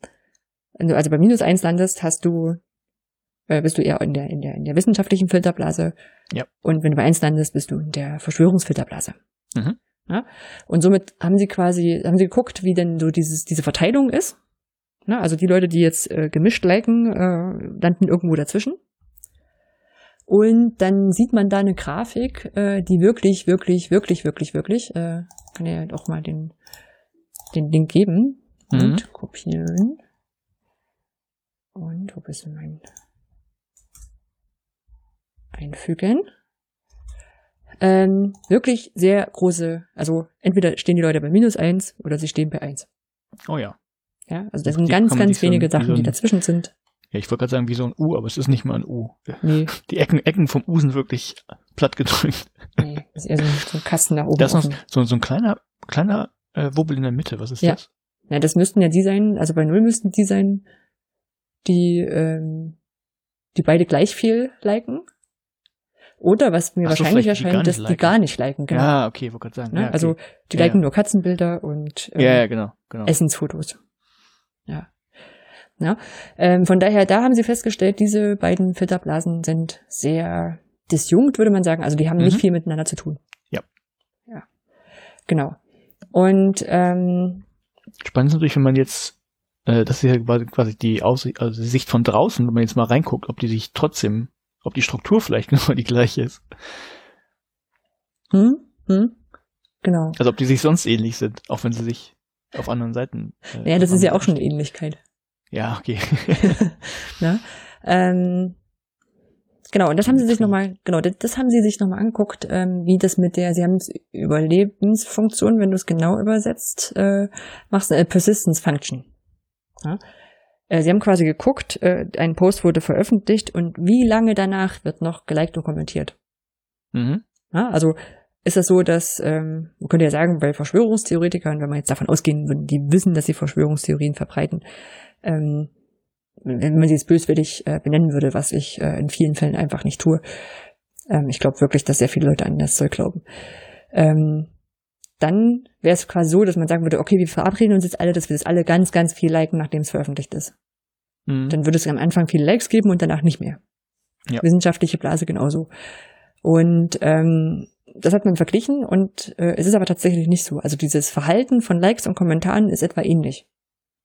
Wenn du also bei minus eins landest, hast du, äh, bist du eher in der, in der, in der wissenschaftlichen Filterblase. Ja. Und wenn du bei eins landest, bist du in der Verschwörungsfilterblase. Mhm. Ja? Und somit haben sie quasi, haben sie geguckt, wie denn so dieses, diese Verteilung ist. Ja? Also die Leute, die jetzt äh, gemischt liken, äh, landen irgendwo dazwischen. Und dann sieht man da eine Grafik, äh, die wirklich, wirklich, wirklich, wirklich, wirklich, äh, kann ja auch mal den, den Link geben Mhm. und kopieren. Und wo bist du mein einfügen? Ähm, wirklich sehr große, also entweder stehen die Leute bei minus eins oder sie stehen bei eins. Oh ja. Ja, also das Die sind ganz, man ganz so wenige ein- wie Sachen, so die ein- dazwischen sind. Ja, ich wollte gerade sagen, wie so ein U, aber es ist nicht mal ein U. Nee, <laughs> Die Ecken, Ecken vom U sind wirklich platt gedrückt. nee, das ist eher so, ein- so ein Kasten nach oben. Da ist noch so, so ein kleiner, kleiner äh, Wubbel in der Mitte. Was ist Ja. das? Ja, das müssten ja die sein, also bei Null müssten die sein, die, ähm, die beide gleich viel liken. Oder was mir Ach wahrscheinlich die erscheint, dass die liken. gar nicht liken, genau. Ja, okay, wollte gerade sagen. ne? ja, okay. Also die liken ja. nur Katzenbilder und ähm, ja, ja, genau, genau. Essensfotos. Ja. ja. Ähm, von daher, da haben sie festgestellt, diese beiden Filterblasen sind sehr disjunkt, würde man sagen. Also die haben Mhm. nicht viel miteinander zu tun. Ja. Ja. Genau. Und ähm, Spannend ist natürlich, wenn man jetzt, äh, das ist ja quasi- quasi die Aussicht, also die Sicht von draußen, wenn man jetzt mal reinguckt, ob die sich trotzdem, ob die Struktur vielleicht <laughs> genau die gleiche ist. hm, hm, genau. Also ob die sich sonst ähnlich sind, auch wenn sie sich auf anderen Seiten. Äh, Ja, das ist ja auch schon eine Ähnlichkeit. Ja, okay. <laughs> <laughs> ne? ähm, genau, und das haben sie sich nochmal, genau, das, das haben sie sich nochmal angeguckt, ähm, wie das mit der, sie haben es Überlebensfunktion, wenn du es genau übersetzt, äh, machst, äh, Persistence Function. Ja? Äh, sie haben quasi geguckt, äh, ein Post wurde veröffentlicht und wie lange danach wird noch geliked und kommentiert. mhm. Ja, also ist es so, dass, ähm, man könnte ja sagen, bei Verschwörungstheoretikern, wenn man jetzt davon ausgehen würde, die wissen, dass sie Verschwörungstheorien verbreiten, ähm, wenn man sie jetzt böswillig äh, benennen würde, was ich äh, in vielen Fällen einfach nicht tue. Ähm, ich glaube wirklich, dass sehr viele Leute an das Zeug glauben. Ähm, dann wäre es quasi so, dass man sagen würde, okay, wir verabreden uns jetzt alle, dass wir das alle ganz, ganz viel liken, nachdem es veröffentlicht ist. Mhm. Dann würde es am Anfang viele Likes geben und danach nicht mehr. Ja. Wissenschaftliche Blase genauso. Und ähm, das hat man verglichen und äh, es ist aber tatsächlich nicht so. Also dieses Verhalten von Likes und Kommentaren ist etwa ähnlich.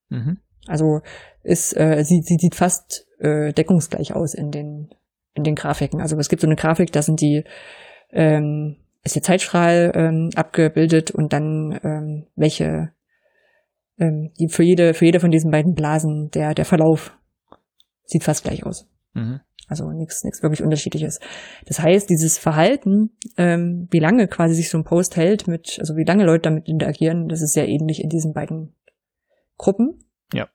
Mhm. Also ist, äh, sie, sie sieht fast äh, deckungsgleich aus in den, in den Grafiken. Also es gibt so eine Grafik, da sind die, ähm, ist der Zeitstrahl ähm, abgebildet und dann ähm, welche, ähm, die für jede, für jede von diesen beiden Blasen der, der Verlauf sieht fast gleich aus. Mhm. Also nichts nichts wirklich unterschiedliches. Das heißt, dieses Verhalten, ähm, wie lange quasi sich so ein Post hält, mit, also wie lange Leute damit interagieren, das ist sehr ähnlich in diesen beiden Gruppen. Ja.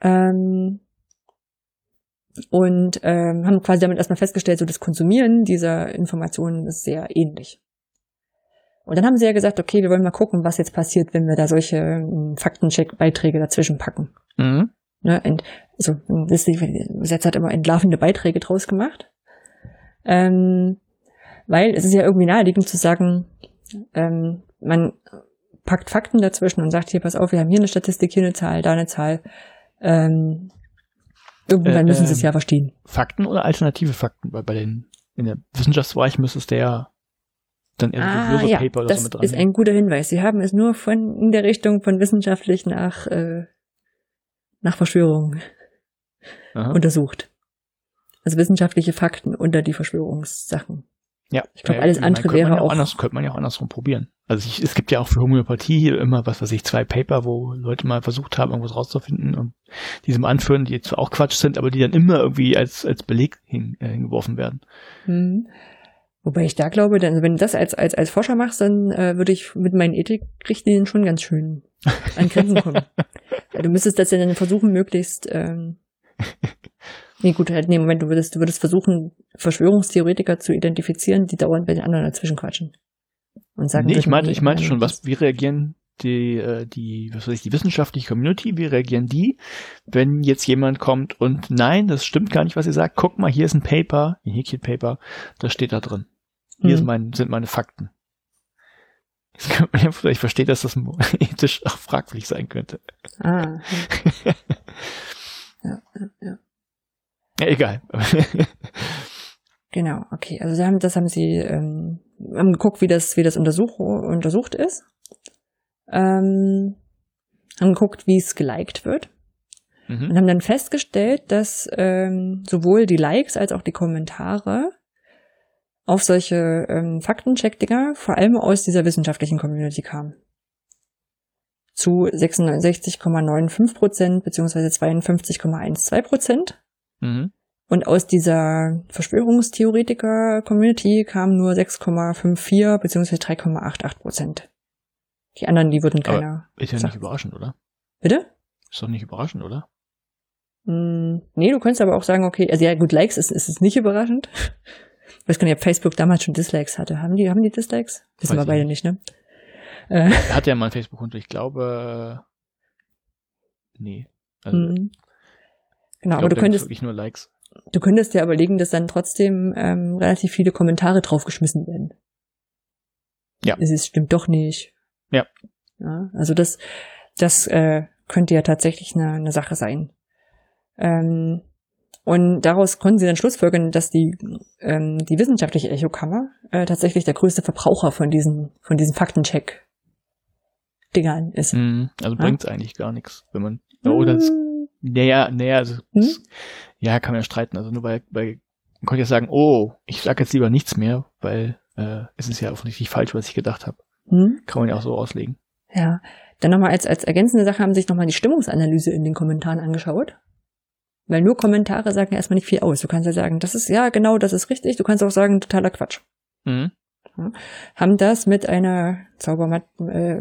Ähm, und ähm, haben quasi damit erstmal festgestellt, so das Konsumieren dieser Informationen ist sehr ähnlich. Und dann haben sie ja gesagt, okay, wir wollen mal gucken, was jetzt passiert, wenn wir da solche ähm, Faktencheck-Beiträge dazwischen packen. Mhm. Ne, ent, also das Gesetz hat immer entlarvende Beiträge draus gemacht. Ähm, weil es ist ja irgendwie naheliegend zu sagen, ähm, man packt Fakten dazwischen und sagt hier, pass auf, wir haben hier eine Statistik, hier eine Zahl, da eine Zahl. Ähm, irgendwann Äh, müssen sie es ähm, ja verstehen. Fakten oder alternative Fakten? Weil bei den, in der Wissenschaftsbereich müsste es der dann eher Ah, ja, Paper oder das so mit dran. ist ein guter Hinweis. Sie haben es nur von in der Richtung von wissenschaftlich nach äh, nach Verschwörung Aha. untersucht. Also wissenschaftliche Fakten unter die Verschwörungssachen. Ja, ich glaub, Ja, alles andere könnte man wäre ja auch- Anders, könnte man ja auch andersrum probieren. Also ich, es gibt ja auch für Homöopathie hier immer, was weiß ich, zwei Paper, wo Leute mal versucht haben, irgendwas rauszufinden und diesem anführen, die zwar auch Quatsch sind, aber die dann immer irgendwie als, als Beleg hin, äh, hingeworfen werden. Hm. Wobei ich da glaube, dann, wenn du das als, als, als Forscher machst, dann äh, würde ich mit meinen Ethikrichtlinien schon ganz schön an Grenzen kommen. <laughs> Du müsstest das ja dann versuchen, möglichst ähm, <laughs> Nee, gut, halt, nee, Moment, du würdest, du würdest versuchen, Verschwörungstheoretiker zu identifizieren, die dauernd bei den anderen dazwischen quatschen. Und sagen, nee, ich meinte, ich meinte schon, was, wie reagieren die, äh, die, was weiß ich, die wissenschaftliche Community, wie reagieren die, wenn jetzt jemand kommt und nein, das stimmt gar nicht, was ihr sagt, guck mal, hier ist ein Paper, ein Häkchen-Paper, das steht da drin. Hier Hm. ist mein, sind meine Fakten. Ich verstehe, dass das <laughs> ethisch auch fragwürdig sein könnte. Ah, ja, <laughs> ja, ja. Ja, <laughs> egal. Genau, okay. Also sie haben, das haben sie ähm, haben geguckt, wie das, wie das untersuch, untersucht ist. Ähm, haben geguckt, wie es geliked wird. Mhm. Und haben dann festgestellt, dass ähm, sowohl die Likes als auch die Kommentare auf solche ähm, Faktencheck-Dinger vor allem aus dieser wissenschaftlichen Community kamen. Zu 66,95 Prozent beziehungsweise 52,12 Prozent. Mhm. Und aus dieser Verschwörungstheoretiker-Community kamen nur 6,54 beziehungsweise 3,88 Prozent. Die anderen, die würden keiner. Aber ist ja nicht überraschend, oder? Bitte? Ist doch nicht überraschend, oder? Mm, nee, du könntest aber auch sagen, okay, also ja, gut, Likes ist, ist es nicht überraschend. Ich weiß gar nicht, ob Facebook damals schon Dislikes hatte. Haben die, haben die Dislikes? Wissen wir beide nicht, ne? Äh. Hat ja mal ein Facebook-Konto, ich glaube, nee. Also, mhm. Genau, glaub, aber du könntest, wirklich nur Likes. du könntest dir überlegen, dass dann trotzdem ähm, relativ viele Kommentare draufgeschmissen werden. Ja. Es ist, stimmt doch nicht. Ja. ja also das, das äh, könnte ja tatsächlich eine, eine Sache sein. Ähm, und daraus konnten sie dann schlussfolgern, dass die, ähm, die wissenschaftliche Echokammer äh, tatsächlich der größte Verbraucher von diesen, von diesen Faktencheck-Dingern ist. Mm, also ja? bringt's eigentlich gar nichts, wenn man. Oh, das, naja, naja, also, hm? ja, kann man ja streiten. Also nur weil, weil man könnte ja sagen, oh, ich sag jetzt lieber nichts mehr, weil äh, es ist ja offensichtlich falsch, was ich gedacht habe. Hm? Kann man ja auch so auslegen. Ja. Dann nochmal als, als ergänzende Sache haben sich nochmal die Stimmungsanalyse in den Kommentaren angeschaut. Weil nur Kommentare sagen ja erstmal nicht viel aus. Du kannst ja sagen, das ist, ja, genau, das ist richtig. Du kannst auch sagen, totaler Quatsch. Mhm. Ja, haben das mit einer Zaubermat äh,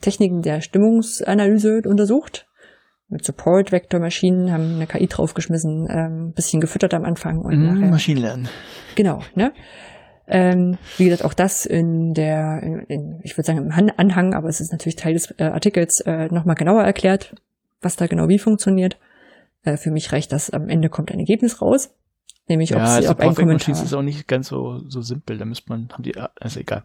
Techniken der Stimmungsanalyse untersucht. Mit Support-Vektormaschinen, haben eine KI draufgeschmissen, ähm, bisschen gefüttert am Anfang und mhm, nachher. Maschinenlernen. Genau, ne? Ähm, wie gesagt, auch das in der, in, in, ich würde sagen im Anhang, aber es ist natürlich Teil des äh, Artikels, äh, nochmal genauer erklärt, was da genau wie funktioniert. Äh, für mich reicht das, am Ende kommt ein Ergebnis raus. Nämlich, ja, ob sie, also ob ein Kommentar. ist auch nicht ganz so, so simpel, da müsste man, haben die, also egal.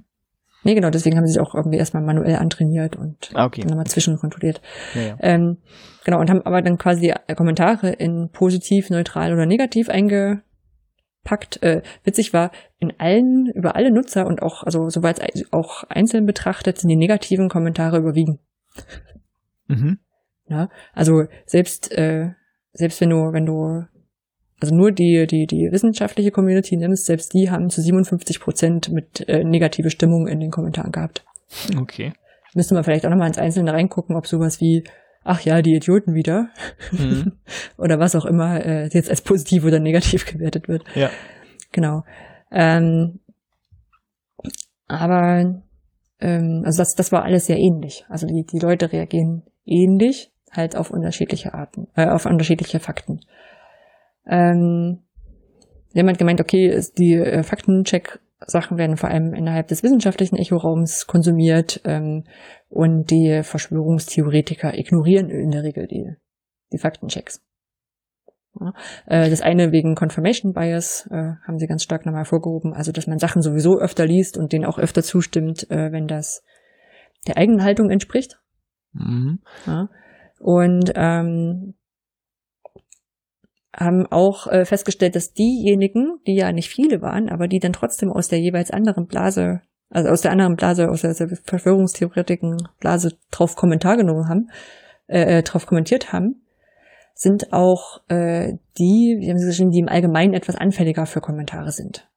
Nee, genau, deswegen haben sie sich auch irgendwie erstmal manuell antrainiert und ah, okay. dann nochmal zwischenkontrolliert. Ja, ja. Ähm, genau, und haben aber dann quasi Kommentare in positiv, neutral oder negativ eingepackt. Äh, witzig war, in allen, über alle Nutzer und auch, also soweit auch einzeln betrachtet, sind die negativen Kommentare überwiegen. Mhm. Ja, also selbst äh, selbst wenn du, wenn du, also nur die, die, die wissenschaftliche Community nimmst, selbst die haben zu 57 Prozent mit äh, negative Stimmung in den Kommentaren gehabt. Okay. Müsste man vielleicht auch nochmal ins Einzelne reingucken, ob sowas wie, ach ja, die Idioten wieder. Mhm. <laughs> oder was auch immer äh, jetzt als positiv oder negativ gewertet wird. Ja. Genau. Ähm, aber ähm, also das, das war alles sehr ähnlich. Also die, die Leute reagieren ähnlich halt auf unterschiedliche Arten, äh, auf unterschiedliche Fakten. Ähm, jemand gemeint, okay, die äh, Faktencheck-Sachen werden vor allem innerhalb des wissenschaftlichen Echoraums konsumiert ähm, und die Verschwörungstheoretiker ignorieren in der Regel die, die Faktenchecks. Ja, äh, das eine wegen Confirmation Bias äh, haben sie ganz stark nochmal hervorgehoben, also dass man Sachen sowieso öfter liest und denen auch öfter zustimmt, äh, wenn das der eigenen Haltung entspricht. Mhm. Ja, und ähm, haben auch äh, festgestellt, dass diejenigen, die ja nicht viele waren, aber die dann trotzdem aus der jeweils anderen Blase, also aus der anderen Blase, aus der Verschwörungstheoretiken Blase drauf Kommentar genommen haben, äh, äh, drauf kommentiert haben, sind auch äh, die, wie haben sie geschrieben, die im Allgemeinen etwas anfälliger für Kommentare sind.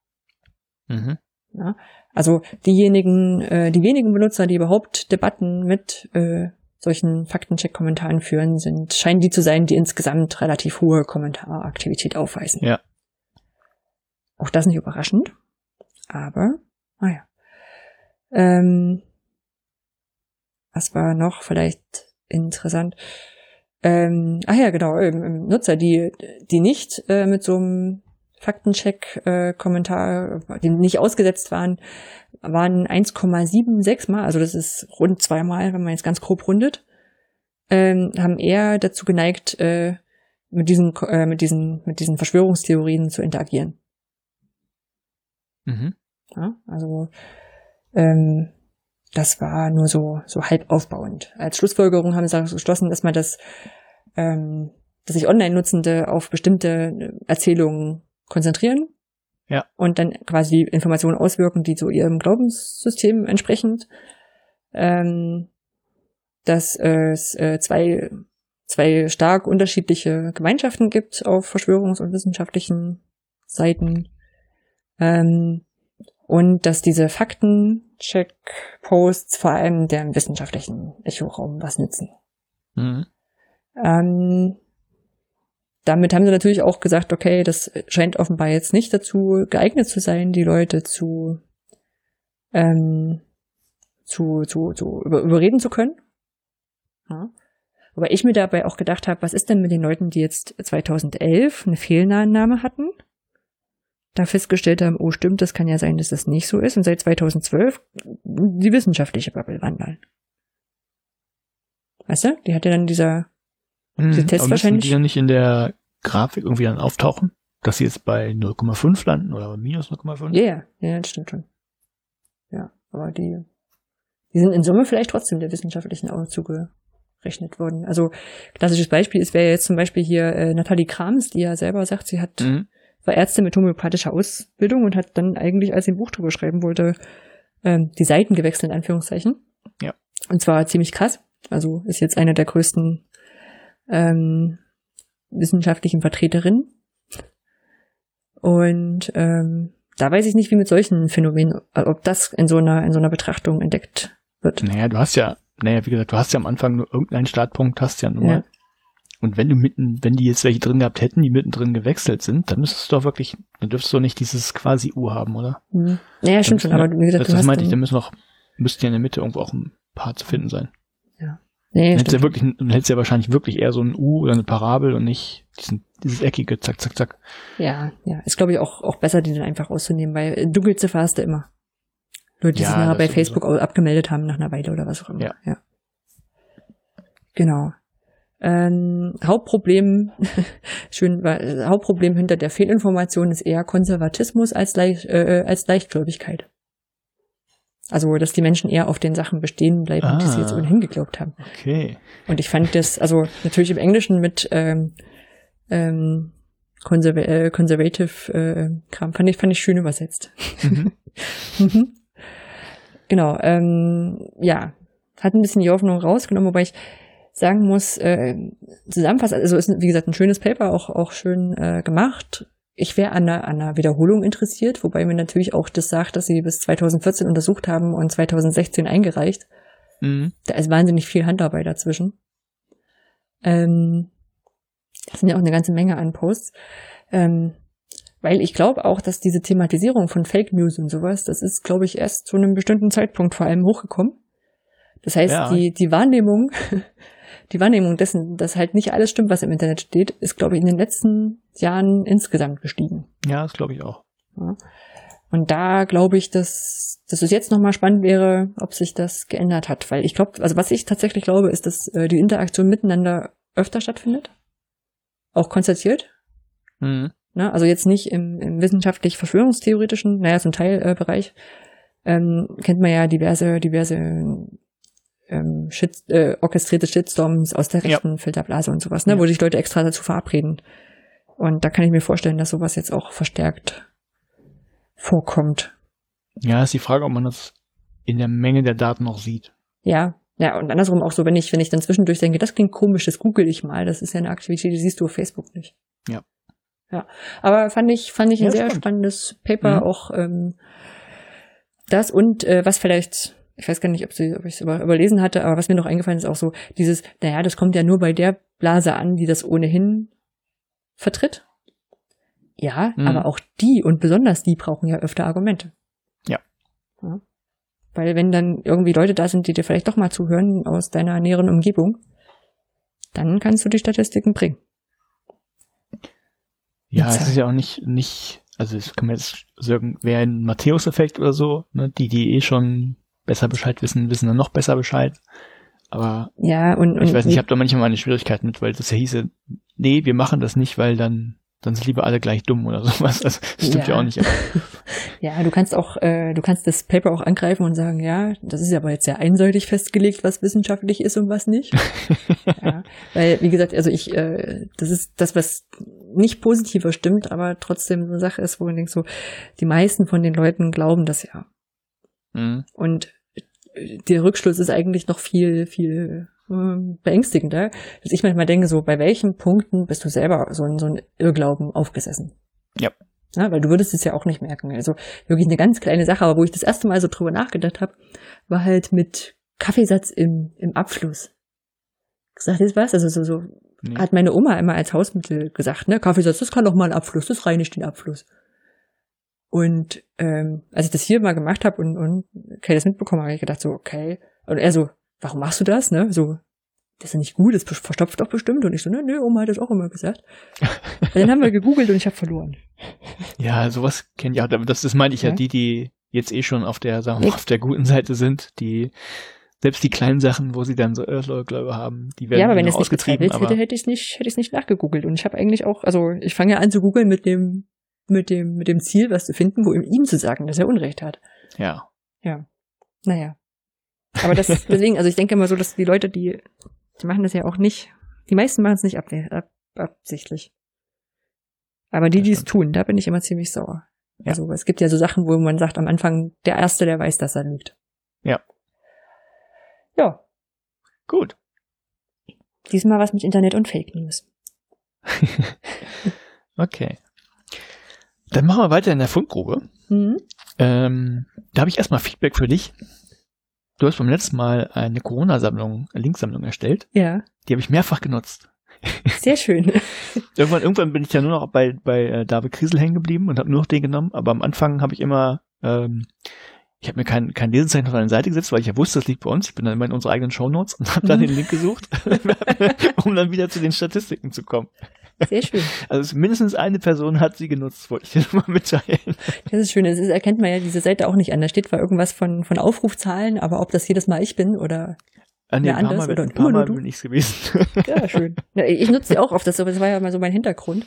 Mhm. Ja, also diejenigen, äh, die wenigen Benutzer, die überhaupt Debatten mit äh, solchen Faktencheck-Kommentaren führen, sind, scheinen die zu sein, die insgesamt relativ hohe Kommentaraktivität aufweisen. Ja. Auch das nicht überraschend. Aber, naja. Ähm, was war noch vielleicht interessant? Ähm, ach ja, genau, ähm, Nutzer, die, die nicht äh, mit so einem Faktencheck-Kommentar, äh, die nicht ausgesetzt waren, waren 1,76 mal, also das ist rund zweimal, wenn man jetzt ganz grob rundet, ähm, haben eher dazu geneigt, äh, mit diesen, äh, mit diesen, mit diesen Verschwörungstheorien zu interagieren. Mhm. Ja, also ähm, das war nur so so halb aufbauend. Als Schlussfolgerung haben sie geschlossen, dass man das, ähm, dass sich Online-Nutzende auf bestimmte Erzählungen konzentrieren Ja. Und dann quasi Informationen auswirken, die so ihrem Glaubenssystem entsprechend. Ähm, dass es äh, zwei, zwei stark unterschiedliche Gemeinschaften gibt auf Verschwörungs- und wissenschaftlichen Seiten. Ähm, und dass diese Faktencheck-Posts vor allem dem wissenschaftlichen Echoraum was nützen. Mhm. Ähm, damit haben sie natürlich auch gesagt, okay, das scheint offenbar jetzt nicht dazu geeignet zu sein, die Leute zu, ähm, zu, zu, zu über, überreden zu können. Ja. Wobei ich mir dabei auch gedacht habe, was ist denn mit den Leuten, die jetzt 2011 eine Fehlnahme hatten? Da festgestellt haben, oh stimmt, das kann ja sein, dass das nicht so ist. Und seit 2012 die wissenschaftliche Bubble wandern. Weißt du? Die hatte dann dieser Mhm. Die Tests wahrscheinlich- die dann nicht in der Grafik irgendwie dann auftauchen? Dass sie jetzt bei 0,5 landen oder minus 0,5? Ja, ja, ja, das stimmt schon. Ja, aber die, die sind in Summe vielleicht trotzdem der wissenschaftlichen Augen zugerechnet worden. Also klassisches Beispiel ist wäre jetzt zum Beispiel hier äh, Nathalie Krams, die ja selber sagt, sie hat Mhm. war Ärztin mit homöopathischer Ausbildung und hat dann eigentlich, als sie ein Buch drüber schreiben wollte, ähm, die Seiten gewechselt, in Anführungszeichen. Ja. Und zwar ziemlich krass. Also ist jetzt eine der größten ähm, wissenschaftlichen Vertreterinnen. Und ähm, da weiß ich nicht, wie mit solchen Phänomenen, ob das in so einer, in so einer Betrachtung entdeckt wird. Naja, du hast ja, naja, wie gesagt, du hast ja am Anfang nur irgendeinen Startpunkt, hast ja nur. Ja. Und wenn du mitten, wenn die jetzt welche drin gehabt hätten, die mittendrin gewechselt sind, dann müsstest du doch wirklich, dann dürftest du nicht dieses quasi U haben, oder? Hm. Naja, stimmt schon, aber wie gesagt, das, du das hast meinte ich, dann, da müssen noch, müsste ja in der Mitte irgendwo auch ein paar zu finden sein. Nee, Dann hättest ja wirklich, dann hättest ja wahrscheinlich wirklich eher so ein U oder eine Parabel und nicht diesen, dieses eckige, zack, zack, zack. Ja, ja, ist glaube ich auch, auch besser, die dann einfach rauszunehmen, weil äh, Dunkelziffer hast du immer. Leute, die Ja, sich nachher bei. Facebook au- abgemeldet haben nach einer Weile oder was auch immer. Ja. ja. Genau. Ähm, Hauptproblem, <laughs> schön, weil, äh, Hauptproblem hinter der Fehlinformation ist eher Konservatismus als, Leicht, äh, als Leichtgläubigkeit. Also, dass die Menschen eher auf den Sachen bestehen bleiben, die sie Ah. jetzt ohnehin geglaubt haben. Okay. Und ich fand das, also natürlich im Englischen mit ähm, ähm, Conserva äh, Conservative äh, Kram, fand ich, fand ich schön übersetzt. Mhm. <laughs> Mhm. genau, ähm, ja, hat ein bisschen die Hoffnung rausgenommen, wobei ich sagen muss, äh, zusammenfassend, also ist, wie gesagt, ein schönes Paper, auch, auch schön äh, gemacht. Ich wäre an einer, an einer Wiederholung interessiert, wobei mir natürlich auch das sagt, dass sie bis 2014 untersucht haben und 2016 eingereicht. Mhm. Da ist wahnsinnig viel Handarbeit dazwischen. Ähm, das sind ja auch eine ganze Menge an Posts. Ähm, weil ich glaube auch, dass diese Thematisierung von Fake News und sowas, das ist, glaube ich, erst zu einem bestimmten Zeitpunkt vor allem hochgekommen. Das heißt, Ja. die, die Wahrnehmung, die Wahrnehmung dessen, dass halt nicht alles stimmt, was im Internet steht, ist, glaube ich, in den letzten Jahren insgesamt gestiegen. Ja, das glaube ich auch. Und da glaube ich, dass, dass es jetzt nochmal spannend wäre, ob sich das geändert hat. Weil ich glaube, also was ich tatsächlich glaube, ist, dass äh, die Interaktion miteinander öfter stattfindet. Auch konstatiert. Mhm. Ne? Also jetzt nicht im, im wissenschaftlich-verschwörungstheoretischen, naja, zum Teil äh, Bereich. Ähm, kennt man ja diverse, diverse ähm, Shit, äh, orchestrierte Shitstorms aus der Ja. rechten Filterblase und sowas, ne? Ja. wo sich Leute extra dazu verabreden. Und da kann ich mir vorstellen, dass sowas jetzt auch verstärkt vorkommt. Ja, ist die Frage, ob man das in der Menge der Daten noch sieht. Ja, ja, und andersrum auch so, wenn ich, wenn ich dann zwischendurch denke, das klingt komisch, das google ich mal, das ist ja eine Aktivität, die siehst du auf Facebook nicht. Ja. Ja. Aber fand ich, fand ich ein Ja, sehr spannend. spannendes Paper, Mhm. auch ähm, das und äh, was vielleicht, ich weiß gar nicht, ob, sie, ob ich es über, überlesen hatte, aber was mir noch eingefallen ist, auch so, dieses, naja, das kommt ja nur bei der Blase an, die das ohnehin vertritt. Ja, Mhm. aber auch die und besonders die brauchen ja öfter Argumente. Ja. ja. Weil wenn dann irgendwie Leute da sind, die dir vielleicht doch mal zuhören aus deiner näheren Umgebung, dann kannst du die Statistiken bringen. Ja, es ist ja auch nicht, nicht, also das kann man jetzt sagen, wäre ein Matthäus-Effekt oder so, ne? die, die eh schon besser Bescheid wissen, wissen dann noch besser Bescheid. Aber Ja, und, und ich weiß nicht, ich habe da manchmal meine Schwierigkeiten mit, weil das ja hieße, nee, wir machen das nicht, weil dann, dann sind lieber alle gleich dumm oder sowas. Also das stimmt ja, Ja. auch nicht. <laughs> Ja, du kannst auch, äh, du kannst das Paper auch angreifen und sagen, ja, das ist aber jetzt sehr eindeutig festgelegt, was wissenschaftlich ist und was nicht. <laughs> ja, weil, wie gesagt, also ich, äh, das ist das, was nicht positiver stimmt, aber trotzdem eine Sache ist, wo man denkt so, die meisten von den Leuten glauben das ja. Mhm. Und der Rückschluss ist eigentlich noch viel, viel äh, beängstigender, dass ich manchmal denke, so, bei welchen Punkten bist du selber so in so ein Irrglauben aufgesessen? Ja. ja. Weil du würdest es ja auch nicht merken. Also wirklich eine ganz kleine Sache, aber wo ich das erste Mal so drüber nachgedacht habe, war halt mit Kaffeesatz im, im Abfluss. Sagt ihr was? Also so, so nee. hat meine Oma immer als Hausmittel gesagt, ne, Kaffeesatz, das kann doch mal ein Abfluss, das reinigt den Abfluss. Und ähm, als ich das hier mal gemacht habe und, und Kay das mitbekommen habe, habe ich gedacht so, okay. Und er so, warum machst du das? Ne? So, das ist ja nicht gut, das verstopft doch bestimmt. Und ich so, ne, ne, Oma hat das auch immer gesagt. und dann haben wir gegoogelt und ich habe verloren. Ja, sowas kennt ja, das, das meine ich ja, ja, die, die jetzt eh schon auf der, sagen wir mal, auf der guten Seite sind, die selbst die kleinen Sachen, wo sie dann so Irrglaube haben, die werden Ja, aber wenn es nicht bezweifelt hätte, hätte ich es nicht, hätte ich nicht nachgegoogelt. Und ich habe eigentlich auch, also ich fange ja an zu googeln mit dem mit dem, mit dem Ziel, was zu finden, wo ihm zu sagen, dass er Unrecht hat. Ja. Ja. Naja. Aber das, <laughs> deswegen, also ich denke immer so, dass die Leute, die, die machen das ja auch nicht, die meisten machen es nicht ab, ab, absichtlich. Aber die, die es tun, da bin ich immer ziemlich sauer. Ja. Also es gibt ja so Sachen, wo man sagt am Anfang, der Erste, der weiß, dass er lügt. Ja. Ja. Gut. Diesmal was mit Internet und Fake News. <laughs> okay. Dann machen wir weiter in der Fundgrube. Mhm. Ähm, da habe ich erstmal Feedback für dich. Du hast beim letzten Mal eine Corona-Sammlung, eine Linksammlung erstellt. Ja. Die habe ich mehrfach genutzt. Sehr schön. <laughs> irgendwann, irgendwann bin ich ja nur noch bei, bei äh, David Kriesel hängen geblieben und habe nur noch den genommen. Aber am Anfang habe ich immer, ähm, ich habe mir kein, kein Lesezeichen auf eine Seite gesetzt, weil ich ja wusste, das liegt bei uns. Ich bin dann immer in unsere eigenen Shownotes und habe dann mhm. den Link gesucht, <laughs> um dann wieder zu den Statistiken zu kommen. Sehr schön. <laughs> Also mindestens eine Person hat sie genutzt, wollte ich dir <laughs> mal mitteilen. Das ist schön. Das ist, erkennt man ja diese Seite auch nicht an. Da steht zwar irgendwas von, von Aufrufzahlen, aber ob das jedes Mal ich bin oder Ah, nee, ein paar Mal, oder ein paar Mal bin ich's gewesen. <laughs> Ja, schön. Ja, ich nutze sie auch oft. Das, das war ja mal so mein Hintergrund,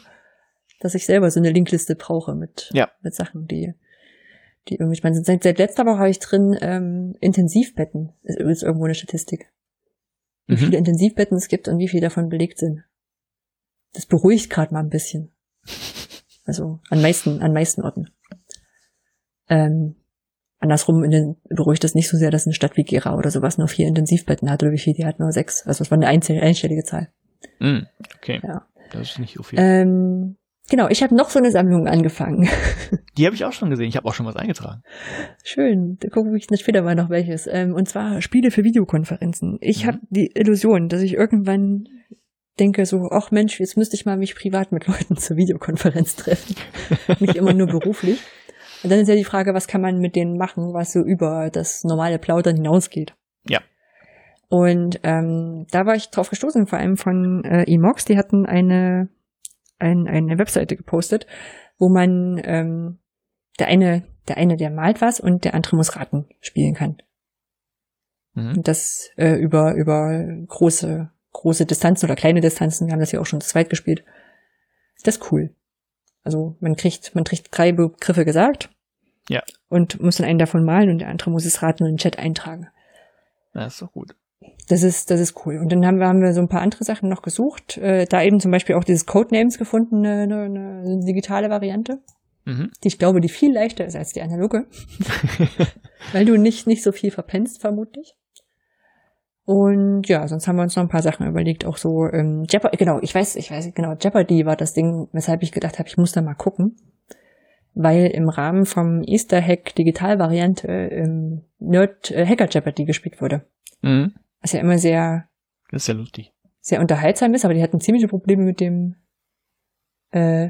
dass ich selber so eine Linkliste brauche mit, ja. mit Sachen, die, die irgendwie, ich meine, seit, seit letzter Woche habe ich drin ähm, Intensivbetten. Ist übrigens irgendwo eine Statistik. Wie mhm. viele Intensivbetten es gibt und wie viele davon belegt sind das beruhigt gerade mal ein bisschen. Also an meisten, an meisten Orten. Ähm, andersrum in den, beruhigt das nicht so sehr, dass eine Stadt wie Gera oder sowas nur vier Intensivbetten hat oder wie viel die hat, nur sechs. Also das war eine einstellige Zahl. Mm, okay. Ja. Das ist nicht so viel. Ähm, genau, ich habe noch so eine Sammlung angefangen. <laughs> Die habe ich auch schon gesehen. Ich habe auch schon was eingetragen. Schön. Da gucke ich später mal noch welches. Ähm, und zwar Spiele für Videokonferenzen. Ich mhm. habe die Illusion, dass ich irgendwann denke so, ach Mensch, jetzt müsste ich mal mich privat mit Leuten zur Videokonferenz treffen. Nicht immer nur beruflich. Und dann ist ja die Frage, was kann man mit denen machen, was so über das normale Plaudern hinausgeht. Ja. Und ähm, da war ich drauf gestoßen, vor allem von äh, Emox, die hatten eine, ein, eine Webseite gepostet, wo man ähm, der eine, der eine, der malt was und der andere muss Raten spielen kann. Mhm. Und das äh, über, über große große Distanzen oder kleine Distanzen. Wir haben das ja auch schon zu zweit gespielt. Das ist cool. Also man kriegt, man kriegt drei Begriffe gesagt. Ja. Und muss dann einen davon malen und der andere muss es raten und in den Chat eintragen. Das ist doch gut. Das ist, das ist cool. Und dann haben wir, haben wir so ein paar andere Sachen noch gesucht. Äh, da eben zum Beispiel auch dieses Codenames gefunden, eine, eine, eine digitale Variante. Mhm. Die ich glaube, die viel leichter ist als die analoge. <laughs> Weil du nicht, nicht so viel verpennst, vermutlich. Und ja, sonst haben wir uns noch ein paar Sachen überlegt, auch so ähm, Jeopardy, genau, ich weiß, ich weiß, genau, Jeopardy war das Ding, weshalb ich gedacht habe, ich muss da mal gucken. Weil im Rahmen vom Easter Hack Digitalvariante ähm, Nerd äh, Hacker Jeopardy gespielt wurde. Mhm. Was ja immer sehr das ist ja lustig. Sehr unterhaltsam ist, aber die hatten ziemliche Probleme mit dem äh,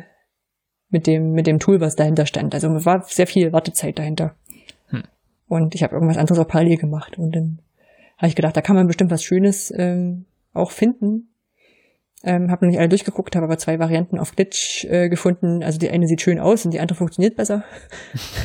mit dem mit dem Tool, was dahinter stand. Also war sehr viel Wartezeit dahinter. Hm. Und ich habe irgendwas anderes auch parallel gemacht und dann habe ich gedacht, da kann man bestimmt was Schönes ähm, auch finden. Ähm, habe noch nicht alle durchgeguckt, habe aber zwei Varianten auf Glitch äh, gefunden. Also die eine sieht schön aus und die andere funktioniert besser.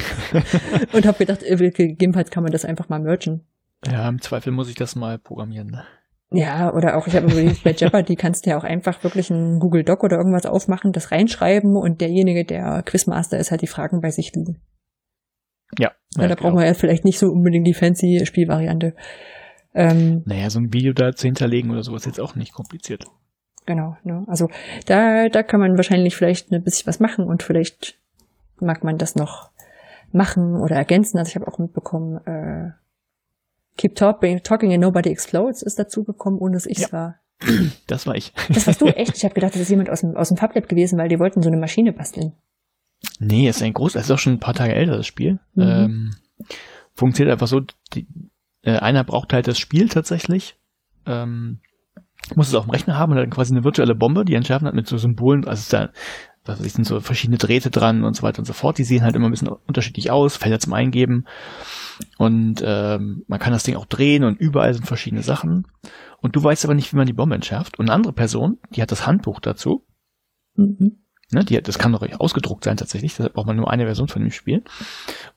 <laughs> und habe gedacht, äh, gegebenenfalls kann man das einfach mal merchen. Ja, im Zweifel muss ich das mal programmieren. Ne? Ja, oder auch, ich habe überlegt, bei Jeopardy kannst du ja auch einfach wirklich einen Google Doc oder irgendwas aufmachen, das reinschreiben und derjenige, der Quizmaster ist, halt die Fragen bei sich liegen. Ja. ja da brauchen wir ja vielleicht nicht so unbedingt die fancy Spielvariante. Ähm, naja, so ein Video da zu hinterlegen oder so ist jetzt auch nicht kompliziert. Genau, ne? Also da, da kann man wahrscheinlich vielleicht ein bisschen was machen und vielleicht mag man das noch machen oder ergänzen. Also ich habe auch mitbekommen, äh, Keep talking, talking and Nobody Explodes ist dazugekommen, ohne dass ich es ja. war. <clears throat> Das war ich. Das warst du <laughs> echt? Ich habe gedacht, das ist jemand aus dem, aus dem FabLab gewesen, weil die wollten so eine Maschine basteln. Nee, es ist ein groß, es ist auch schon ein paar Tage älter, das Spiel. Mhm. Ähm, funktioniert einfach so, die, äh, einer braucht halt das Spiel tatsächlich, ähm, muss es auf dem Rechner haben und dann quasi eine virtuelle Bombe, die entschärfen hat mit so Symbolen, also da, was sind so verschiedene Drähte dran und so weiter und so fort. Die sehen halt immer ein bisschen unterschiedlich aus, Felder zum Eingeben. Und ähm, man kann das Ding auch drehen und überall sind verschiedene Sachen. Und du weißt aber nicht, wie man die Bombe entschärft. Und eine andere Person, die hat das Handbuch dazu. Mhm. Ne, die, das kann doch ausgedruckt sein tatsächlich, deshalb braucht man nur eine Version von dem Spiel.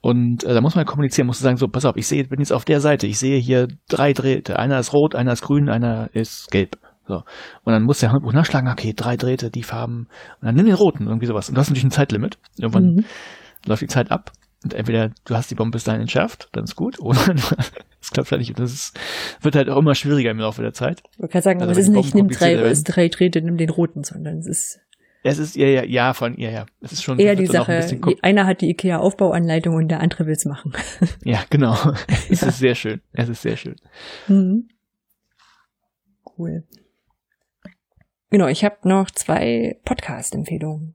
Und äh, da muss man kommunizieren, muss sagen, so, pass auf, ich sehe, bin jetzt auf der Seite, ich sehe hier drei Drähte, einer ist rot, einer ist grün, einer ist gelb. So. Und dann muss der Handbuch nachschlagen, okay, drei Drähte, die Farben, und dann nimm den roten, irgendwie sowas. Und du hast natürlich ein Zeitlimit. Irgendwann mhm. läuft die Zeit ab. Und entweder du hast die Bombe bis dahin entschärft, dann ist gut, oder <laughs> es klappt halt nicht. Und das ist, wird halt auch immer schwieriger im Laufe der Zeit. Man kann sagen, also, aber es ist nicht, nimm drei, drei Drähte, nimm den roten, sondern es ist es ist ja, ja, ja, von, ja, ja. Es ist schon. Eher die Sache, ein einer hat die IKEA-Aufbauanleitung und der andere will's machen. <laughs> Ja, genau. es ist sehr schön. Es ist sehr schön. Mhm. Cool. Genau, ich habe noch zwei Podcast-Empfehlungen.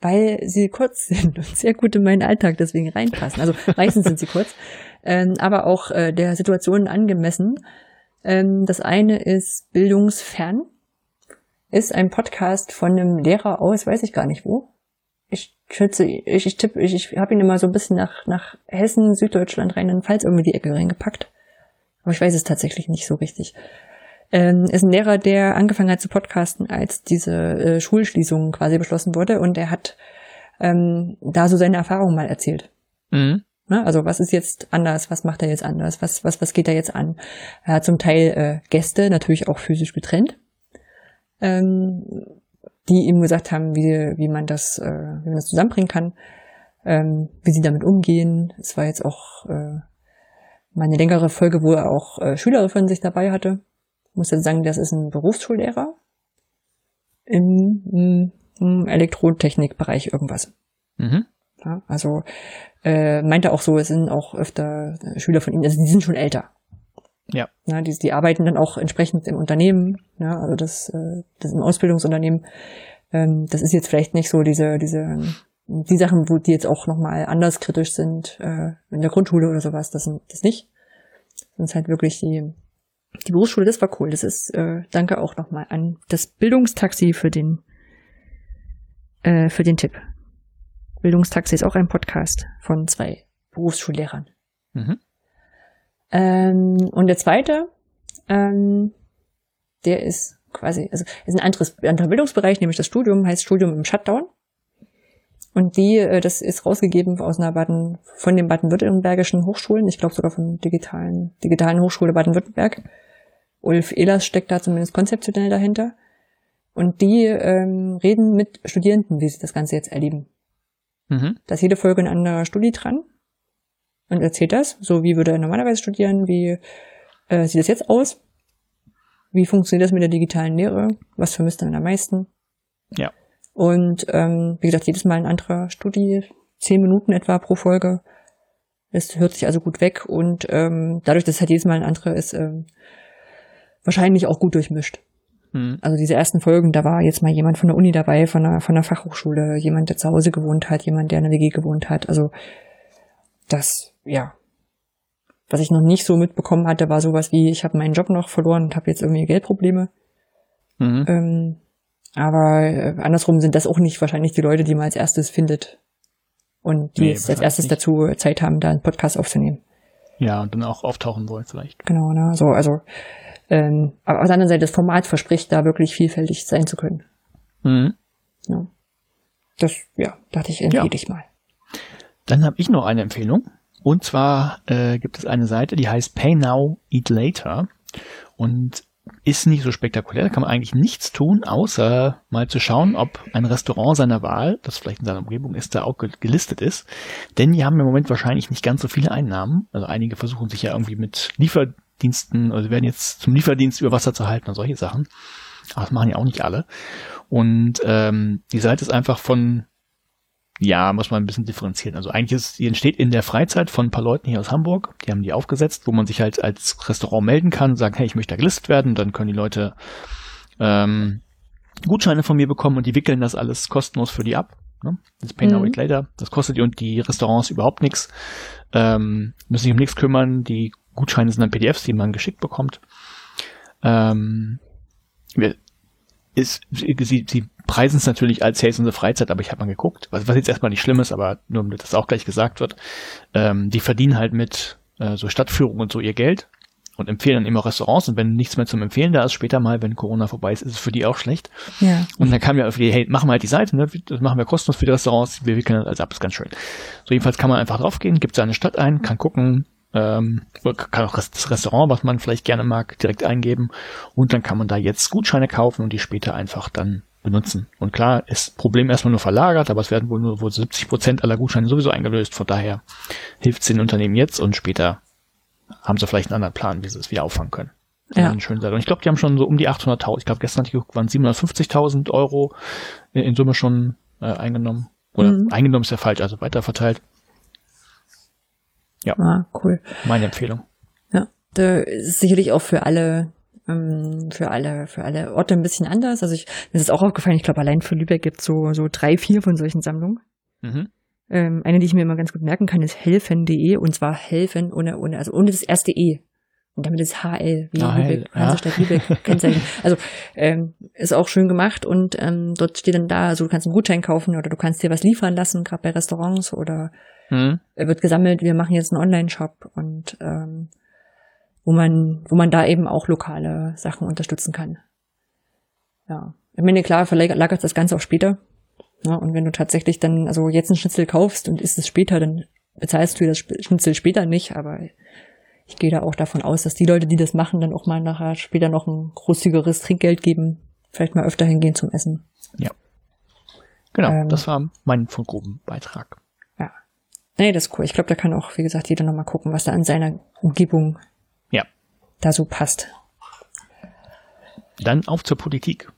Weil sie kurz <laughs> sind und sehr gut in meinen Alltag deswegen reinpassen. Also meistens sind sie kurz, <laughs> ähm, aber auch äh, der Situation angemessen. Ähm, das eine ist Bildungsfern ist ein Podcast von einem Lehrer aus, weiß ich gar nicht wo. Ich schätze, ich, ich tippe, ich, ich habe ihn immer so ein bisschen nach, nach Hessen, Süddeutschland, Rheinland-Pfalz irgendwie die Ecke reingepackt. Aber ich weiß es tatsächlich nicht so richtig. Ähm, ist ein Lehrer, der angefangen hat zu podcasten, als diese äh, Schulschließung quasi beschlossen wurde und er hat ähm, da so seine Erfahrungen mal erzählt. Mhm. Ne? Also was ist jetzt anders? Was macht er jetzt anders? Was, was, was geht er jetzt an? Er hat zum Teil äh, Gäste, natürlich auch physisch getrennt ähm, die ihm gesagt haben, wie, wie man das, äh, wie man das zusammenbringen kann, ähm, wie sie damit umgehen. Es war jetzt auch äh, mal eine längere Folge, wo er auch äh, Schüler von sich dabei hatte. Ich muss jetzt sagen, das ist ein Berufsschullehrer im, im, im Elektrotechnikbereich irgendwas. Mhm. Ja, also äh, meinte auch so, es sind auch öfter Schüler von ihm, also die sind schon älter. Ja. ja die, die arbeiten dann auch entsprechend im Unternehmen, ja, also das, äh, das im Ausbildungsunternehmen. Ähm, das ist jetzt vielleicht nicht so diese, diese, die Sachen, wo die jetzt auch nochmal anders kritisch sind, äh, in der Grundschule oder sowas, das sind das nicht. Das ist halt wirklich die, die Berufsschule, das war cool. Das ist, äh, danke auch nochmal an das Bildungstaxi für den, für den Tipp. Bildungstaxi ist auch ein Podcast von zwei Berufsschullehrern. Mhm. Ähm, und der zweite, ähm, der ist quasi, also ist ein anderes, anderer Bildungsbereich, nämlich das Studium, heißt Studium im Shutdown. Und die, äh, das ist rausgegeben aus einer Baden, von den baden-württembergischen Hochschulen, ich glaube sogar von digitalen, digitalen Hochschule Baden-Württemberg. Ulf Ehlers steckt da zumindest konzeptionell dahinter. Und die ähm, reden mit Studierenden, wie sie das Ganze jetzt erleben. Mhm. Da ist jede Folge ein anderer Studi dran und erzählt das, so wie würde er normalerweise studieren, wie äh, sieht das jetzt aus, wie funktioniert das mit der digitalen Lehre, was vermisst man am meisten. Ja. Und ähm, wie gesagt, jedes Mal ein anderer Studi, zehn Minuten etwa pro Folge. Es hört sich also gut weg und ähm, dadurch, dass es halt jedes Mal ein anderer ist, ähm, wahrscheinlich auch gut durchmischt. Hm. Also diese ersten Folgen, da war jetzt mal jemand von der Uni dabei, von der, von der Fachhochschule, jemand, der zu Hause gewohnt hat, jemand, der in der WG gewohnt hat. Also das, ja. Was ich noch nicht so mitbekommen hatte, war sowas wie, ich habe meinen Job noch verloren und habe jetzt irgendwie Geldprobleme. Mhm. Ähm, aber äh, andersrum sind das auch nicht wahrscheinlich die Leute, die man als erstes findet und die nee, jetzt als erstes nicht. dazu Zeit haben, da einen Podcast aufzunehmen. Ja, und dann auch auftauchen wollen vielleicht. Genau, ne? So, also ähm, aber auf der anderen Seite, das Format verspricht, da wirklich vielfältig sein zu können. Mhm. Ja. Das, ja, dachte ich, empfehle ja. ich mal. Dann habe ich noch eine Empfehlung. Und zwar äh, gibt es eine Seite, die heißt Pay Now, Eat Later. Und ist nicht so spektakulär, da kann man eigentlich nichts tun, außer mal zu schauen, ob ein Restaurant seiner Wahl, das vielleicht in seiner Umgebung ist, da auch gelistet ist. Denn die haben im Moment wahrscheinlich nicht ganz so viele Einnahmen. Also einige versuchen sich ja irgendwie mit Lieferdiensten, also werden jetzt zum Lieferdienst über Wasser zu halten und solche Sachen. Aber das machen ja auch nicht alle. Und ähm, die Seite ist einfach von, ja, muss man ein bisschen differenzieren. Also eigentlich ist, die entsteht in der Freizeit von ein paar Leuten hier aus Hamburg. Die haben die aufgesetzt, wo man sich halt als Restaurant melden kann, sagen, hey, ich möchte da gelistet werden. Dann können die Leute ähm, Gutscheine von mir bekommen und die wickeln das alles kostenlos für die ab. Ne? Das Pay Now mhm. Later. Das kostet die und die Restaurants überhaupt nichts. Ähm, müssen sich um nichts kümmern. Die Gutscheine sind dann PDFs, die man geschickt bekommt. Ähm, ist, sie, sie preisen es natürlich als Sales unsere Freizeit, aber ich habe mal geguckt, was, was jetzt erstmal nicht schlimm ist, aber nur damit das auch gleich gesagt wird, ähm, die verdienen halt mit äh, so Stadtführung und so ihr Geld und empfehlen dann immer Restaurants und wenn nichts mehr zum Empfehlen da ist, später mal, wenn Corona vorbei ist, ist es für die auch schlecht. Ja. Und dann kam ja auf die, hey, machen wir halt die Seite, ne? das machen wir kostenlos für die Restaurants, wir wickeln das als ab, ist ganz schön. So jedenfalls kann man einfach draufgehen, gibt seine Stadt ein, kann gucken, ähm, kann auch das Restaurant, was man vielleicht gerne mag, direkt eingeben und dann kann man da jetzt Gutscheine kaufen und die später einfach dann benutzen. Und klar, ist das Problem erstmal nur verlagert, aber es werden wohl nur wohl 70 Prozent aller Gutscheine sowieso eingelöst. Von daher hilft es den Unternehmen jetzt und später haben sie vielleicht einen anderen Plan, wie sie es wieder auffangen können. Ja. Und ich glaube, die haben schon so um die 800.000. Ich glaube, gestern hatte ich geguckt, waren 750.000 Euro in Summe schon äh, eingenommen. Oder mhm. eingenommen ist ja falsch, also weiterverteilt. Ja. Ah, cool. Meine Empfehlung. Ja, da ist sicherlich auch für alle ähm, für alle für alle Orte ein bisschen anders. Also ich mir ist es auch aufgefallen. Ich glaube, allein für Lübeck gibt es so so drei vier von solchen Sammlungen. Mhm. Ähm, eine, die ich mir immer ganz gut merken kann, ist helfen.de und zwar helfen ohne, ohne, also ohne das erste E. Und damit ist HL, wie ah, Lübeck, ja. Hansestadt Lübeck <laughs> Kennzeichen. Also ähm, ist auch schön gemacht und ähm, dort steht dann da, also du kannst einen Gutschein kaufen oder du kannst dir was liefern lassen, gerade bei Restaurants oder mhm. wird gesammelt, wir machen jetzt einen Online-Shop und ähm, wo man, wo man da eben auch lokale Sachen unterstützen kann. Ja. Ich meine, klar, verlagert das Ganze auch später. Ja, und wenn du tatsächlich dann, also jetzt ein Schnitzel kaufst und isst es später, dann bezahlst du das Schnitzel später nicht, aber ich gehe da auch davon aus, dass die Leute, die das machen, dann auch mal nachher später noch ein großzügigeres Trinkgeld geben, vielleicht mal öfter hingehen zum Essen. Ja. Genau, ähm, das war mein von groben Beitrag. Nee, das ist cool. Ich glaube, da kann auch, wie gesagt, jeder nochmal gucken, was da an seiner Umgebung ja. da so passt. Dann auf zur Politik.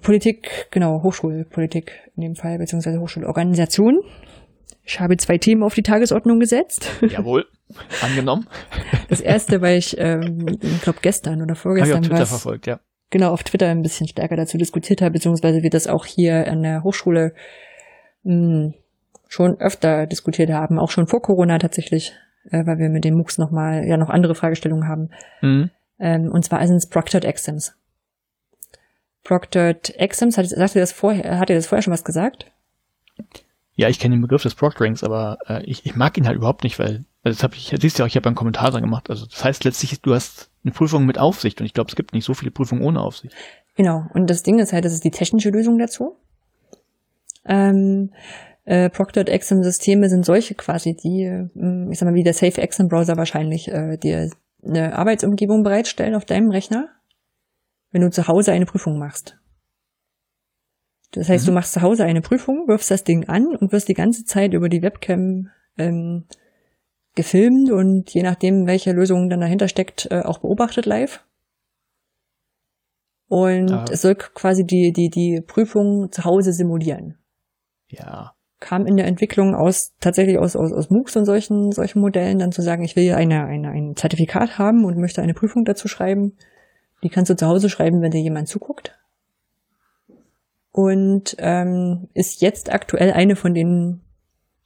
Politik, genau, Hochschulpolitik in dem Fall, beziehungsweise Hochschulorganisation. Ich habe zwei Themen auf die Tagesordnung gesetzt. <laughs> Jawohl, angenommen. Das erste, weil ich, ähm, ich glaube gestern oder vorgestern habe ich auf Twitter verfolgt, ja. Genau, auf Twitter ein bisschen stärker dazu diskutiert habe, beziehungsweise wir das auch hier an der Hochschule mh, hm, schon öfter diskutiert haben, auch schon vor Corona tatsächlich, äh, weil wir mit den MOOCs nochmal ja noch andere Fragestellungen haben. Mhm. Ähm, und zwar sind es Proctored Exams. Proctored Exams, hat, sagt ihr das vorher, hat ihr das vorher schon was gesagt? Ja, ich kenne den Begriff des Proctorings, aber äh, ich, ich mag ihn halt überhaupt nicht, weil, also das habe ich, siehst du ja auch, ich habe einen Kommentar dran gemacht. Also das heißt letztlich, du hast eine Prüfung mit Aufsicht und ich glaube, es gibt nicht so viele Prüfungen ohne Aufsicht. Genau, und das Ding ist halt, das ist die technische Lösung dazu. Ähm, äh, Proctored Exam Systeme sind solche quasi, die, äh, ich sag mal, wie der Safe Exam Browser wahrscheinlich äh, dir eine Arbeitsumgebung bereitstellen auf deinem Rechner wenn du zu Hause eine Prüfung machst. Das heißt, mhm. du machst zu Hause eine Prüfung, wirfst das Ding an und wirst die ganze Zeit über die Webcam ähm, gefilmt und je nachdem, welche Lösung dann dahinter steckt, äh, auch beobachtet live. Und ah. es soll quasi die, die, die Prüfung zu Hause simulieren. Ja. Kam in der Entwicklung aus, tatsächlich aus, aus, aus MOOCs und solchen, solchen Modellen dann zu sagen, ich will eine, eine, ein Zertifikat haben und möchte eine Prüfung dazu schreiben. Die kannst du zu Hause schreiben, wenn dir jemand zuguckt. Und ähm, ist jetzt aktuell eine von den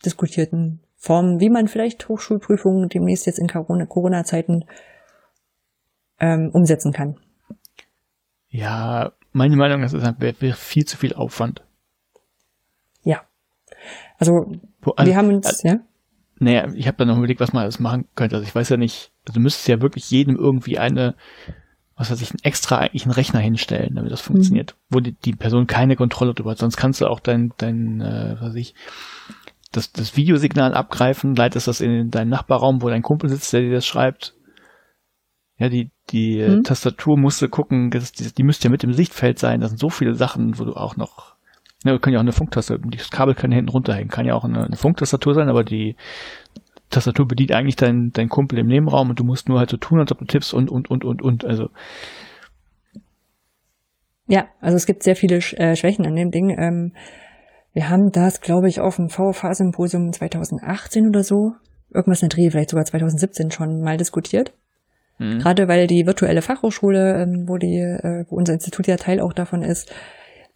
diskutierten Formen, wie man vielleicht Hochschulprüfungen demnächst jetzt in Corona-Zeiten ähm, umsetzen kann. Ja, meine Meinung ist, es wäre viel zu viel Aufwand. Also, also wir haben uns, also, ja. Naja, ich habe da noch überlegt, was man alles machen könnte. Also ich weiß ja nicht, also du müsstest ja wirklich jedem irgendwie eine was weiß ich, ein extra eigentlich einen Rechner hinstellen, damit das funktioniert, mhm. wo die, die Person keine Kontrolle darüber hat. Sonst kannst du auch dein, dein, äh, was weiß ich, das, das Videosignal abgreifen, leitest das in deinen Nachbarraum, wo dein Kumpel sitzt, der dir das schreibt. Ja, die, die mhm. Tastatur musst du gucken, das, die, die müsste ja mit im Sichtfeld sein. Das sind so viele Sachen, wo du auch noch, ne, wir können ja auch eine Funktastatur, das Kabel kann hinten runterhängen, kann ja auch eine, eine Funktastatur sein, aber die Tastatur bedient eigentlich dein, dein Kumpel im Nebenraum und du musst nur halt so tun, als ob du tippst und, und, und, und, und. Also Ja, also es gibt sehr viele äh, Schwächen an dem Ding. Ähm, wir haben das, glaube ich, auf dem VFH-Symposium 2018 oder so, irgendwas in der Dreh, vielleicht sogar 2017 schon mal diskutiert. Mhm. Gerade weil die virtuelle Fachhochschule, ähm, wo die, äh, wo unser Institut ja Teil auch davon ist,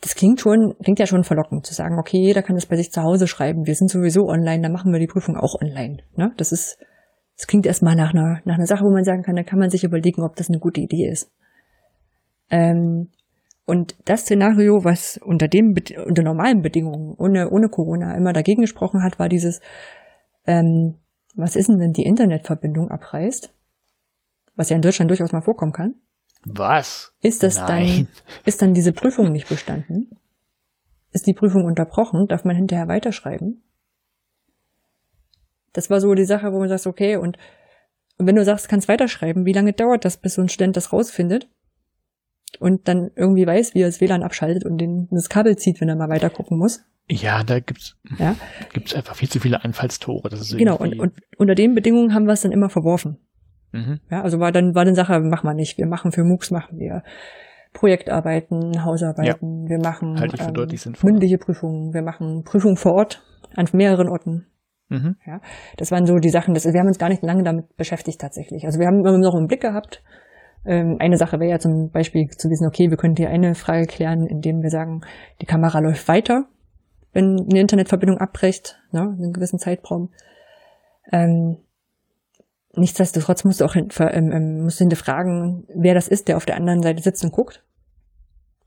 das klingt schon, klingt ja schon verlockend zu sagen, okay, jeder kann das bei sich zu Hause schreiben. Wir sind sowieso online, dann machen wir die Prüfung auch online. Ne? Das ist, das klingt erstmal nach einer, nach einer Sache, wo man sagen kann, da kann man sich überlegen, ob das eine gute Idee ist. Ähm, und das Szenario, was unter dem, unter normalen Bedingungen, ohne, ohne Corona immer dagegen gesprochen hat, war dieses, ähm, was ist denn, wenn die Internetverbindung abreißt? Was ja in Deutschland durchaus mal vorkommen kann. Was? Ist das Nein. dann, <laughs> ist dann diese Prüfung nicht bestanden? Ist die Prüfung unterbrochen? Darf man hinterher weiterschreiben? Das war so die Sache, wo man sagt, okay, und, und wenn du sagst, kannst weiterschreiben, wie lange dauert das, bis so ein Student das rausfindet? Und dann irgendwie weiß, wie er das WLAN abschaltet und den, das Kabel zieht, wenn er mal weiter gucken muss. Ja, da gibt's, ja? gibt's einfach viel zu viele Einfallstore. Das ist genau, und, und unter den Bedingungen haben wir es dann immer verworfen. Mhm. Ja, also war dann, war dann Sache, machen wir nicht. Wir machen für MOOCs, machen wir Projektarbeiten, Hausarbeiten, ja. wir machen ähm, mündliche Prüfungen, wir machen Prüfungen vor Ort an mehreren Orten. Mhm. Ja, das waren so die Sachen, das, wir haben uns gar nicht lange damit beschäftigt tatsächlich. Also wir haben immer noch einen Blick gehabt. Ähm, eine Sache wäre ja zum Beispiel zu wissen, okay, wir können hier eine Frage klären, indem wir sagen, die Kamera läuft weiter, wenn eine Internetverbindung abbricht, ne, in einem gewissen Zeitraum. Ähm, nichtsdestotrotz musst du auch ähm, ähm, musst hinterfragen, wer das ist, der auf der anderen Seite sitzt und guckt.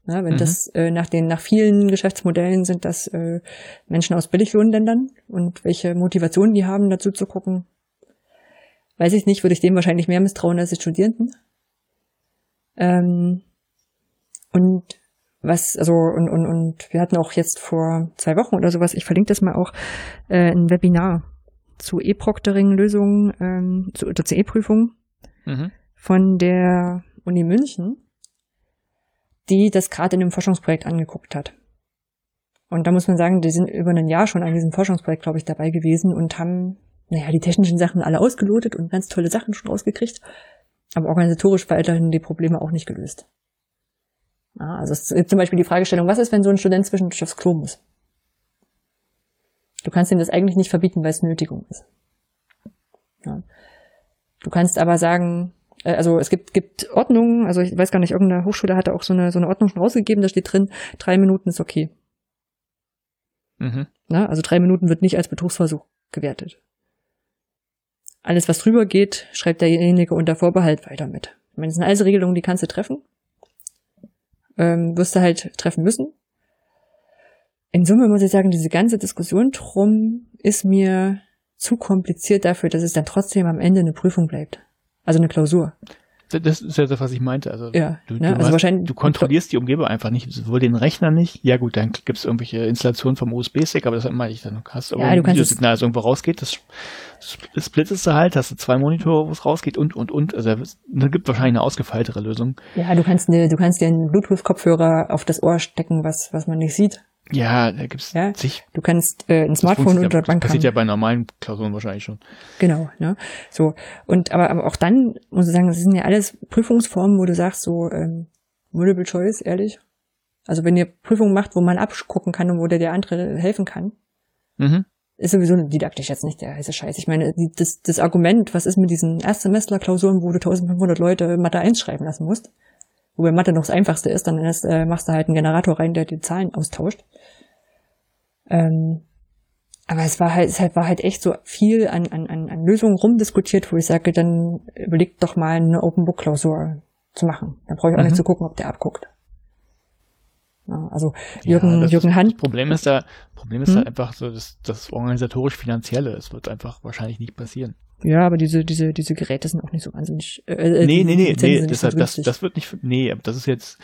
Ja, wenn mhm. das äh, nach den nach vielen Geschäftsmodellen sind das äh, Menschen aus Billiglohnländern und welche Motivationen die haben, dazu zu gucken, weiß ich nicht, würde ich dem wahrscheinlich mehr misstrauen als die Studierenden. Ähm, und was, also, und, und, und wir hatten auch jetzt vor zwei Wochen oder sowas, ich verlinke das mal auch, äh, ein Webinar zu E-Proctoring-Lösungen, ähm, zu, oder zur E-Prüfung mhm. von der Uni München, die das gerade in einem Forschungsprojekt angeguckt hat. Und da muss man sagen, die sind über ein Jahr schon an diesem Forschungsprojekt, glaube ich, dabei gewesen und haben, naja, die technischen Sachen alle ausgelotet und ganz tolle Sachen schon rausgekriegt, aber organisatorisch weiterhin die Probleme auch nicht gelöst. Ja, also es gibt zum Beispiel die Fragestellung, was ist, wenn so ein Student zwischendurch aufs Klo muss? Du kannst ihm das eigentlich nicht verbieten, weil es Nötigung ist. Ja. Du kannst aber sagen, äh, also es gibt, gibt Ordnungen, also ich weiß gar nicht, irgendeine Hochschule hatte auch so eine, so eine Ordnung schon rausgegeben, da steht drin, drei Minuten ist okay. Mhm. Na, also drei Minuten wird nicht als Betrugsversuch gewertet. Alles, was drüber geht, schreibt derjenige unter Vorbehalt weiter mit. Ich meine, das sind alles Regelungen, die kannst du treffen. Ähm, wirst du halt treffen müssen in Summe muss ich sagen, diese ganze Diskussion drum ist mir zu kompliziert dafür, dass es dann trotzdem am Ende eine Prüfung bleibt. Also eine Klausur. Das ist ja das, was ich meinte. Also, ja, du, ne? du, also hast, wahrscheinlich, du kontrollierst die Umgebung einfach nicht, sowohl den Rechner nicht. Ja gut, dann gibt es irgendwelche Installationen vom USB-Stick, aber das meine ich dann. Du hast ja, du kannst Videosignal, das irgendwo rausgeht, das, splittest du halt, hast du zwei Monitore, wo es rausgeht und, und, und. Also da gibt wahrscheinlich eine ausgefeiltere Lösung. Ja, du kannst, eine, du kannst dir einen Bluetooth-Kopfhörer auf das Ohr stecken, was, was man nicht sieht. Ja, da gibt's ja? sich. Du kannst äh, ein Smartphone unter der Bank Das passiert ja bei normalen Klausuren wahrscheinlich schon. Genau, ne? So. Und aber, aber auch dann muss ich sagen, das sind ja alles Prüfungsformen, wo du sagst, so ähm, Multiple Choice, ehrlich. Also wenn ihr Prüfungen macht, wo man abgucken kann und wo der der andere helfen kann, mhm. ist sowieso didaktisch jetzt nicht der heiße Scheiß. Ich meine, die, das, das Argument, was ist mit diesen Erstsemester-Klausuren, wo du 1500 Leute Mathe 1 schreiben lassen musst, Wobei Mathe noch das einfachste ist, dann ist, äh, machst du halt einen Generator rein, der die Zahlen austauscht. Ähm, aber es war halt, es war halt echt so viel an, an, an Lösungen rumdiskutiert, wo ich sage, dann überlegt doch mal eine Open Book Klausur zu machen. Dann brauche ich auch mhm. nicht zu gucken, ob der abguckt. Ja, also Jürgen, ja, Jürgen Hand. Problem ist da, Problem ist hm? da einfach so das, das organisatorisch finanzielle. Es wird einfach wahrscheinlich nicht passieren. Ja, aber diese, diese, diese Geräte sind auch nicht so wahnsinnig. Äh, äh nee, nee, nee, nee, deshalb, das, das wird nicht, nee, aber das ist jetzt,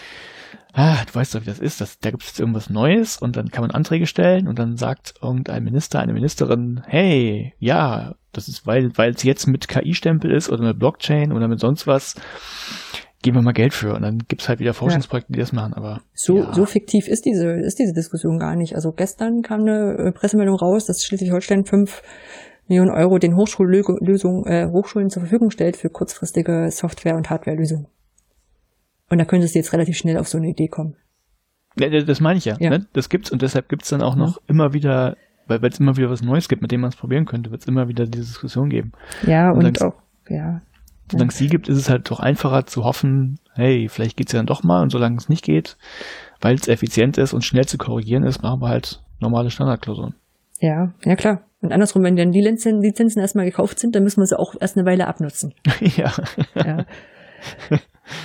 ah, du weißt doch, wie das ist, das, da gibt es jetzt irgendwas Neues und dann kann man Anträge stellen und dann sagt irgendein Minister, eine Ministerin, hey, ja, das ist, weil, weil es jetzt mit KI-Stempel ist oder mit Blockchain oder mit sonst was, geben wir mal Geld für und dann gibt's halt wieder Forschungsprojekte, die das machen, aber. So, ja. so fiktiv ist diese, ist diese Diskussion gar nicht. Also gestern kam eine äh, Pressemeldung raus, dass Schleswig-Holstein fünf Millionen Euro den Hochschullösungen, äh, Hochschulen zur Verfügung stellt für kurzfristige Software- und Hardwarelösungen. Und da könntest du jetzt relativ schnell auf so eine Idee kommen. Ja, das meine ich ja. Ja. Ne? Das gibt's und deshalb gibt's dann auch noch immer wieder, weil es immer wieder was Neues gibt, mit dem man es probieren könnte, wird es immer wieder diese Diskussion geben. Ja, und Solange- auch, ja. Solange es sie gibt, ist es halt doch einfacher zu hoffen, hey, vielleicht geht's ja dann doch mal und solange es nicht geht, weil es effizient ist und schnell zu korrigieren ist, machen wir halt normale Standardklausuren. Ja, ja klar. Und andersrum, wenn dann die Lizenzen, Lizenzen erstmal gekauft sind, dann müssen wir sie auch erst eine Weile abnutzen. <laughs> ja. Ja.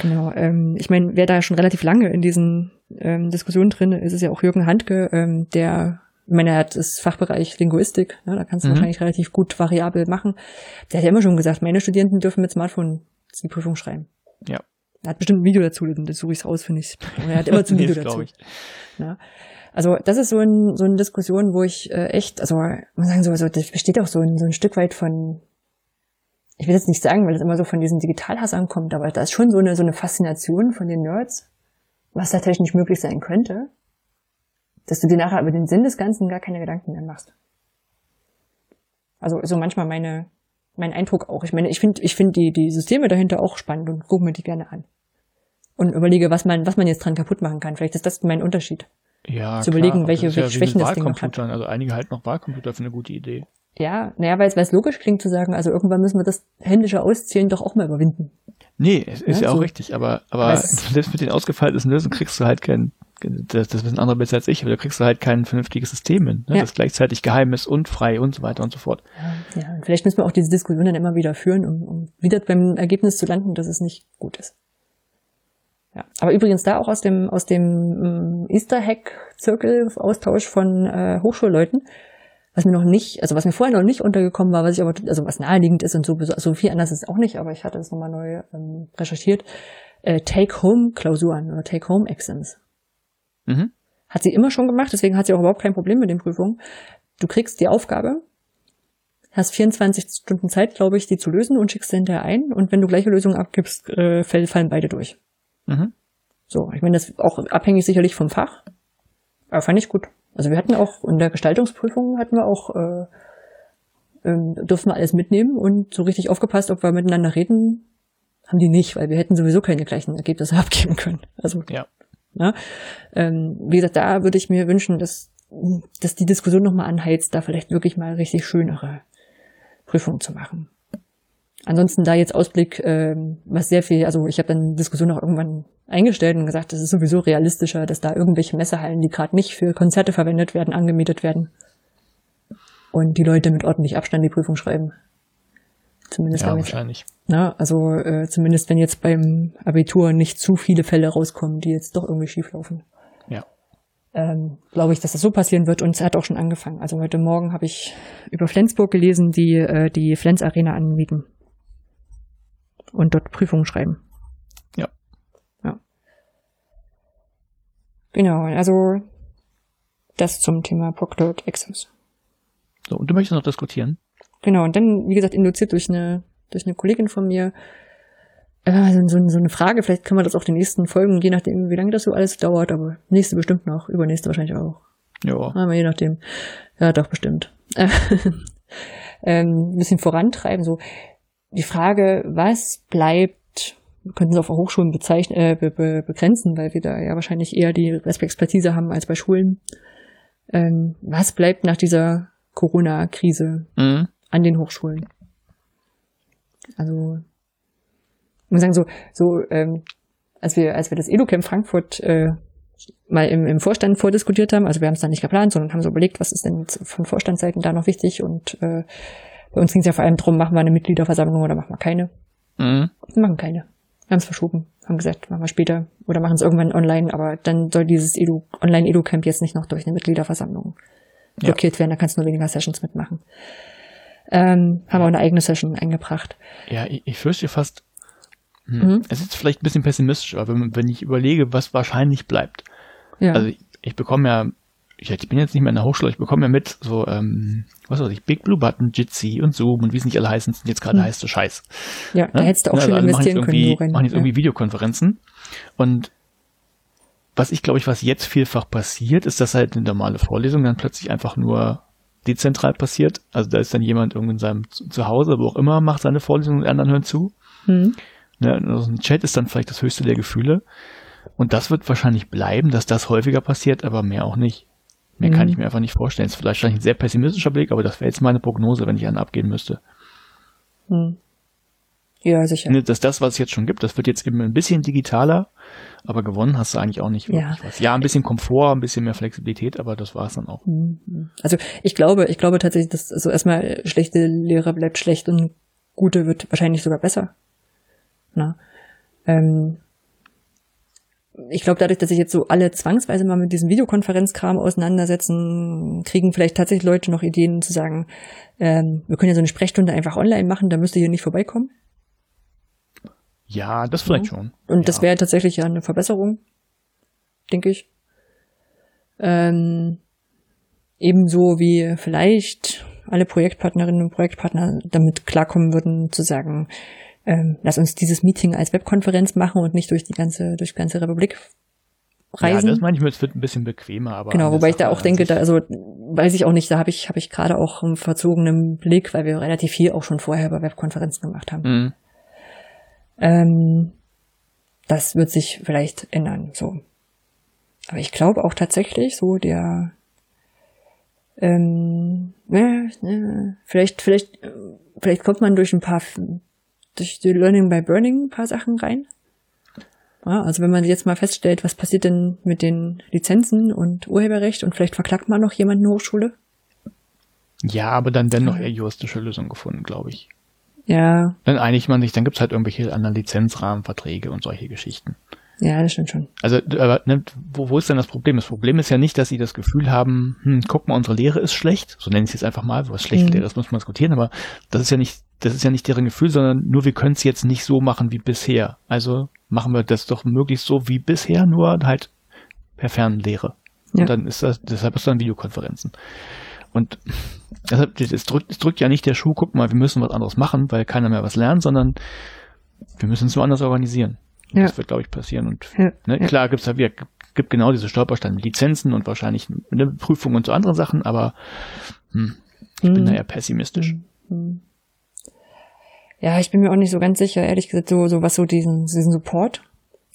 genau. Ähm, ich meine, wer da schon relativ lange in diesen ähm, Diskussionen drin ist, ist ja auch Jürgen Handke, ähm, der, ich meine, er hat das Fachbereich Linguistik, ne, da kannst du Mhm. wahrscheinlich relativ gut variabel machen. Der hat ja immer schon gesagt, meine Studierenden dürfen mit Smartphone die Prüfung schreiben. Ja. Er hat bestimmt ein Video dazu, das suche ich raus, finde ich. Er hat immer <laughs> zum Video dazu. Ja. Also das ist so, ein, so eine Diskussion, wo ich äh, echt, also muss sagen, so, so, das besteht auch so ein, so ein Stück weit von, ich will jetzt nicht sagen, weil das immer so von diesen Digitalhassern kommt, aber da ist schon so eine, so eine Faszination von den Nerds, was da technisch möglich sein könnte, dass du dir nachher über den Sinn des Ganzen gar keine Gedanken mehr machst. Also so manchmal meine, mein Eindruck auch. Ich meine, ich finde ich finde die, die Systeme dahinter auch spannend und gucke mir die gerne an. Und überlege, was man, was man jetzt dran kaputt machen kann. Vielleicht ist das mein Unterschied. Ja, Zu überlegen, aber welche- das welche ja Schwächen das Ding noch hat. Also einige halten noch Wahlcomputer für eine gute Idee. Ja, naja, weil es, weil es logisch klingt zu sagen, also irgendwann müssen wir das händische Auszählen doch auch mal überwinden. Nee, es ist Ja, ja, auch so. richtig, aber, aber selbst mit den ausgefeilten Lösungen kriegst du halt kein, das, das wissen andere besser als ich, aber da kriegst du halt kein vernünftiges System hin, ne, Ja. das gleichzeitig geheim ist und frei und so weiter und so fort. Ja, vielleicht müssen wir auch diese Diskussion dann immer wieder führen, um, um wieder beim Ergebnis zu landen, dass es nicht gut ist. Ja, aber übrigens da auch aus dem aus dem ähm, Easter Hack Zirkel Austausch von äh, Hochschulleuten, was mir noch nicht, also was mir vorher noch nicht untergekommen war, was ich aber also was naheliegend ist und so so viel anders ist es auch nicht, aber ich hatte das nochmal neu ähm, recherchiert. Äh, Take-Home-Klausuren oder Take-Home-Exams. Mhm. Hat sie immer schon gemacht, deswegen hat sie auch überhaupt kein Problem mit den Prüfungen. Du kriegst die Aufgabe, hast 24 Stunden Zeit, glaube ich, die zu lösen und schickst sie hinterher ein. Und wenn du gleiche Lösungen abgibst, äh, fallen beide durch. Mhm. So, ich meine, das ist auch abhängig sicherlich vom Fach. Aber fand ich gut. Also wir hatten auch in der Gestaltungsprüfung hatten wir auch, äh, ähm, durften wir alles mitnehmen und so richtig aufgepasst, ob wir miteinander reden, haben die nicht, weil wir hätten sowieso keine gleichen Ergebnisse <laughs> abgeben können. Also Ja. Ne? Ähm, wie gesagt, da würde ich mir wünschen, dass, dass die Diskussion nochmal anheizt, da vielleicht wirklich mal richtig schönere Prüfungen zu machen. Ansonsten da jetzt Ausblick, ähm, was sehr viel, also ich habe dann die Diskussion auch irgendwann eingestellt und gesagt, das ist sowieso realistischer, dass da irgendwelche Messehallen, die gerade nicht für Konzerte verwendet werden, angemietet werden. Und die Leute mit ordentlich Abstand die Prüfung schreiben. Zumindest Ja, wahrscheinlich. na, also äh, zumindest wenn jetzt beim Abitur nicht zu viele Fälle rauskommen, die jetzt doch irgendwie schief laufen. Ja. Ähm, glaube ich, dass das so passieren wird und es hat auch schon angefangen. Also heute Morgen habe ich über Flensburg gelesen, die äh, die Flens Arena anmieten und dort Prüfungen schreiben. Ja. Ja. Genau, also das zum Thema Proctored Exams. So, und du möchtest noch diskutieren? Genau, und dann, wie gesagt, induziert durch eine, durch eine Kollegin von mir, äh, so, so, so eine Frage, vielleicht können wir das auch die nächsten Folgen, je nachdem, wie lange das so alles dauert, aber nächste bestimmt noch, übernächste wahrscheinlich auch. Ja. Aber je nachdem. Ja, doch, bestimmt. <laughs> ähm, ein bisschen vorantreiben, so die Frage, was bleibt, wir könnten es auf Hochschulen bezeichnen, äh, be, be, begrenzen, weil wir da ja wahrscheinlich eher die Expertise haben als bei Schulen. Ähm, was bleibt nach dieser Corona-Krise Mhm. an den Hochschulen. Also, ich muss sagen, so, so, ähm, als wir, als wir das EduCamp Frankfurt äh, mal im, im Vorstand vordiskutiert haben, also wir haben es dann nicht geplant, sondern haben so überlegt, was ist denn von Vorstandsseiten da noch wichtig und äh, bei uns ging es ja vor allem drum, machen wir eine Mitgliederversammlung oder machen wir keine. Mhm. Wir machen keine. Wir haben es verschoben, haben gesagt, machen wir später oder machen es irgendwann online, aber dann soll dieses Edu, Online-Edu-Camp jetzt nicht noch durch eine Mitgliederversammlung Ja. blockiert werden, da kannst du nur weniger Sessions mitmachen. Ähm, haben auch eine eigene Session eingebracht. Ja, ich, ich fürchte fast, hm, Mhm. es ist vielleicht ein bisschen pessimistisch, aber wenn, wenn ich überlege, was wahrscheinlich bleibt. Ja. Also ich, ich bekomme ja, ich, ich bin jetzt nicht mehr in der Hochschule, ich bekomme ja mit so, ähm, was weiß ich, Big Blue Button, Jitsi und Zoom und wie es nicht alle heißen, sind jetzt gerade Hm. heißt so Scheiß. ja, da Ne? hättest du auch schon also jetzt investieren können, machen jetzt ja. irgendwie Videokonferenzen. Und was ich glaube ich, was jetzt vielfach passiert, ist, dass halt eine normale Vorlesung dann plötzlich einfach nur dezentral passiert. Also da ist dann jemand irgendwie in seinem Zu- Zuhause, wo auch immer, macht seine Vorlesung und die anderen hören zu. Hm. Ne, also ein Chat ist dann vielleicht das höchste der Gefühle. Und das wird wahrscheinlich bleiben, dass das häufiger passiert, aber mehr auch nicht. Mehr mhm. kann ich mir einfach nicht vorstellen. Das ist vielleicht ein sehr pessimistischer Blick, aber das wäre jetzt meine Prognose, wenn ich einen abgeben müsste. Mhm. Ja, sicher. Ne, dass das, was es jetzt schon gibt, das wird jetzt eben ein bisschen digitaler, aber gewonnen hast du eigentlich auch nicht wirklich ja. was. Ja, ein bisschen Komfort, ein bisschen mehr Flexibilität, aber das war es dann auch. Mhm. Also ich glaube, ich glaube tatsächlich, dass also erstmal schlechte Lehrer bleibt schlecht und gute wird wahrscheinlich sogar besser. Na? Ähm, ich glaube, dadurch, dass sich jetzt so alle zwangsweise mal mit diesem Videokonferenzkram auseinandersetzen, kriegen vielleicht tatsächlich Leute noch Ideen zu sagen, ähm, wir können ja so eine Sprechstunde einfach online machen, da müsst ihr hier nicht vorbeikommen. Ja, das vielleicht ja. schon. Und ja. das wäre tatsächlich ja eine Verbesserung, denke ich. Ähm, ebenso wie vielleicht alle Projektpartnerinnen und Projektpartner damit klarkommen würden, zu sagen, ähm, lass uns dieses Meeting als Webkonferenz machen und nicht durch die ganze, durch die ganze Republik reisen. Ja, das meine ich mir, es wird ein bisschen bequemer, aber. Genau, wobei ich da auch denke, da, also, weiß ich auch nicht, da habe ich, habe ich gerade auch einen verzogenen Blick, weil wir relativ viel auch schon vorher bei Webkonferenzen gemacht haben. Mhm. Ähm, das wird sich vielleicht ändern, so. Aber ich glaube auch tatsächlich, so der, ähm, ja, ja, vielleicht, vielleicht, vielleicht kommt man durch ein paar durch die Learning by Burning ein paar Sachen rein. Ja, also wenn man jetzt mal feststellt, was passiert denn mit den Lizenzen und Urheberrecht und vielleicht verklagt man noch jemanden Hochschule. Ja, aber dann werden noch eher juristische Lösungen gefunden, glaube ich. Ja. Dann einigt man sich, dann gibt's halt irgendwelche anderen Lizenzrahmenverträge und solche Geschichten. Ja, das stimmt schon. Also, aber ne, wo, wo ist denn das Problem? Das Problem ist ja nicht, dass sie das Gefühl haben, hm, guck mal, unsere Lehre ist schlecht, so nenne ich es jetzt einfach mal, was schlechte mhm. Lehre ist, muss man diskutieren, aber das ist ja nicht, das ist ja nicht deren Gefühl, sondern nur wir können es jetzt nicht so machen wie bisher. Also machen wir das doch möglichst so wie bisher, nur halt per Fernlehre. Ja. Und dann ist das, deshalb ist dann Videokonferenzen. Und deshalb, es drückt, es drückt ja nicht der Schuh, guck mal, wir müssen was anderes machen, weil keiner mehr was lernt, sondern wir müssen es nur anders organisieren. Ja. Das wird, glaube ich, passieren. Und ja, ne, klar gibt's da wieder, gibt genau diese Stolpersteine mit Lizenzen und wahrscheinlich eine Prüfung und so andere Sachen, aber hm, ich mhm. bin da eher pessimistisch. Mhm. Ja, ich bin mir auch nicht so ganz sicher, ehrlich gesagt, so, so was so diesen, diesen Support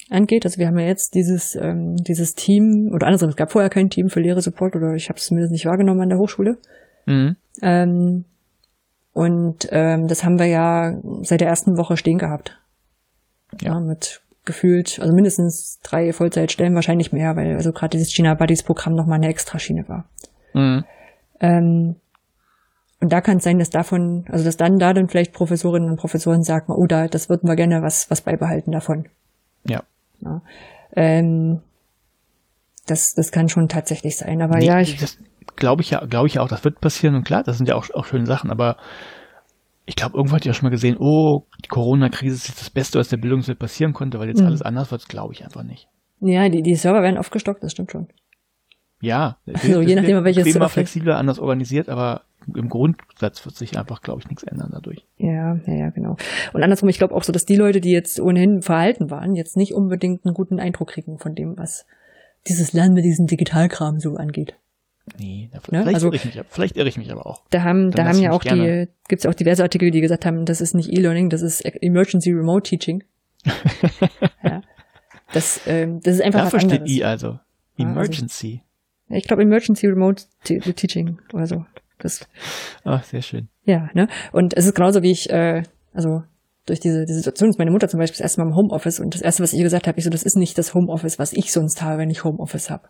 angeht. Also wir haben ja jetzt dieses, ähm, dieses Team, oder andersrum, es gab vorher kein Team für Lehre-Support, oder ich habe es zumindest nicht wahrgenommen an der Hochschule. Mhm. Ähm, und ähm, das haben wir ja seit der ersten Woche stehen gehabt. Ja, ja mit gefühlt, also mindestens drei Vollzeitstellen, wahrscheinlich mehr, weil also gerade dieses China Buddies Programm nochmal eine Extraschiene war. Mhm. Ähm, und da kann es sein, dass davon, also dass dann da dann vielleicht Professorinnen und Professoren sagen, oh, da, das würden wir gerne was, was beibehalten davon. Ja. ja. Ähm, das, das kann schon tatsächlich sein, aber nee, ja, ich. glaube ich ja, glaube ich ja auch, das wird passieren und klar, das sind ja auch, auch schöne Sachen, aber ich glaube, irgendwo hat ja schon mal gesehen, oh, die Corona-Krise ist jetzt das Beste, was der Bildungswelt passieren konnte, weil jetzt mhm. alles anders wird, glaube ich einfach nicht. Ja, die, die Server werden aufgestockt, das stimmt schon. Ja, also je nachdem, welches Thema flexibler, anders organisiert, aber im Grundsatz wird sich einfach, glaube ich, nichts ändern dadurch. Ja, ja, ja, genau. Und andersrum, ich glaube auch so, dass die Leute, die jetzt ohnehin verhalten waren, jetzt nicht unbedingt einen guten Eindruck kriegen von dem, was dieses Land mit diesem Digitalkram so angeht. Nee, vielleicht, ne? also, irre ich mich, vielleicht irre ich mich aber auch. Da haben, da haben ja auch die, gibt's auch diverse Artikel, die gesagt haben, das ist nicht E-Learning, das ist Emergency Remote Teaching. <laughs> ja. Das, ähm, das ist einfach Dafür was anderes. steht E also. Emergency. Ich glaube Emergency Remote Teaching oder so. Das. Ach, sehr schön. Ja, ne? Und es ist genauso wie ich, äh, also durch diese, diese Situation ist meine Mutter zum Beispiel das erste Mal im Homeoffice und das erste, was ich ihr gesagt habe, ich so, das ist nicht das Homeoffice, was ich sonst habe, wenn ich Homeoffice habe.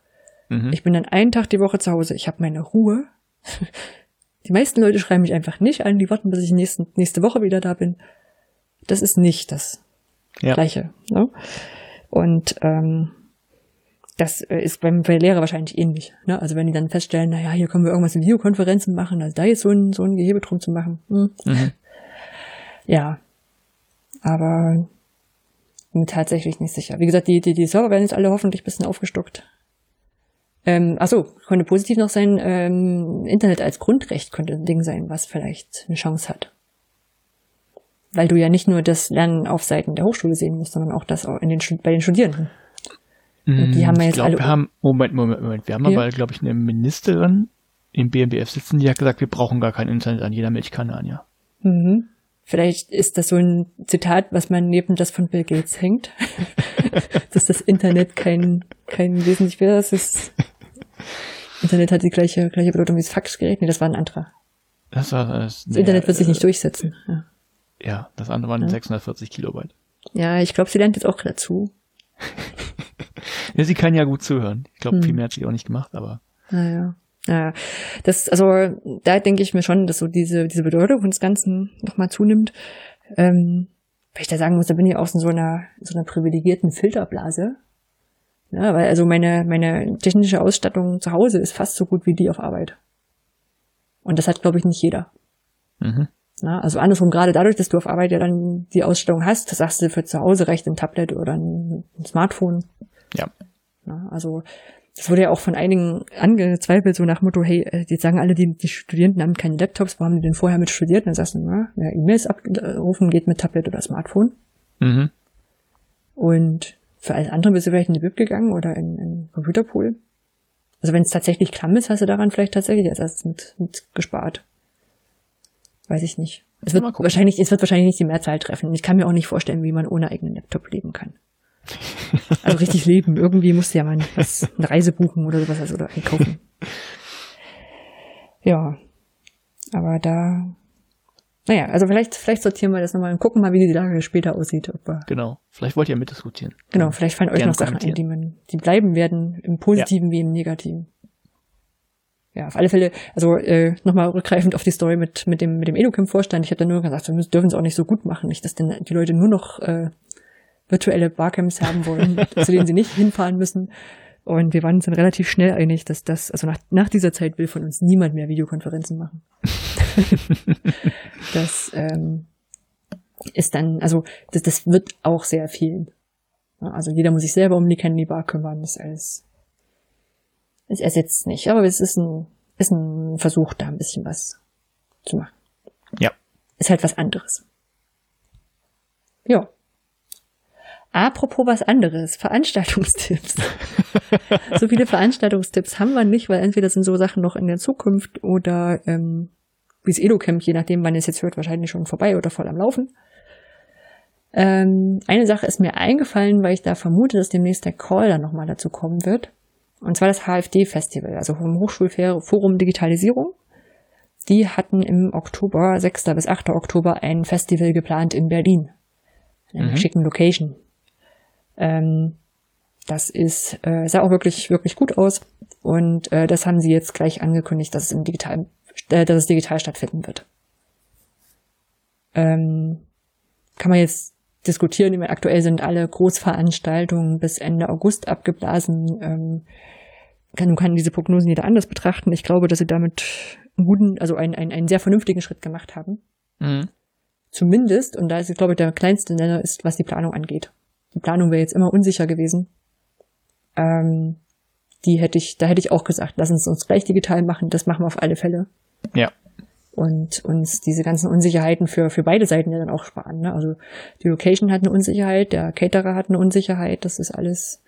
Mhm. Ich bin dann einen Tag die Woche zu Hause. Ich habe meine Ruhe. <laughs> Die meisten Leute schreiben mich einfach nicht an. Die warten, bis ich nächsten, nächste Woche wieder da bin. Das ist nicht das ja. Gleiche. Ne? Und ähm, das äh, ist beim bei Lehrer wahrscheinlich ähnlich. Ne? Also wenn die dann feststellen, naja, hier können wir irgendwas in Videokonferenzen machen, also da jetzt so ein, so ein Gehebe drum zu machen. Hm. Mhm. Ja. Aber bin tatsächlich nicht sicher. Wie gesagt, die, die, die Server werden jetzt alle hoffentlich ein bisschen aufgestockt. Ähm, achso, könnte positiv noch sein, ähm, Internet als Grundrecht könnte ein Ding sein, was vielleicht eine Chance hat. Weil du ja nicht nur das Lernen auf Seiten der Hochschule sehen musst, sondern auch das in den, bei den Studierenden. Und die haben wir jetzt glaub, alle. Wir haben, Moment, Moment, Moment. Wir haben ja. aber, glaube ich, eine Ministerin im BMBF sitzen, die hat gesagt, wir brauchen gar kein Internet an jeder Milchkanne, Anja. Mhm. Vielleicht ist das so ein Zitat, was man neben das von Bill Gates hängt. <laughs> dass das Internet kein, kein wesentlich. Das ist, Internet hat die gleiche, gleiche Bedeutung wie das Faxgerät. Nee, das war ein anderer. Das war das. Das Internet wird sich nicht durchsetzen. Ja, ja das andere waren Ja. 640 Kilobyte. ja ich glaube, sie lernt jetzt auch dazu. <laughs> Ja, sie kann ja gut zuhören. Ich glaube, Hm. viel mehr hat sie auch nicht gemacht, aber Naja. Naja. Das, also, da denke ich mir schon, dass so diese, diese Bedeutung des Ganzen nochmal zunimmt. Ähm, weil ich da sagen muss, da bin ich auch in so einer, so einer privilegierten Filterblase. Ja, weil also meine, meine technische Ausstattung zu Hause ist fast so gut wie die auf Arbeit. Und das hat, glaube ich, nicht jeder. mhm. Na, also andersrum, gerade dadurch, dass du auf Arbeit ja dann die Ausstattung hast, das sagst du für zu Hause reicht ein Tablet oder ein Smartphone. Ja. Na, also das wurde ja auch von einigen angezweifelt, so nach Motto, hey, äh, jetzt sagen alle, die, die Studierenden haben keine Laptops, wo haben die denn vorher mit studiert? Und dann sagst du, na, ja, E-Mails abrufen geht mit Tablet oder Smartphone. Mhm. Und für alles andere bist du vielleicht in die Bib gegangen oder in, in Computerpool. Also wenn es tatsächlich klamm ist, hast du daran vielleicht tatsächlich als erstes mit, mit gespart. Weiß ich nicht. Es wird wahrscheinlich, es wird wahrscheinlich nicht die Mehrzahl treffen. Ich kann mir auch nicht vorstellen, wie man ohne eigenen Laptop leben kann. <laughs> Also richtig leben. Irgendwie musst du ja mal was, eine Reise buchen oder sowas also, oder einkaufen. Ja. Aber da, naja, also vielleicht, vielleicht sortieren wir das nochmal und gucken mal, wie die Lage später aussieht. Ob wir, Genau. Vielleicht wollt ihr mitdiskutieren. genau, vielleicht fallen euch noch Sachen ein, die man, die bleiben werden, im Positiven wie im Negativen. Ja, auf alle Fälle, also äh, nochmal rückgreifend auf die Story mit, mit dem, mit dem Educamp-Vorstand. Ich habe dann nur gesagt, wir müssen- dürfen es auch nicht so gut machen, nicht, dass denn die Leute nur noch äh, virtuelle Barcamps haben wollen, <laughs> zu denen sie nicht hinfahren müssen. Und wir waren uns dann relativ schnell einig, dass das, also nach, nach dieser Zeit will von uns niemand mehr Videokonferenzen machen. <laughs> das ähm, ist dann, also das, das wird auch sehr viel. Also jeder muss sich selber um die Candy Bar kümmern. Das alles, es ersetzt nicht. Aber es ist ein, ist ein Versuch, da ein bisschen was zu machen. Ja. Ist halt was anderes. Ja. Apropos was anderes, Veranstaltungstipps. <laughs> so viele Veranstaltungstipps haben wir nicht, weil entweder sind so Sachen noch in der Zukunft oder ähm, wie das Edo-Camp, je nachdem, wann ihr es jetzt hört, wahrscheinlich schon vorbei oder voll am Laufen. Ähm, eine Sache ist mir eingefallen, weil ich da vermute, dass demnächst der Call dann nochmal dazu kommen wird. Und zwar das HFD-Festival, also vom Hochschulforum Digitalisierung. Die hatten im Oktober, 6. bis 8. Oktober, ein Festival geplant in Berlin. In einer Mhm. schicken Location. Ähm, das ist, äh, sah auch wirklich, wirklich gut aus. Und äh, das haben sie jetzt gleich angekündigt, dass es im digital, äh, dass es digital stattfinden wird. Ähm, kann man jetzt diskutieren. Ich meine, Aktuell sind alle Großveranstaltungen bis Ende August abgeblasen. Ähm, kann, kann diese Prognosen jeder anders betrachten. Ich glaube, dass sie damit einen guten, also einen, einen, einen sehr vernünftigen Schritt gemacht haben. Mhm. Zumindest, und da ist, glaube ich, der kleinste Nenner ist, was die Planung angeht. Die Planung wäre jetzt immer unsicher gewesen. Ähm, die hätte ich, da hätte ich auch gesagt, lass uns uns gleich digital machen, das machen wir auf alle Fälle. Ja. Und uns diese ganzen Unsicherheiten für, für beide Seiten ja dann auch sparen. Ne? Also die Location hat eine Unsicherheit, der Caterer hat eine Unsicherheit, das ist alles,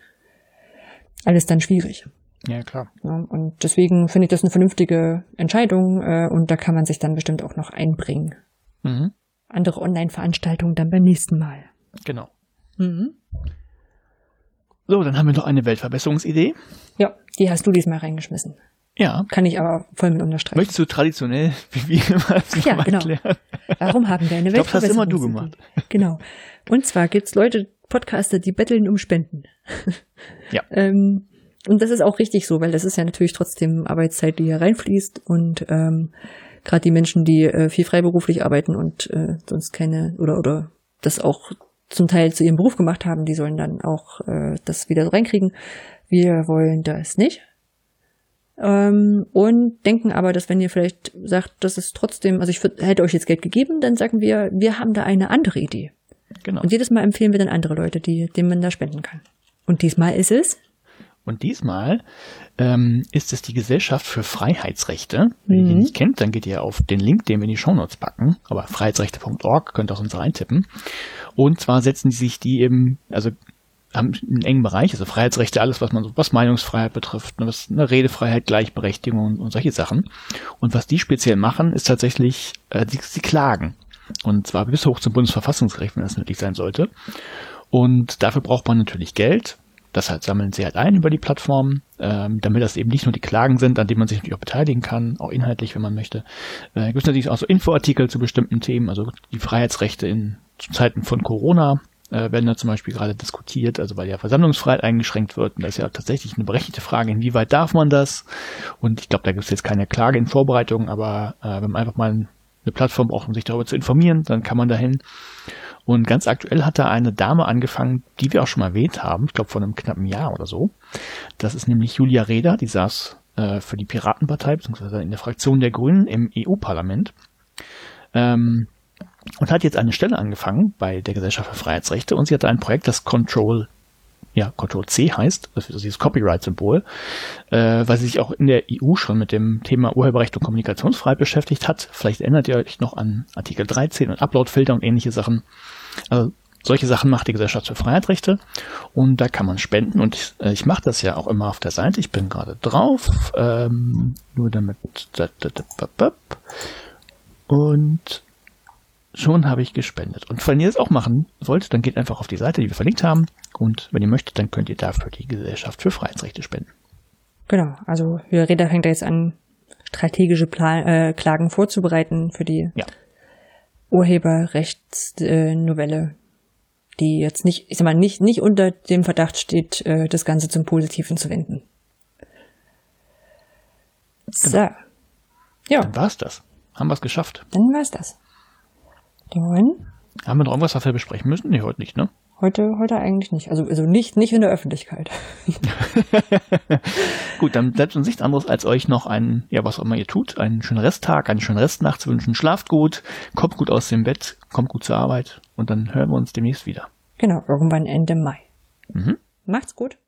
alles dann schwierig. Ja, klar. Ne? Und deswegen finde ich das eine vernünftige Entscheidung äh, und da kann man sich dann bestimmt auch noch einbringen. Mhm. Andere Online-Veranstaltungen dann beim nächsten Mal. Genau. Mhm. So, dann haben wir noch eine Weltverbesserungsidee. Ja, die hast du diesmal reingeschmissen. Ja. Kann ich aber voll mit unterstreichen. Möchtest du traditionell, <laughs> wie wir immer, das Ja, genau. erklären? Warum haben wir eine Ich glaub, das hast immer du Weltverbesserungsidee? Genau. Und zwar gibt's Leute, Podcaster, die betteln um Spenden. Ja. <laughs> ähm, und das ist auch richtig so, weil das ist ja natürlich trotzdem Arbeitszeit, die hier reinfließt und ähm, gerade die Menschen, die äh, viel freiberuflich arbeiten und äh, sonst keine oder oder das auch zum Teil zu ihrem Beruf gemacht haben, die sollen dann auch äh, das wieder so reinkriegen. Wir wollen das nicht. Ähm, und denken aber, dass wenn ihr vielleicht sagt, das ist trotzdem, also ich würd, hätte euch jetzt Geld gegeben, dann sagen wir, wir haben da eine andere Idee. Genau. Und jedes Mal empfehlen wir dann andere Leute, die, denen man da spenden kann. Und diesmal ist es, Und diesmal ähm, ist es die Gesellschaft für Freiheitsrechte. Wenn ihr die Mhm. nicht kennt, dann geht ihr auf den Link, den wir in die Shownotes packen. Aber freiheitsrechte.org könnt ihr auch uns reintippen. Und zwar setzen die sich die eben, also haben einen engen Bereich, also Freiheitsrechte, alles, was man so, was Meinungsfreiheit betrifft, ne, was eine Redefreiheit, Gleichberechtigung und, und solche Sachen. Und was die speziell machen, ist tatsächlich, äh, sie, sie klagen. Und zwar bis hoch zum Bundesverfassungsgericht, wenn das nötig sein sollte. Und dafür braucht man natürlich Geld. Das halt sammeln sie halt ein über die Plattform, ähm, damit das eben nicht nur die Klagen sind, an denen man sich natürlich auch beteiligen kann, auch inhaltlich, wenn man möchte. Äh, gibt es natürlich auch so Infoartikel zu bestimmten Themen, also die Freiheitsrechte in Zeiten von Corona äh, werden da zum Beispiel gerade diskutiert, also weil ja Versammlungsfreiheit eingeschränkt wird. Und das ist ja tatsächlich eine berechtigte Frage, inwieweit darf man das? Und ich glaube, da gibt es jetzt keine Klage in Vorbereitung, aber äh, wenn man einfach mal eine Plattform braucht, um sich darüber zu informieren, dann kann man dahin. Und ganz aktuell hat da eine Dame angefangen, die wir auch schon mal erwähnt haben, ich glaube vor einem knappen Jahr oder so. Das ist nämlich Julia Reda, die saß äh, für die Piratenpartei, beziehungsweise in der Fraktion der Grünen im EU-Parlament. Ähm, und hat jetzt eine Stelle angefangen bei der Gesellschaft für Freiheitsrechte und sie hatte ein Projekt, das Control ja, Control C heißt, das ist dieses Copyright-Symbol, äh, weil sie sich auch in der EU schon mit dem Thema Urheberrecht und Kommunikationsfreiheit beschäftigt hat. Vielleicht erinnert ihr euch noch an Artikel 13 und Uploadfilter und ähnliche Sachen. Also solche Sachen macht die Gesellschaft für Freiheitsrechte und da kann man spenden und ich, äh, ich mache das ja auch immer auf der Seite. Ich bin gerade drauf, ähm, nur damit und schon habe ich gespendet. Und wenn ihr das auch machen wollt, dann geht einfach auf die Seite, die wir verlinkt haben. Und wenn ihr möchtet, dann könnt ihr dafür die Gesellschaft für Freiheitsrechte spenden. Genau, also Reda fängt da jetzt an, strategische Plan äh, Klagen vorzubereiten für die ja. Urheberrechtsnovelle, äh, die jetzt nicht, ich sag mal, nicht, nicht unter dem Verdacht steht, äh, das Ganze zum Positiven zu wenden. So. Genau. Ja. Dann war's das. Haben wir es geschafft. Dann war's das. Dann. Haben wir noch irgendwas, was wir besprechen müssen? Nee, heute nicht, ne? Heute, heute eigentlich nicht. Also, also nicht, nicht in der Öffentlichkeit. <laughs> Gut, dann bleibt uns nichts anderes, als euch noch einen, ja, was auch immer ihr tut, einen schönen Resttag, eine schöne Restnacht zu wünschen. Schlaft gut, kommt gut aus dem Bett, kommt gut zur Arbeit und dann hören wir uns demnächst wieder. Genau, irgendwann Ende Mai. Mhm. Macht's gut.